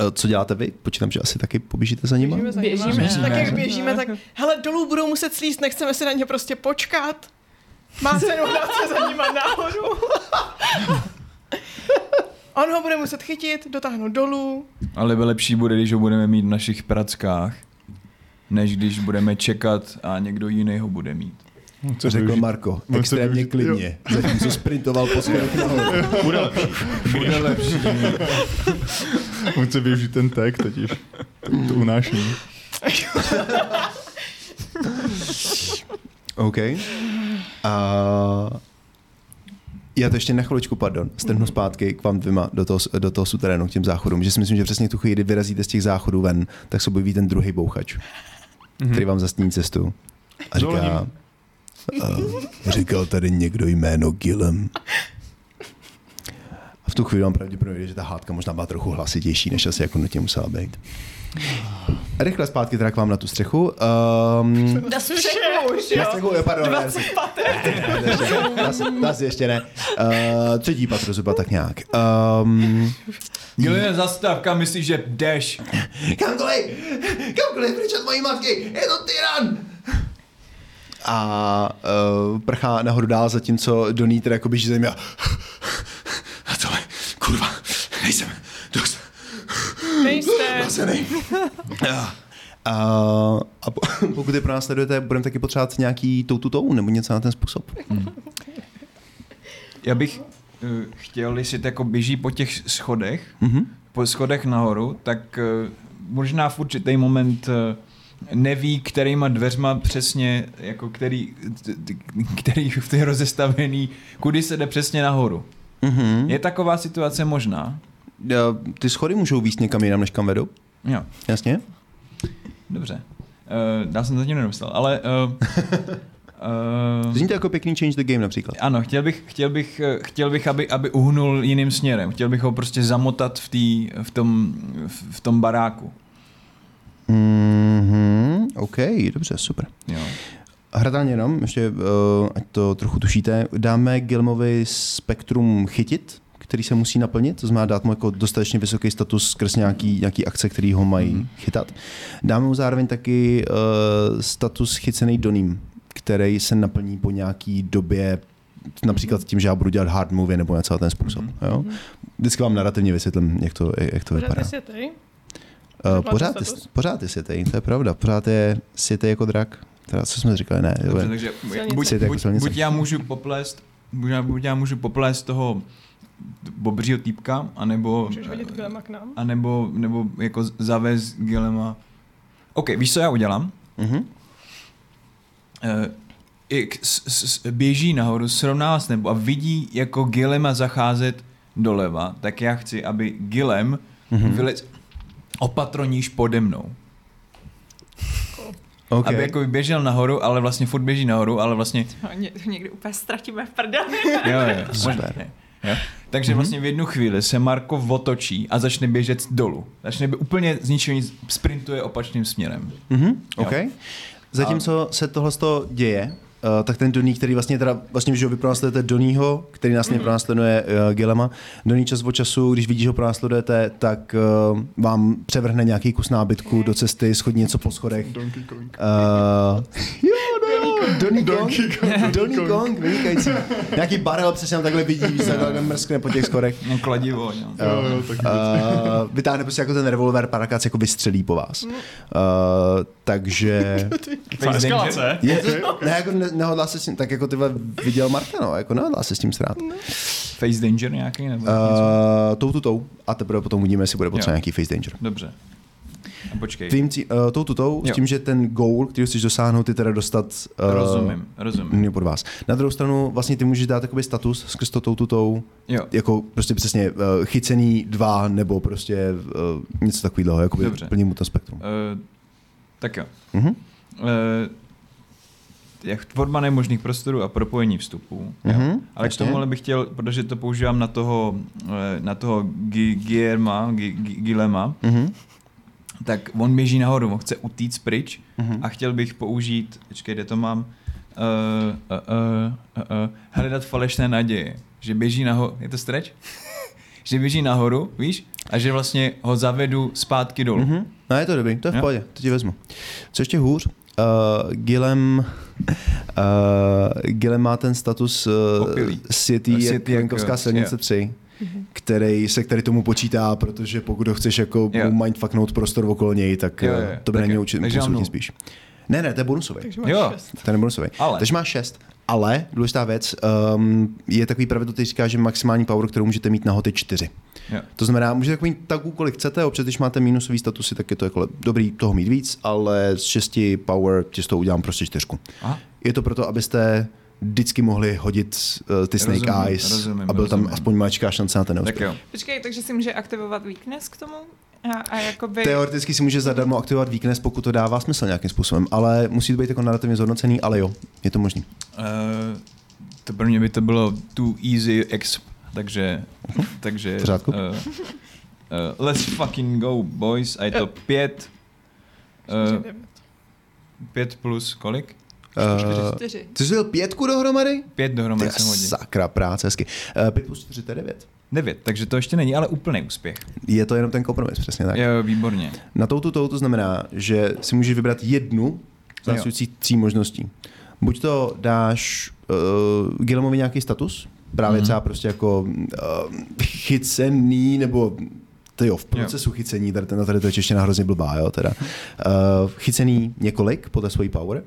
uh, co děláte vy? Počítám, že asi taky poběžíte za ním. Běžíme za nima. Běžíme. Tak jak Běžíme. běžíme, tak hele, dolů budou muset slíst, nechceme si na ně prostě počkat. Má cenu dát se za nima nahoru. On ho bude muset chytit, dotáhnout dolů. Ale lepší bude, když ho budeme mít v našich prackách, než když budeme čekat a někdo jiný ho bude mít. Chce Řekl využít- Marko, chce extrémně využít- klidně, zatímco sprintoval po schodech nahoru. Bude lepší. Bude lepší. On chce využít ten tag totiž. To unášení. OK. A já to ještě na chviličku, pardon, strhnu zpátky k vám dvěma do toho, do toho suterénu, k těm záchodům, že si myslím, že přesně tu chvíli, kdy vyrazíte z těch záchodů ven, tak se objeví ten druhý bouchač, mm-hmm. který vám zastíní cestu a říká. Uh, říkal tady někdo jméno Gilem. A v tu chvíli vám pravděpodobně, že ta hádka možná byla trochu hlasitější, než asi jako nutně musela být. Rychle zpátky teda k vám na tu střechu. Um, Na střechu už, na jo. střechu, jo, pardon. 20 pater. To asi ještě ne. Uh, třetí patro zhruba tak nějak. Um, Giline, zastav, kam myslíš, že jdeš? kamkoliv, kamkoliv, pryč od mojí matky, je to tyran! A uh, prchá nahoru dál, zatímco Doný teda jako běží ním a tohle, kurva, nejsem dost Nejste. placený. A, a, a po, pokud je pro nás sledujete, budeme taky potřebovat nějaký toututou nebo něco na ten způsob. Já bych uh, chtěl, jestli to jako běží po těch schodech, Mhm. po schodech nahoru, tak uh, možná v určitý moment uh, neví, kterýma dveřma přesně, jako který, který v té rozestavený, kudy se jde přesně nahoru. Mhm. Je taková situace možná? Já- Ty schody můžou výst někam jinam, než kam vedou? Jo, Jasně? dobře. Uh, já jsem zatím nemyslel, ale... Uh, uh, Zní to jako pěkný change the game například. Ano, chtěl bych, chtěl bych, chtěl bych aby, aby uhnul jiným směrem. Chtěl bych ho prostě zamotat v, tý, v, tom, v tom baráku. Mhm, OK, dobře, super. Jo. Hradálně jenom, ještě, uh, ať to trochu tušíte, dáme Gilmovi spektrum chytit, který se musí naplnit, to znamená dát mu jako dostatečně vysoký status skrz nějaký, nějaký akce, který ho mají Mhm. chytat. Dáme mu zároveň taky uh, status chycený doným, který se naplní po nějaký době například tím, že já budu dělat hard movie nebo něco na ten způsob. Mhm. Jo? Vždycky vám narrativně vysvětlím, jak to, jak to vypadá. ty? Uh, Máte pořád, je, pořád je světej, to je pravda. Pořád je světej jako drak. Teda, co jsme říkali, ne. Dobře, jo, takže buď, jako buď, buď, já můžu poplést buď já, buď já můžu poplést toho bobřího týpka, anebo, Můžeš hodit Glema k nám? anebo nebo jako zavést Gilema. OK, víš, co já udělám? Mhm. Eh, jak s, s, s, běží nahoru, srovná s nebo a vidí jako Gilema zacházet doleva, tak já chci, aby Gilem Mhm. mm-hmm. vylez opatroníž pode mnou. OK. Aby jako běžel nahoru, ale vlastně furt běží nahoru, ale vlastně Ně, někdy úplně ztratíme v prdeli. Jo, jo, Super. možná, ne. Jo? Takže Mhm. vlastně v jednu chvíli se Marko otočí a začne běžet dolů. Začne by úplně z ničeho nic sprintuje opačným směrem. Mhm, Jo. OK. Zatímco se tohle děje, Uh, tak ten Doný, který vlastně teda, vlastně, že ho vy pronásledujete Donýho, který nás mm-hmm. pronásleduje uh, Gilema. Doný čas od času, když vidíš, že ho pronásledujete, tak uh, vám převrhne nějaký kus nábytku do cesty, schodí něco po schodech. Donkey Kong. Uh, jo, no, Donny Kong, Donkey Kong, Donny Kong. Kong, vynikající. Nějaký barel přesně tam takhle vidí, víš, takhle mrskne po těch schodech. No kladivo. Jo. Jo, jo, taky Uh, vytáhne prostě jako ten revolver, parakác jako vystřelí po vás. Uh, takže... Co, eskalace? Je to, ne, jako ne, nehodlá se s tím, tak jako ty viděl Marka, no, jako nehodlá se s tím srát. Uh, Face danger nějaký? Nebo něco? tou tu tou a teprve potom uvidíme, jestli bude potřeba Jo. nějaký face danger. Dobře. A počkej. Tvým cí, uh, tou tu tou, s tím, že ten goal, který chceš dosáhnout, ty teda dostat uh, Rozumím, rozumím. mě pod vás. Na druhou stranu vlastně ty můžeš dát takový status skrz to tou tu tou, Jo, jako prostě přesně uh, chycený dva, nebo prostě uh, něco takového, jako Dobře. plní mu to spektrum. uh, tak jo. Mhm. Uh, jak tvorba nemožných prostorů a propojení vstupů. Mhm, Ale k jasně. tomuhle bych chtěl, protože to používám na toho, eh, na toho Guillerma, Gi- Gi- Guillema, Mhm. tak on běží nahoru, on chce utíct pryč Mhm. a chtěl bych použít, počkej, kde to mám, uh, uh, uh, uh, uh, hledat falešné naděje. Že běží nahoru, je to stretch? že běží nahoru, víš? A že vlastně ho zavedu zpátky dolů. Mhm. No je to dobrý, to je v pohodě, to ti vezmu. Co ještě hůř, uh, Gilem, uh, Gilem má ten status uh. City, City, Jankovská jo, silnice jo. 3, který se který tomu počítá, protože pokud ho chceš jako mu mindfucknout prostor okolo něj, tak Jo, jo, jo, jo, to by na něj absolutně nulu. spíš. Ne, ne, to je bonusový. Jo. šest. Ten je bonusový. Ale. Takže máš 6. Ale důležitá věc, um, je takový pravidlo, který říká, že maximální power, kterou můžete mít na hod, je 4. Jo. To znamená, můžete takový taku, kolik chcete, občas, když máte minusový statusy, tak je to jako dobrý toho mít víc, ale z 6 power ti z toho udělám prostě čtyřku. Aha. Je to proto, abyste vždycky mohli hodit uh, ty Snake Rozumím, Eyes rozumím, a byl tam rozumím. aspoň maličká šance na ten Tak neúspěch. jo. Počkej, takže si může aktivovat weakness k tomu? A, a jakoby... Teoreticky si může zadarmo aktivovat weakness, pokud to dává smysl nějakým způsobem, ale musí to být jako narrativně zhodnocený, ale jo, je to možný. Uh, to pro mě by to bylo too easy exp, takže, takže. Uh, uh, let's fucking go, boys. A je to pět, uh, pět plus kolik? Uh, Čtyři. ty jsi měl pětku dohromady? Pět dohromady jsem hodin. Sakra, práce, hezky. Uh, 5 plus 4, to je 9. Devět, takže to ještě není, ale úplný úspěch. Je to jenom ten kompromis, přesně tak. Jo, výborně. Na touto tou to znamená, že si můžeš vybrat jednu z následujících tří možností. Buď to dáš uh, Gilemovi nějaký status, právě mm-hmm. třeba prostě jako uh, chycený, nebo to jo, v procesu jo. chycení, tady, tady to je čeština hrozně blbá, jo, teda. Uh, chycený několik podle svojí power,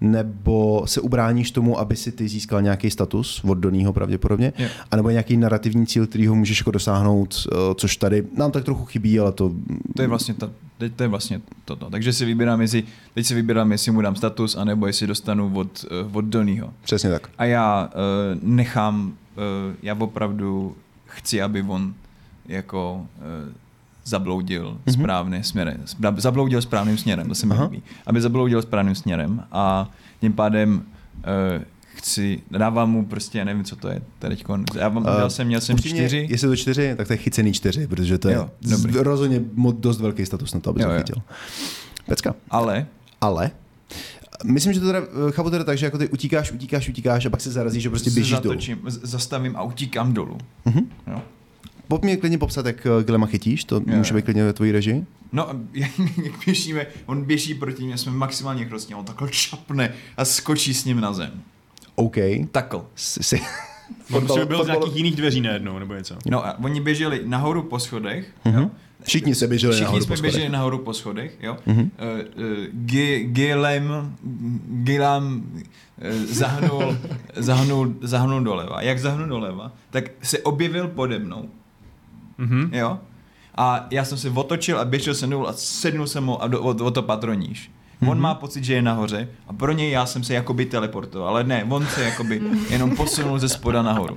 nebo se ubráníš tomu, aby si ty získal nějaký status od Donýho pravděpodobně, Jo. anebo nějaký narrativní cíl, který ho můžeš jako dosáhnout, uh, což tady nám tak trochu chybí, ale to... To je vlastně, ta, teď to je vlastně toto. Takže si vybírám, jestli, teď si vybírám, jestli mu dám status, anebo jestli dostanu od, eh, od Donnyho. Přesně tak. A já uh, nechám, já opravdu chci, aby on jako uh, zabloudil Mhm. mm-hmm. správným směrem. Zabloudil správným směrem, to se mi líbí. Aby zabloudil správným směrem a tím pádem uh, chci, dávám mu prostě, já nevím, co to je teďko. Já Eh, měl jsem, měl jsem Upřímně, čtyři. Jestli to čtyři, tak to je chycený čtyři, protože to je Jo, dobrý. rozhodně dost velký status na to, aby Jo, to jo. chytil. Pecka. Ale Ale Myslím, že to teda, eh, chápu teda tak, že jako ty utíkáš, utíkáš, utíkáš a pak se zarazíš, že prostě běžíš dolů. zatočím, z- zastavím a utíkám dolů. Mhm. Jo. Pojď mě klidně popsat, jak eh, Glema chytíš, to Jo, může jo. být klidně ve tvojí režii. No, a jak jak běžíme, on běží proti mě, jsme maximálně rychlostní, on takhle čapne a skočí s ním na zem. OK. Takhle. Si, si. On byl z nějakých jiných dveří najednou, nebo něco. No a oni běželi nahoru po schodech. Mhm. Jo? Všichni se běželi Všichni nahoru jsme po běželi schodech. nahoru po schodech, jo. Mhm. Uh, uh, Gi- Gilem, Gilam uh, zahnul, zahnul, zahnul doleva. Jak zahnul doleva, tak se objevil pode mnou, Mhm. jo. A já jsem se otočil a běžel jsem dolů a sednul jsem mu a do, o, o to patroníš. On Mhm. má pocit, že je nahoře a pro něj já jsem se jakoby teleportoval, ale ne, on se jakoby jenom posunul ze spoda nahoru.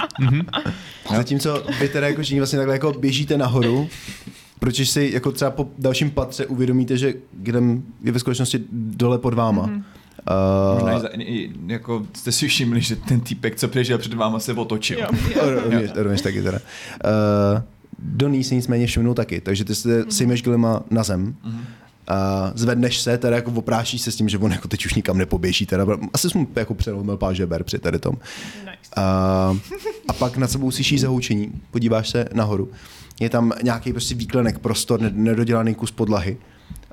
Zatímco vy teda jako všichni vlastně takhle jako běžíte nahoru, protože si jako třeba po dalším patře uvědomíte, že Glem je ve skutečnosti dole pod váma. Mm-hmm. Možná i, Uh, za, i, jako jste si všimli, že ten týpek, co přežil před váma, se otočil. Jo. rovněž, rovněž taky teda. Uh, Doný se nicméně všimnul taky, takže ty se sejmeš Glema na zem. Mhm. A zvedneš se, teda jako oprášíš se s tím, že on jako teď už nikam nepoběží. Teda, asi jsem mu jako přelomil pár žeber při tady tom. Nice. A, a pak nad sebou slyšíš zahoučení, podíváš se nahoru. Je tam nějaký prostě výklenek, prostor, ne- nedodělaný kus podlahy.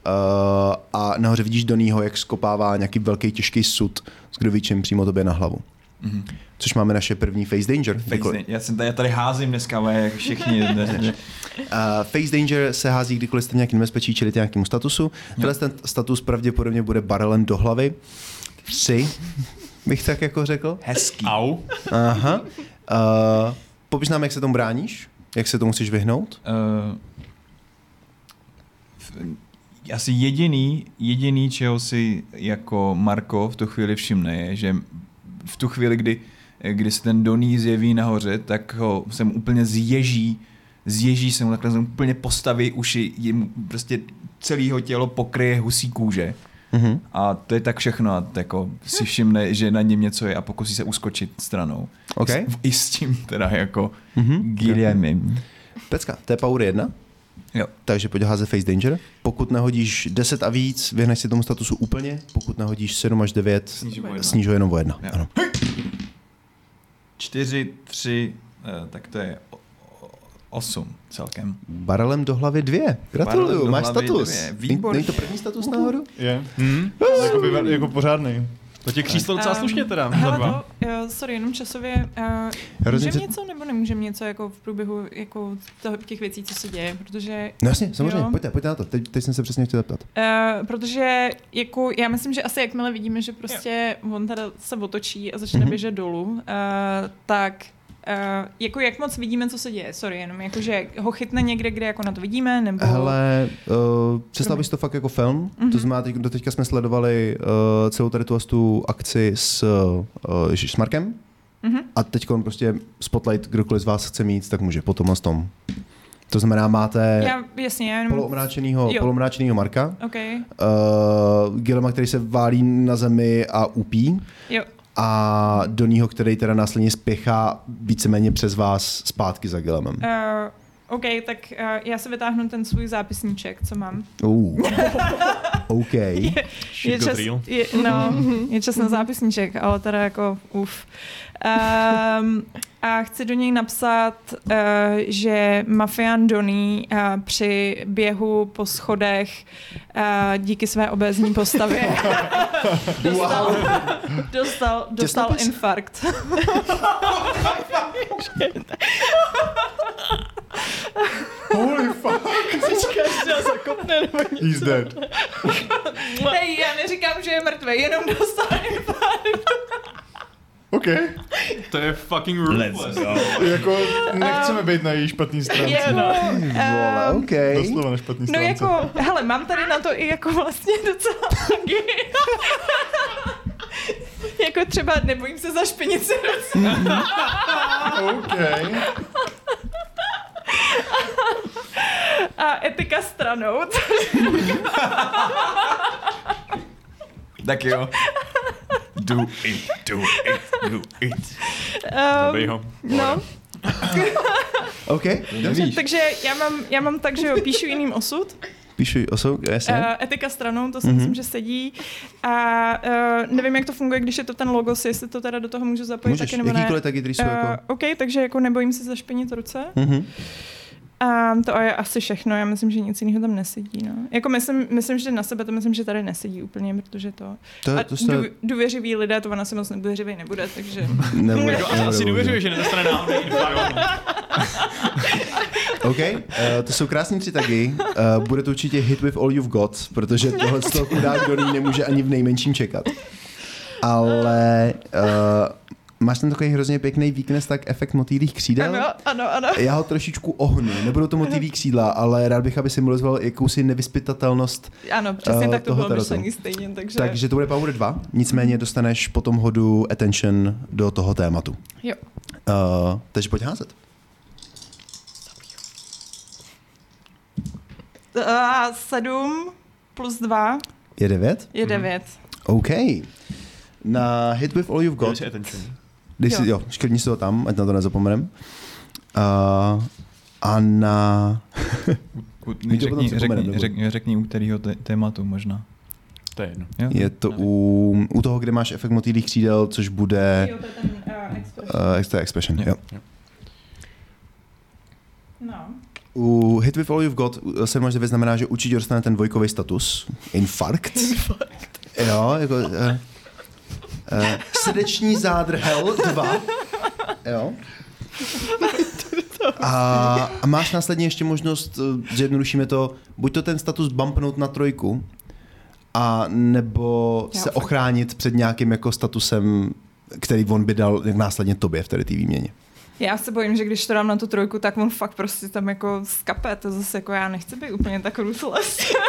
Uh, a nahoře vidíš Donýho, jak skopává nějaký velký těžký sud s kdovičem přímo tobě na hlavu. Mhm. Což máme naše první face danger. Face day. Já, jsem tady, já tady házím dneska, ale jak všichni. Ne, ne. Uh, face danger se hází, kdykoliv jste v nějakém nebezpečí čelit nějakému statusu. Tenhle ten status pravděpodobně bude barelem do hlavy. Tři, bych tak jako řekl. Hezký. Au. Aha. Uh, popiš nám, jak se tomu bráníš? Jak se tomu musíš vyhnout? Uh, asi jediný, jediný, čeho si jako Marko v tu chvíli všimne, je, že v tu chvíli, kdy, kdy se ten Doný zjeví nahoře, tak ho se mu úplně zježí, zježí se mu takhle úplně postaví uši, jemu prostě celého tělo pokryje husí kůže. Mhm. A to je tak všechno a jako si všimne, že na něm něco je a pokusí se uskočit stranou. OK. I, s, I s tím teda jako Mhm. Guillemem. Pecka, to je power 1. Jo. Takže pojď házet face danger. Pokud nehodíš 10 a víc, vyhneš si tomu statusu úplně. Pokud nehodíš 7 až 9, Sníží o jedna. sníž ho jenom o jedna. Jo. Ano. Čtyři, tři, eh, tak to je osm celkem. Barelem do hlavy dvě. Gratuluju, Barelem do máš hlavy status. výborně. Není to první status náhodou? Je. Hm? Jako, by, jako pořádný. To tě kříslo docela Ehm, slušně teda, za Hele, dva. to, jo, sorry, jenom časově. Uh, Hrozně můžeme se- něco nebo nemůžeme něco jako v průběhu jako toho, těch věcí, co se děje? Protože No jasně, samozřejmě, Jo. pojďte, pojďte na to. Teď, teď jsem se přesně chtěl zeptat. Uh, protože jako, já myslím, že asi jakmile vidíme, že prostě jo. on teda se otočí a začne Mhm. mm-hmm. běžet dolů, uh, tak uh, jako jak moc vidíme, co se děje, sorry, jenom jako, že ho chytne někde, kde jako na to vidíme, nebo... Hele, uh, představ to fakt jako film, mm-hmm. to Mhm. znamená, teď, do teďka jsme sledovali uh, celou tady tu, tu akci s, uh, ježiš, s Markem Mhm. a teď prostě spotlight, kdokoliv z vás chce mít, tak může po tomhle tom. To znamená, máte Já, jasně, já jenom... polomráčenýho, Jo. polomráčenýho Marka, OK, uh, Gilema, který se válí na zemi a upí jo. A Donýho, který teda následně spěchá víceméně přes vás zpátky za Gilemem. Uh, OK, tak uh, já si vytáhnu ten svůj zápisníček, co mám. Uh. OK. Je got čas, je, no, je čas na zápisníček, ale teda jako uf. Um, a chci do něj napsat, uh, že mafián Donny uh, při běhu po schodech uh, díky své obézní postavě dostal, dostal, dostal Těsnopis? infarkt. Holy fuck, Říkáš, že zakopne, nebo něco. he's dead. Hej, já neříkám, že je mrtvý, jenom dostal infarkt. OK. To je fucking ruthless. Jako nechceme být na její špatný stránce. Je, no, Vole, um, OK. Doslova na špatný No stránce. jako, hele, mám tady na to i jako vlastně docela taky. jako třeba nebojím se zašpinit ruce. OK. A etika stranou. Tak jo. Do it, do it, do it. Um, ho. no, OK, dobře. takže já mám, já mám tak, že jo, píšu jiným osud. Píšu osou, jasně. Uh, etika stranou, to si Mhm. myslím, že sedí. A uh, nevím, jak to funguje, když je to ten logos, jestli to teda do toho můžu zapojit Můžeš, taky nebo ne. jakýkoliv taky, Uh, jako... OK, takže jako nebojím se zašpinit ruce. Mhm. A to je asi všechno, já myslím, že nic jiného tam nesedí. No. Jako myslím, myslím, že na sebe to myslím, že tady nesedí úplně, protože to... To, A to jste... dů, důvěřiví lidé, to ona si moc nedůvěřivý nebude, takže... Nebude, Jako asi, asi důvěřuje, že nedostane infarkt. OK, uh, to jsou krásní tři tagy. Uh, bude to určitě hit with all you've got, protože tohle z toho chudák Donny nemůže ani v nejmenším čekat. Ale uh, máš ten takový hrozně pěkný weakness, tak efekt motýlých křídel. Ano, ano, ano. Já ho trošičku ohnu. Nebudou to motivní křídla, ale rád bych, aby symbolizoval jakousi nevyspytatelnost. Ano, přesně Eh, tak to toho bylo to. stejně, takže... Takže to bude Power 2, nicméně dostaneš po tom hodu attention do toho tématu. Jo. Uh, takže pojď házet. A sedm plus dva Je 9? je devět. OK. Na hit with all you've got. Got. attention. Když Jo. si, jo, škrtni si to tam, ať na to nezapomenem. Uh, a na... Řekni, řekni, nebo- řekni, řekni, u kterého té, tématu možná. To je jedno. Jo? Je to u, u toho, kde máš efekt motýlých křídel, což bude Jo, to je ten uh, expression. uh, extra expression. Jo. Jo. No. U Hit with all you've got uh, 7 až 9 znamená, že určitě dostane ten dvojkový status. Infarkt. Jo, jako... Uh, uh, srdeční zádrhel 2. Jo. A, a máš následně ještě možnost, eh, zjednodušíme to, buď to ten status bumpnout na trojku, a nebo Já se fakt- ochránit před nějakým jako statusem, který on by dal následně tobě v té výměně. Já se bojím, že když to dám na tu trojku, tak on fakt prostě tam jako skape. To zase jako já nechci být úplně tak ruthless.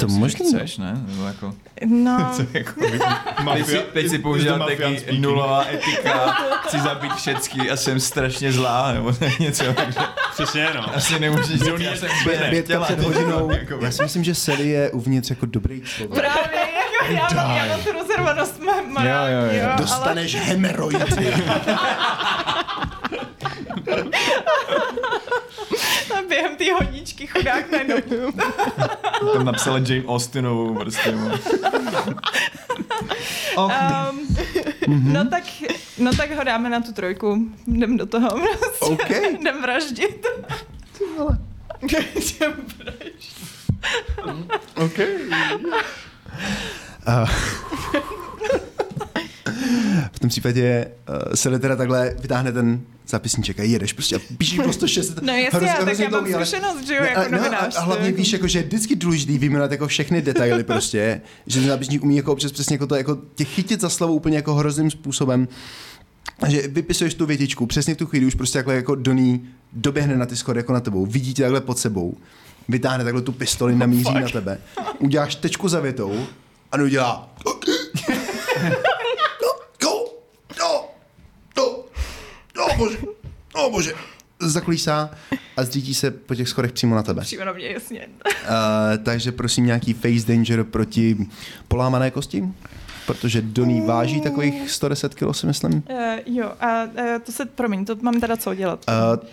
To možná- chceš, ne? Nebo jako, No, co, jako teď, si, teď si používám taky nulová etika, chci zabít všecky a jsem strašně zlá, nebo něco, takže Přesně, no. asi nemůžeš říct, já jsem úplně Pětka nechtěla. před hodinou. jako- Já si myslím, že Sally je uvnitř jako dobrý člověk. právě, jako já, mám, já mám tu rozervanost morální, Jo, jo, jo. jo, ale Dostaneš hemeroidy. během té hodničky chudák najednou. Tam napsala Jane Austenovou prostě. Oh, Um, no, tak, no tak ho dáme na tu trojku. Jdem do toho. Prostě. OK. Jdem vraždit. Jdem vraždit. OK. Uh, tom případě uh, se teda takhle vytáhne ten zápisníček a jedeš prostě a píšeš po 106. No jasně, hrozně- já, tak hrozně já mám dlouhý, zkušenost, že jo, Ne, jako a, no, a, novinář. a hlavně to jako- víš, jako, že je vždycky důležitý vyjmenovat jako všechny detaily prostě, že ten zápisník umí jako občas přesně jako to jako tě chytit za slavu úplně jako hrozným způsobem. že vypisuješ tu větičku, přesně v tu chvíli už prostě takhle jako Doný doběhne na ty schody jako na tebou, vidí tě takhle pod sebou, vytáhne takhle tu pistoli, namíří na tebe, uděláš tečku za větou a udělá no, go, no, no, no, bože, no, bože. Zaklísá a zdítí se po těch schodech přímo na tebe. Přímo na mě, jasně. Uh, takže prosím nějaký face danger proti polámané kosti, protože Doný váží takových 110 kg, si myslím. Uh, jo, a uh, to se, promiň, to mám teda co dělat.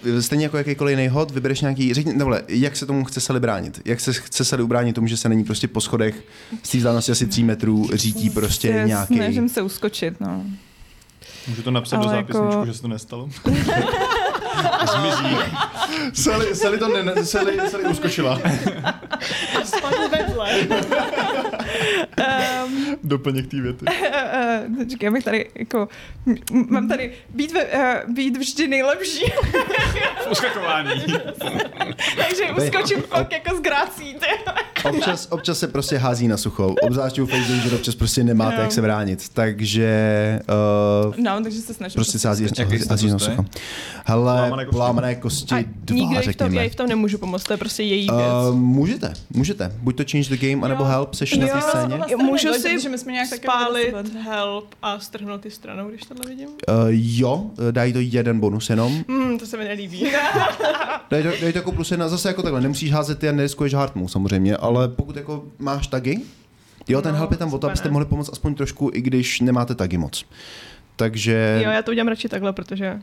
Uh, stejně jako jakýkoliv jiný hod, vybereš nějaký, řekni, nevole, jak se tomu chce Sally bránit? Jak se chce Sally ubránit tomu, že se není prostě po schodech z té vzdálenosti asi 3 metrů řítí prostě Já nějaký... Snažím se uskočit, no. Můžu to napsat Ale do jako- zápisničku, že se to nestalo. Zmizí. Sally, Sally to ne, Sally, Sally uskočila. Spadl vedle. Um, Doplněk té věty. uh, čekaj, abych tady jako, m- m- mám tady být, ve, uh, být vždy nejlepší, Uskakování. takže uskočím fakt jako z grácí, ty. Občas, občas se prostě hází na suchou, obzvlášť u face danger občas prostě nemáte, No. jak se bránit, takže uh, No, takže se snažím. prostě se hází, hází, hází na status to je? sucho. Hele, Lámané kosti. lámané kosti A dva, nikdo v řekněme. já v tom nemůžu pomoct, to je prostě její věc. Uh, můžete, můžete. Buď to change the game, anebo Jo. help, seš na té scéně. Vlastně Můžu si že my jsme nějak spálit help a strhnout ty stranou, když tohle vidím? Uh, jo, dají to jeden bonus jenom. Hmm, to se mi nelíbí. Dej to, dej to jako plus jedna, zase jako takhle, nemusíš házet ty a neriskuješ hardmu samozřejmě, ale pokud jako máš tagy, jo, ten No, help je tam o to, abyste mohli pomoct aspoň trošku, i když nemáte tagy moc. Takže... Jo, já to udělám radši takhle, protože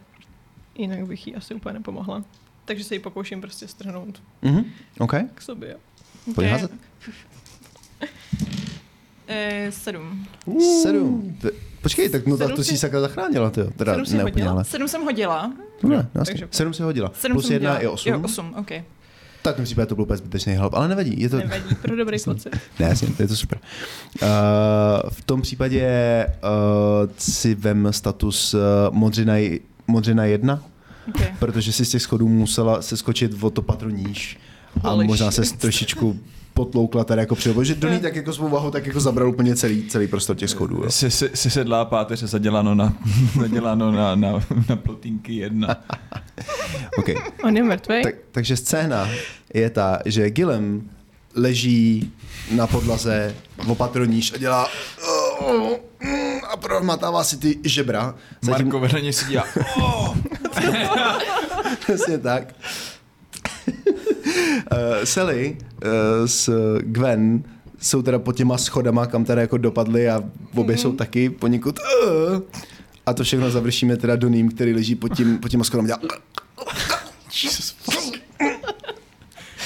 jinak bych jí asi úplně nepomohla. Takže se ji pokouším prostě strhnout Mhm, OK, k sobě. pojď házet. Eh, sedm. Sedm. Počkej, tak no tak to si- si sakra zachránila, ty Teda sedm ne úplně, hodila? ale... Sedm jsem hodila. Jo, no, jasně. takže- Sedm si hodila. Sedm Plus jsem jedna hodila. je osm. Jo, osm, ok. Tak v tom případě to byl úplně zbytečný help, ale nevadí, je to... Nevadí, pro dobrý pocit. Ne, jasně, je to super. Uh, v tom případě uh, si vem status uh, modřina, modřina jedna, okay. protože si z těch schodů musela se skočit o to patro níž a Holy možná se trošičku potloukla tady jako přijel, že do ní tak jako svou váhu tak jako zabral úplně celý, celý prostor těch schodů. Jo. Si, si, si sedlá páteře zaděláno na, zaděláno na, na, na plotínky jedna. Okay. On je mrtvý? Tak, takže scéna je ta, že Gilem leží na podlaze v opatroníž a dělá a prohmatává si ty žebra. Zatím, Marko vedle něj si dělá, Přesně tak. Uh, Sally uh, s Gwen jsou teda pod těma schodama, kam teda jako dopadly a obě jsou taky poněkud uh, a to všechno završíme teda Doným, který leží pod, tím, pod těma schodama. Dělá,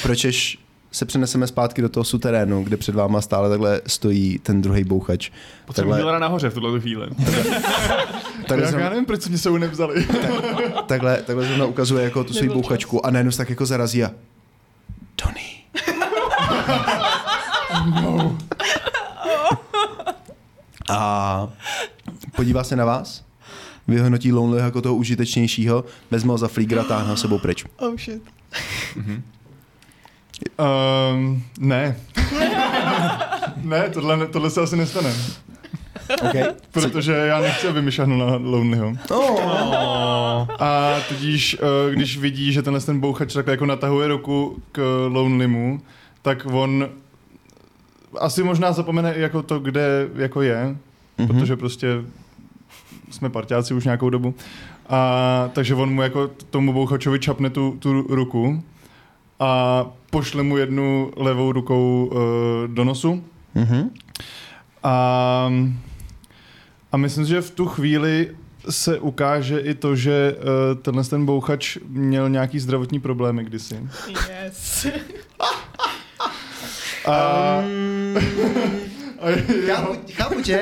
Pročež se přeneseme zpátky do toho suterénu, kde před váma stále takhle stojí ten druhý bouchač. Potřebuji Takhle, Hillera nahoře v tuhle chvíli. takhle, Já, já nevím, proč se mě sebou nevzali. takhle, takhle zrovna ukazuje jako tu svou bouchačku a najednou se tak jako zarazí a Tony. A podívá se na vás, vyhodnotí Lonely jako toho užitečnějšího, vezme ho za flígra a táhne ho sebou pryč. Oh shit. Um, ne. ne, tohle, ne- tohle se asi nestane. Okay. Protože já nechci, aby mi šahnul na Lonelyho. Oh. A tudíž, eh, když vidí, že tenhle ten bouchač takhle jako natahuje ruku k Lonelymu, tak on asi možná zapomene i jako to, kde jako je, Mhm. protože prostě jsme parťáci už nějakou dobu. A takže on mu jako tomu bouchačovi čapne tu, tu ruku a pošle mu jednu levou rukou uh, do nosu. Mhm. A, a myslím si, že v tu chvíli se ukáže i to, že uh, tenhle ten bouchač měl nějaký zdravotní problémy kdysi. Yes. A, a Chápu, chápu tě,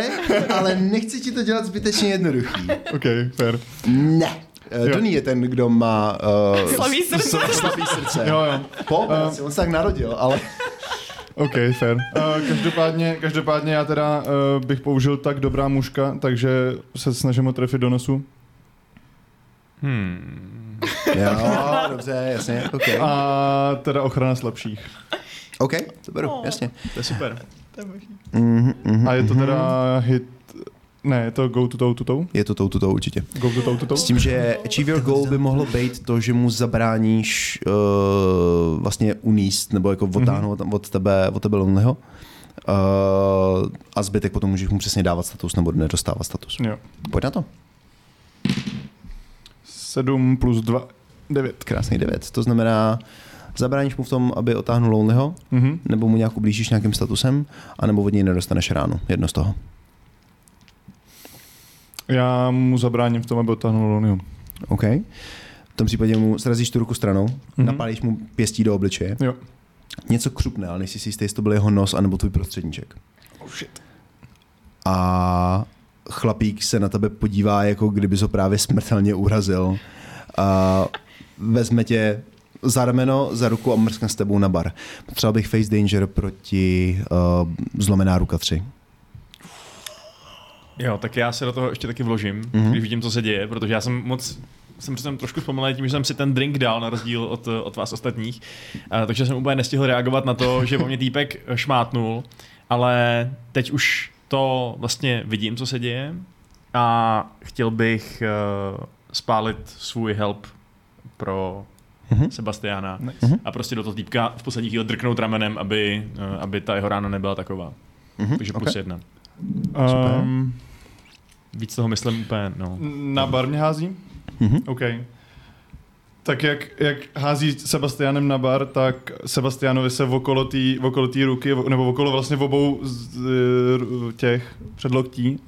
ale nechci ti to dělat zbytečně jednoduchý. OK, fair. Ne. Uh, Jo. Donny je ten, kdo má uh, Slabý srdce. slabý srdce. Jo, jo. Po operaci, on se tak narodil, ale OK, fair. Uh, každopádně, každopádně já teda uh, bych použil tak dobrá mužka, takže se snažím ho trefit do nosu. Hmm. Jo, dobře, jasně, OK. A teda ochrana slabších. OK, to beru, Oh. jasně. To je super. To je možný. Mhm, mhm, A je to mhm. teda hit... Ne, je to go to toe to toe? Je to tou, to, to určitě. Go to toe to toe? S tím, že achieve your goal by mohlo být to, že mu zabráníš uh, vlastně uníst nebo jako odtáhnout mm-hmm. od tebe, od tebe lonelyho. Uh, a zbytek potom můžeš mu přesně dávat status nebo nedostávat status. Jo. Pojď na to. 7 plus 2, 9. Krásný 9. To znamená, zabráníš mu v tom, aby otáhnul lonelyho, Mhm. nebo mu nějak ublížíš nějakým statusem, anebo od něj nedostaneš ránu. Jedno z toho. Já mu zabráním v tom, aby otáhnul Lonyho. OK. V tom případě mu srazíš tu ruku stranou, mm-hmm. Mhm. napálíš mu pěstí do obličeje. Jo. Něco křupne, ale nejsi si jistý, jestli to byl jeho nos anebo tvůj prostředníček. Oh shit. A chlapík se na tebe podívá, jako kdyby ho právě smrtelně urazil. A vezme tě za rameno, za ruku a mrskne s tebou na bar. Potřeboval bych face danger proti uh, zlomená ruka 3. Jo, tak já se do toho ještě taky vložím, Mhm. mm-hmm. když vidím, co se děje, protože já jsem moc jsem přitom trošku vzpomněl tím, že jsem si ten drink dal na rozdíl od, od vás ostatních, a, takže jsem úplně nestihl reagovat na to, že po mě týpek šmátnul, ale teď už to vlastně vidím, co se děje a chtěl bych uh, spálit svůj help pro Mhm. Sebastiana Nice. a prostě do toho týpka v poslední chvíli drknout ramenem, aby, uh, aby ta jeho rána nebyla taková. Mhm. Takže plus okay. jedna. Um, Víc toho myslím úplně, no. na bar mě hází? Mhm. OK. Tak jak, jak hází Sebastianem na bar, tak Sebastianovi se v okolo té okolo tý ruky, nebo okolo vlastně v obou z, těch předloktí,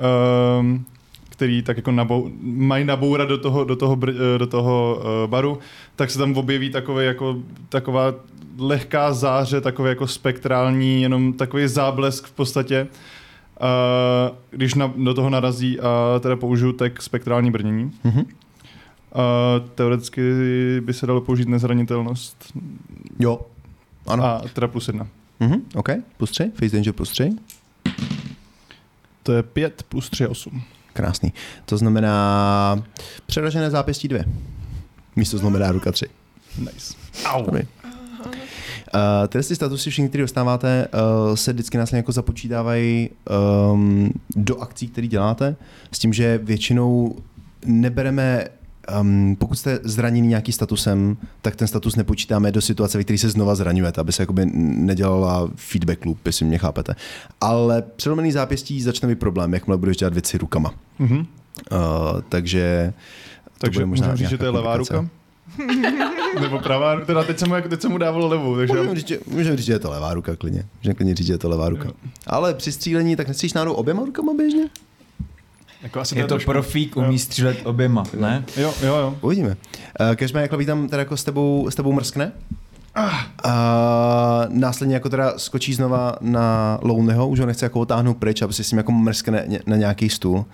um, který tak jako nabou, mají nabourat do toho, do toho, eh, do toho uh, baru, tak se tam objeví takový jako, taková lehká záře, takový jako spektrální, jenom takový záblesk v podstatě, uh, když na, do toho narazí a teda použiju tak spektrální brnění. Mhm. Uh, teoreticky by se dalo použít nezranitelnost. Jo. Ano. A teda plus jedna. Mhm. OK, plus 3, face danger plus 3. To je 5 plus 3 je 8. Krásný. To znamená přeražené zápěstí 2. Místo zlomená ruka 3. Nice. Au. Dobrý. Uh, tyhle ty statusy všichni, které dostáváte, uh, se vždycky následně jako započítávají um, do akcí, které děláte, s tím, že většinou nebereme, um, pokud jste zraněný nějaký statusem, tak ten status nepočítáme do situace, ve které se znova zraňujete, aby se jakoby nedělala feedback loop, jestli mě chápete. Ale přelomený zápěstí začne být problém, jakmile budeš dělat věci rukama. Mhm. Uh, takže to Takže bude možná můžeme říct, že to je levá ruka? Nebo pravá ruka? Teda teď jsem mu, jako- teď jsem mu dával levou, takže... Můžeme říct, že- můžeme říct, že je to levá ruka klidně. Můžeme klidně říct, že je to levá ruka. Jo. Ale při střílení tak nestříš náhodou oběma rukama běžně? Jako asi Je to trošku- profík, umí střílet oběma, ne? Jo, jo, jo. Uvidíme. Uh, Každopádně jak vítám teda jako s tebou, s tebou mrskne. A následně jako teda skočí znova na Lonelyho, už ho nechce jako otáhnout pryč, aby si s ním jako mrskne na nějaký stůl.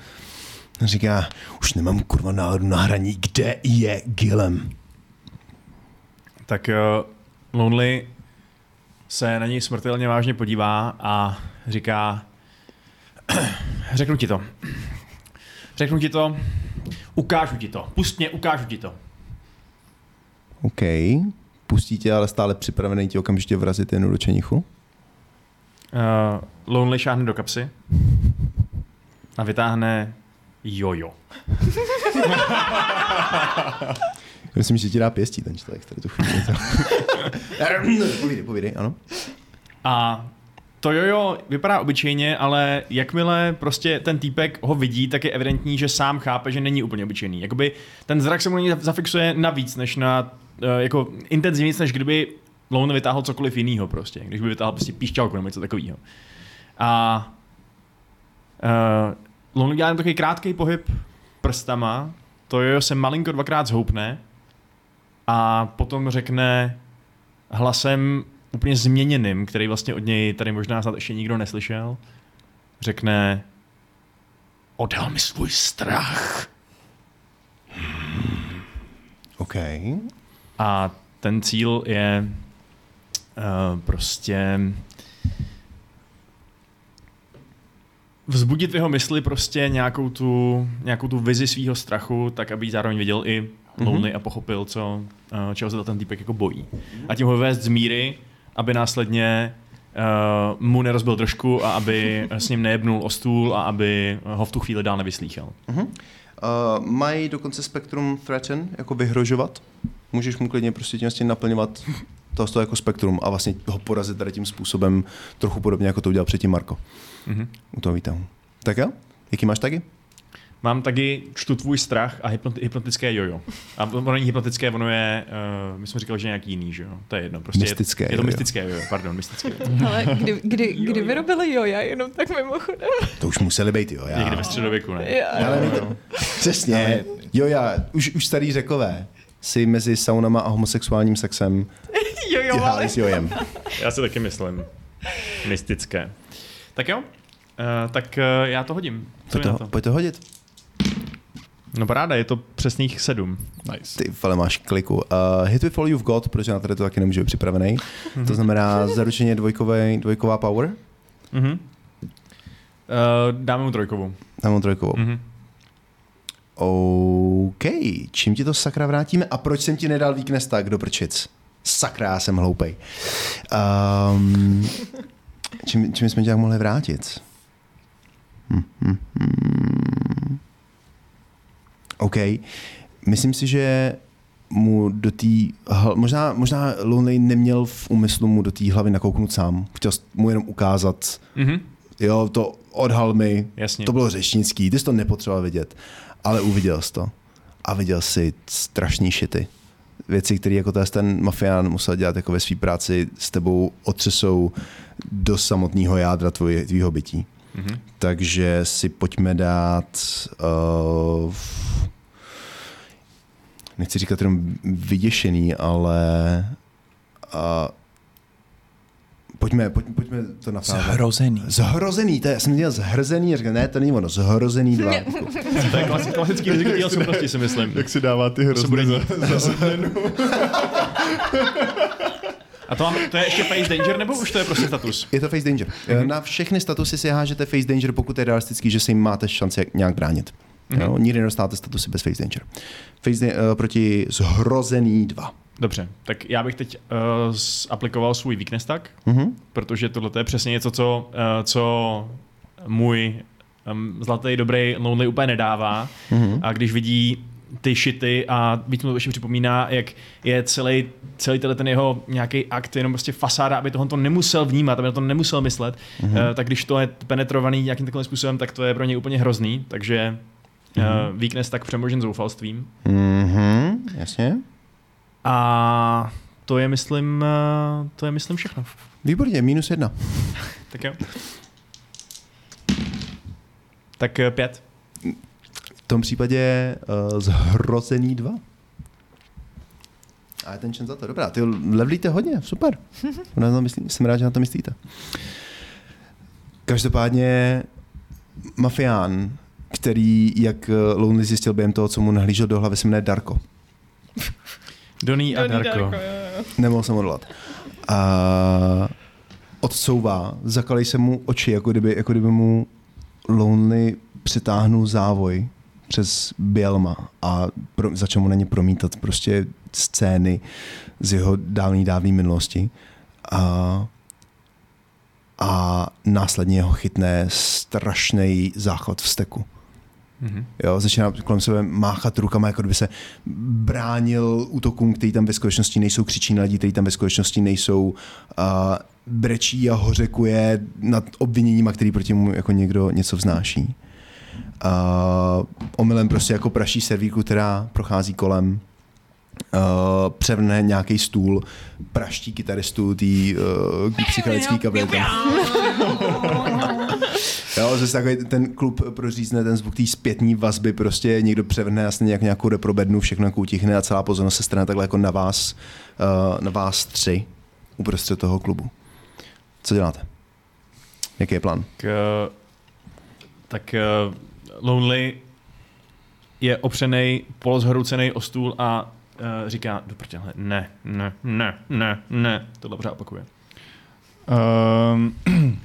A říká, už nemám kurva náladu na hraní, kde je Gilem? Tak uh, Lonely se na něj smrtelně vážně podívá a říká, řeknu ti to. Řeknu ti to, ukážu ti to. Pust mě, ukážu ti to. OK. Pustí tě, ale stále připravený ti okamžitě vrazit jen do čenichu. Uh, Lonely šáhne do kapsy a vytáhne jojo. Myslím, že ti dá pěstí ten člověk tady tu chvíli. povídej, povídej, ano. A to jojo vypadá obyčejně, ale jakmile prostě ten týpek ho vidí, tak je evidentní, že sám chápe, že není úplně obyčejný. Jakoby ten zrak se mu na zafixuje navíc, než na, uh, jako intenzivnějc, než kdyby Lone vytáhl cokoliv jiného prostě. Když by vytáhl prostě píšťalku nebo něco takového. A uh, Lone dělá jen takový krátký pohyb prstama, to jojo se malinko dvakrát zhoupne a potom řekne hlasem úplně změněným, který vlastně od něj tady možná snad ještě nikdo neslyšel, řekne odhal mi svůj strach. Hmm. OK. A ten cíl je uh, prostě vzbudit v jeho mysli prostě nějakou tu, nějakou tu vizi svého strachu, tak aby zároveň viděl i Lonely a pochopil, co, eh, čeho se ten týpek jako bojí. A tím ho vyvést z míry, aby následně uh, mu nerozbil trošku a aby s ním nejebnul o stůl a aby ho v tu chvíli dál nevyslýchal. Uh, mají dokonce spektrum threaten, jako vyhrožovat. Můžeš mu klidně prostě tím vlastně naplňovat to, to jako spektrum a vlastně ho porazit tady tím způsobem trochu podobně, jako to udělal předtím Marko Mhm. u toho výtahu. Tak jo? Jaký máš taky? Mám taky čtu tvůj strach a hypnoti- hypnotické jojo. A ono není hypnotické, ono je, uh, my jsme říkali, že nějaký jiný, že jo? To je jedno. Prostě Mystické je, je to jojo. mystické jojo, pardon, mystické jojo. Ale kdy, kdy, kdy vyrobili joja, jenom tak mimochodem. To už museli být, jo. Já. Někdy ve středověku, ne? Já. Ale to, přesně. Jo, já, už, už starý řekové si mezi saunama a homosexuálním sexem Jojo, ale hráli s jojem. Já si taky myslím. Mystické. Tak jo, uh, tak uh, já to hodím. Co Pojď to? pojď to hodit. No paráda, je to přesných sedm. Nice. Ty vole, máš kliku. Uh, hit with all you've got, protože na tady to taky nemůže být připravený. To znamená zaručeně dvojkový, dvojková power. Mhm. Uh, dáme mu trojkovou. Tam mám trojkovou. Mhm. OK, čím ti to sakra vrátíme a proč jsem ti nedal weakness tak do prčic? Sakra, já jsem hloupej. Um, čím, čím jsme tě tak mohli vrátit? Hm, hm, hm. OK, myslím si, že mu do té, možná, možná Lonely neměl v úmyslu mu do té hlavy nakouknout sám. Chtěl mu jenom ukázat, Mhm. jo, to odhal mi, Jasně. to bylo řečnický, ty jsi to nepotřeboval vidět, ale uviděl jsi to. A viděl si strašný šity. Věci, které jako ten mafián musel dělat jako ve své práci, s tebou otřesou do samotného jádra tvoje, tvýho bytí. Mhm. Takže si pojďme dát uh, nechci říkat jenom vyděšený, ale uh, pojďme, pojďme, pojďme to naprávat. Zhrozený. Zhrozený, to je, já jsem měl zhrzený, a říkal, ne, to není ono, zhrozený dva. To je klasi- klasický riziko dělat schopnosti, si myslím. Jak si dává ty hrozny za, za. A to, mám, to je ještě face danger, nebo už to je prostě status? Je to face danger. Mm-hmm. Na všechny statusy si hážete face danger, pokud je realistický, že si jim máte šanci jak nějak bránit. Mm-hmm. Jo? Nikdy nedostáte statusy bez face danger. Face da- uh, proti zhrozený dva. Dobře, tak já bych teď uh, aplikoval svůj weakness tak, Mm-hmm. protože tohle je přesně něco, co, uh, co můj um, zlatý dobrý lonely úplně nedává. Mm-hmm. A když vidí ty šity a víc mu to ještě připomíná, jak je celý, celý tenhle ten jeho nějaký akt, jenom prostě fasáda, aby tohle to nemusel vnímat, aby na to nemusel myslet, mm-hmm. tak když to je penetrovaný nějakým takovým způsobem, tak to je pro něj úplně hrozný, takže mm-hmm. uh, weakness tak přemožen zoufalstvím. Mm-hmm. Jasně. A to je, myslím, uh, to je, myslím, všechno. Výborně, minus jedna. Tak jo. Tak pět. V tom případě uh, zhrozený dva. A je ten čen za to. Dobrá, ty levlíte hodně, super. Na to myslí, jsem rád, že na to myslíte. Každopádně mafián, který, jak eh, Lonely zjistil během toho, co mu nahlížel do hlavy, se jmenuje Darko. Donny a Donnie Darko. Darko. Nemohl jsem odvolat. A odcouvá, zakalej se mu oči, jako kdyby, jako kdyby mu Lonely přitáhnul závoj přes Bielma a pro, začal mu na ně promítat prostě scény z jeho dávný, dávný minulosti. A, a následně ho chytne strašný záchvat vzteku. Mhm. Jo, začíná kolem sebe máchat rukama, jako kdyby se bránil útokům, který tam ve skutečnosti nejsou, křičí na lidi, který tam ve skutečnosti nejsou, a brečí a hořekuje nad obviněníma, který proti mu jako někdo něco vznáší. A omylem prostě jako praší servíku, která prochází kolem, Uh, převrne nějaký stůl, praští kytaristu tý uh, psychedelický kabely. Jo, zase takový ten klub prořízne ten zvuk té zpětní vazby, prostě někdo převrne jasně nějak nějakou reprobednu, všechno jako utichne a celá pozornost se strane takhle jako na vás, uh, na vás tři uprostřed toho klubu. Co děláte? Jaký je plán? Tak, eh, tak uh, Lonely je opřený, polozhroucený o stůl a uh, říká do ne, ne, ne, ne, ne. Tohle pořád opakuje. Um,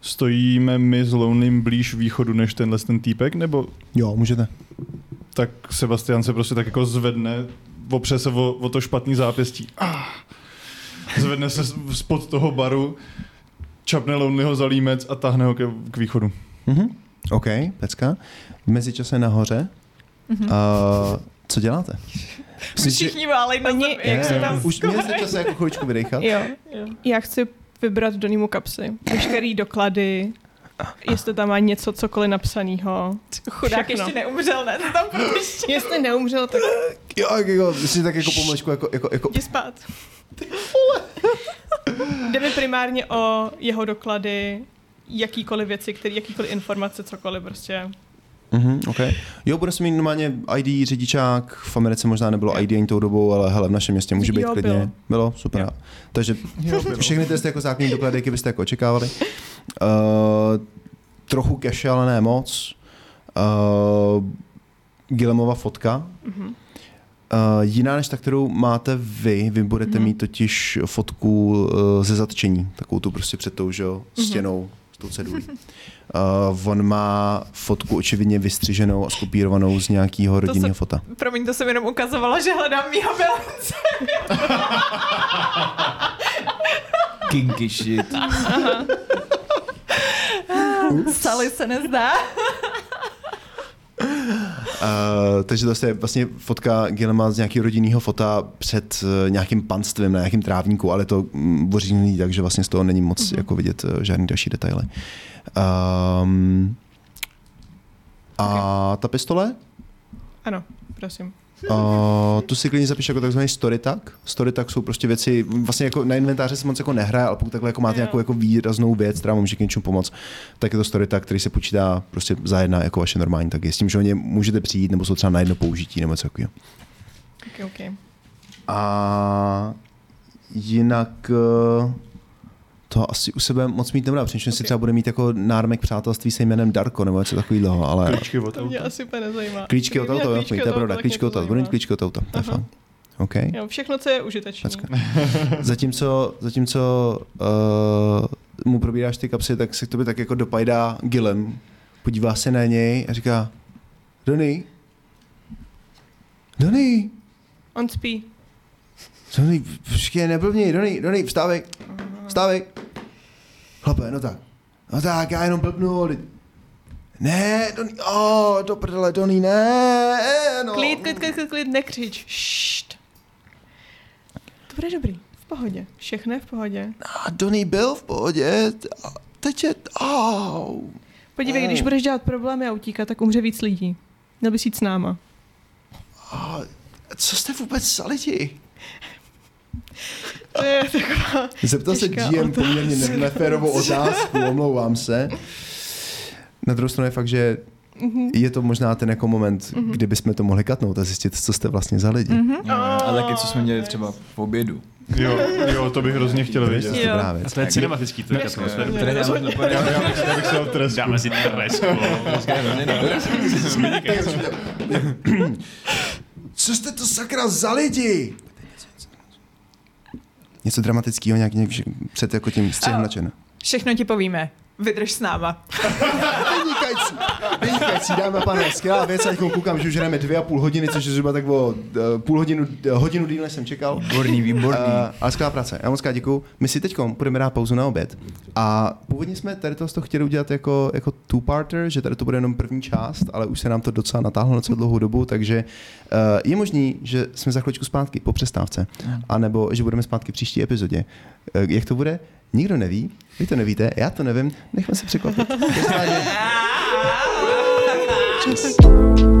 stojíme my s Lowným blíž východu než tenhle ten týpek, nebo Jo, můžete. tak Sebastian se prostě tak jako zvedne, opře se o, o to špatný zápěstí. Ah. Zvedne se spod toho baru, čapne Lonelyho za límec a tahne ho ke, k východu. Mhm. OK, pecka. V mezičase nahoře. Mhm. Uh, co děláte? Myslím, Všichni válej na Oni- jak se tam už měli jste čas jako chvíličku vydechat. Jo. Já chci vybrat do Nýmu kapsy. Veškerý doklady, jestli tam má něco, cokoliv napsanýho. Chudák Všechno. ještě neumřel, ne? To tam ještě. Jestli neumřel, tak Jo, jako, si tak jako pomlčku, jako, jako, jako jdi spát. Jde mi primárně o jeho doklady, jakýkoliv věci, který, jakýkoliv informace, cokoliv prostě. Mhm, okay. Jo, bude se mít normálně ID, řidičák, v Americe možná nebylo ID ani tou dobou, ale hele, v našem městě může být Jo, klidně. bylo. bylo super. Jo. Takže všechny testy jako základní doklady, jaké byste jako očekávali. Uh, trochu cache, ale ne moc. Uh, Gilemova fotka. Mhm. Uh, jiná než ta, kterou máte vy, vy budete Mhm. mít totiž fotku uh, ze zatčení, takovou tu prostě před tou, že jo, Mhm. stěnou, s tou cedulí. Uh, on má fotku očividně vystřiženou a skopírovanou z nějakého rodinného fota. Promiň, to jsem jenom ukazovala, že hledám mýho bilance. Kinky shit. Sally se nezdá. Uh, takže to je vlastně fotka Gilema z nějakého rodinného fota před uh, nějakým panstvím na nějakým trávníku, ale to mm, ořízněný, takže vlastně z toho není moc mm-hmm. jako vidět uh, žádný další detaily. Um, a okay. ta pistole? Ano, prosím. Uh, tu si klidně zapiš jako takzvaný story tag. Story tag jsou prostě věci, vlastně jako na inventáře se moc jako nehraje, ale pokud takhle jako máte nějakou jako výraznou věc, která může k něčemu pomoct, tak je to story tag, který se počítá prostě za jedna jako vaše normální taky. S tím, že o ně můžete přijít, nebo jsou třeba na jedno použití, nebo něco takového. Okay, okay. A jinak eh, to asi u sebe moc mít nebude. Přemýšlím, okay. si třeba bude mít jako nármek přátelství se jménem Darko nebo něco takového, ale Klíčky od To mě auta. asi úplně nezajímá. klíčky od auta, to je pravda, klíčky od to auta, bude mít klíčky od auta, to je fajn. OK. Jo, všechno, co je užitečné. Zatímco, zatímco uh, mu probíráš ty kapsy, tak se k tobě tak jako dopajdá Gilem, podívá se na něj a říká Donny, Donny, On spí. Donny, počkej, neblbni, Donny, Donny, vstávej, vstávej. Chlape, no tak, no tak, já jenom blbnu, ne, Donny, oh, do prdele, Donny, ne, no. Klid, klid, klid, klid, klid, nekřič. Ššt. To bude dobrý. V pohodě. Všechno je v pohodě. A Donny byl v pohodě, teď je, oh. Podívej, Mm. když budeš dělat problémy a utíkat, tak umře víc lidí. Měl bys jít s náma. A co jste vůbec za lidi? To je taková... Zeptal se GM otázka. poměrně ne- neférovou otázku, omlouvám se. Na druhou stranu je fakt, že Mhm. je to možná ten jako moment, Mhm. kdy bychom to mohli katnout a zjistit, co jste vlastně za lidi. Mhm. Jo, A taky, co jsme dělali třeba v obědu. Jo, jo, to bych hrozně chtěl To je vědět. to Jo. dobrá A to je cinematický, to to Já, bych, se dal tresku. Dáme si tresku. Co jste to sakra za lidi? Něco dramatického, nějak, nějak před jako tím střihem načen. Všechno ti povíme. Vydrž s náma. Vynikající, vynikající, dámy a pánové, skvělá věc, teď koukám, že už jdeme dvě a půl hodiny, což je zhruba tak o eh, půl hodinu, eh, hodinu díl, než jsem čekal. Výborný, výborný. Uh, ale skvělá práce. Já moc krát děkuju. My si teď budeme dát pauzu na oběd. A původně jsme tady to chtěli udělat jako, jako two-parter, že tady to bude jenom první část, ale už se nám to docela natáhlo na celou dlouhou dobu, takže uh, je možný, že jsme za chvíličku zpátky po přestávce, anebo že budeme zpátky v příští epizodě. Uh, jak to bude? Nikdo neví, vy to nevíte, já to nevím, nechme se překvapit. Každopádně- Čus.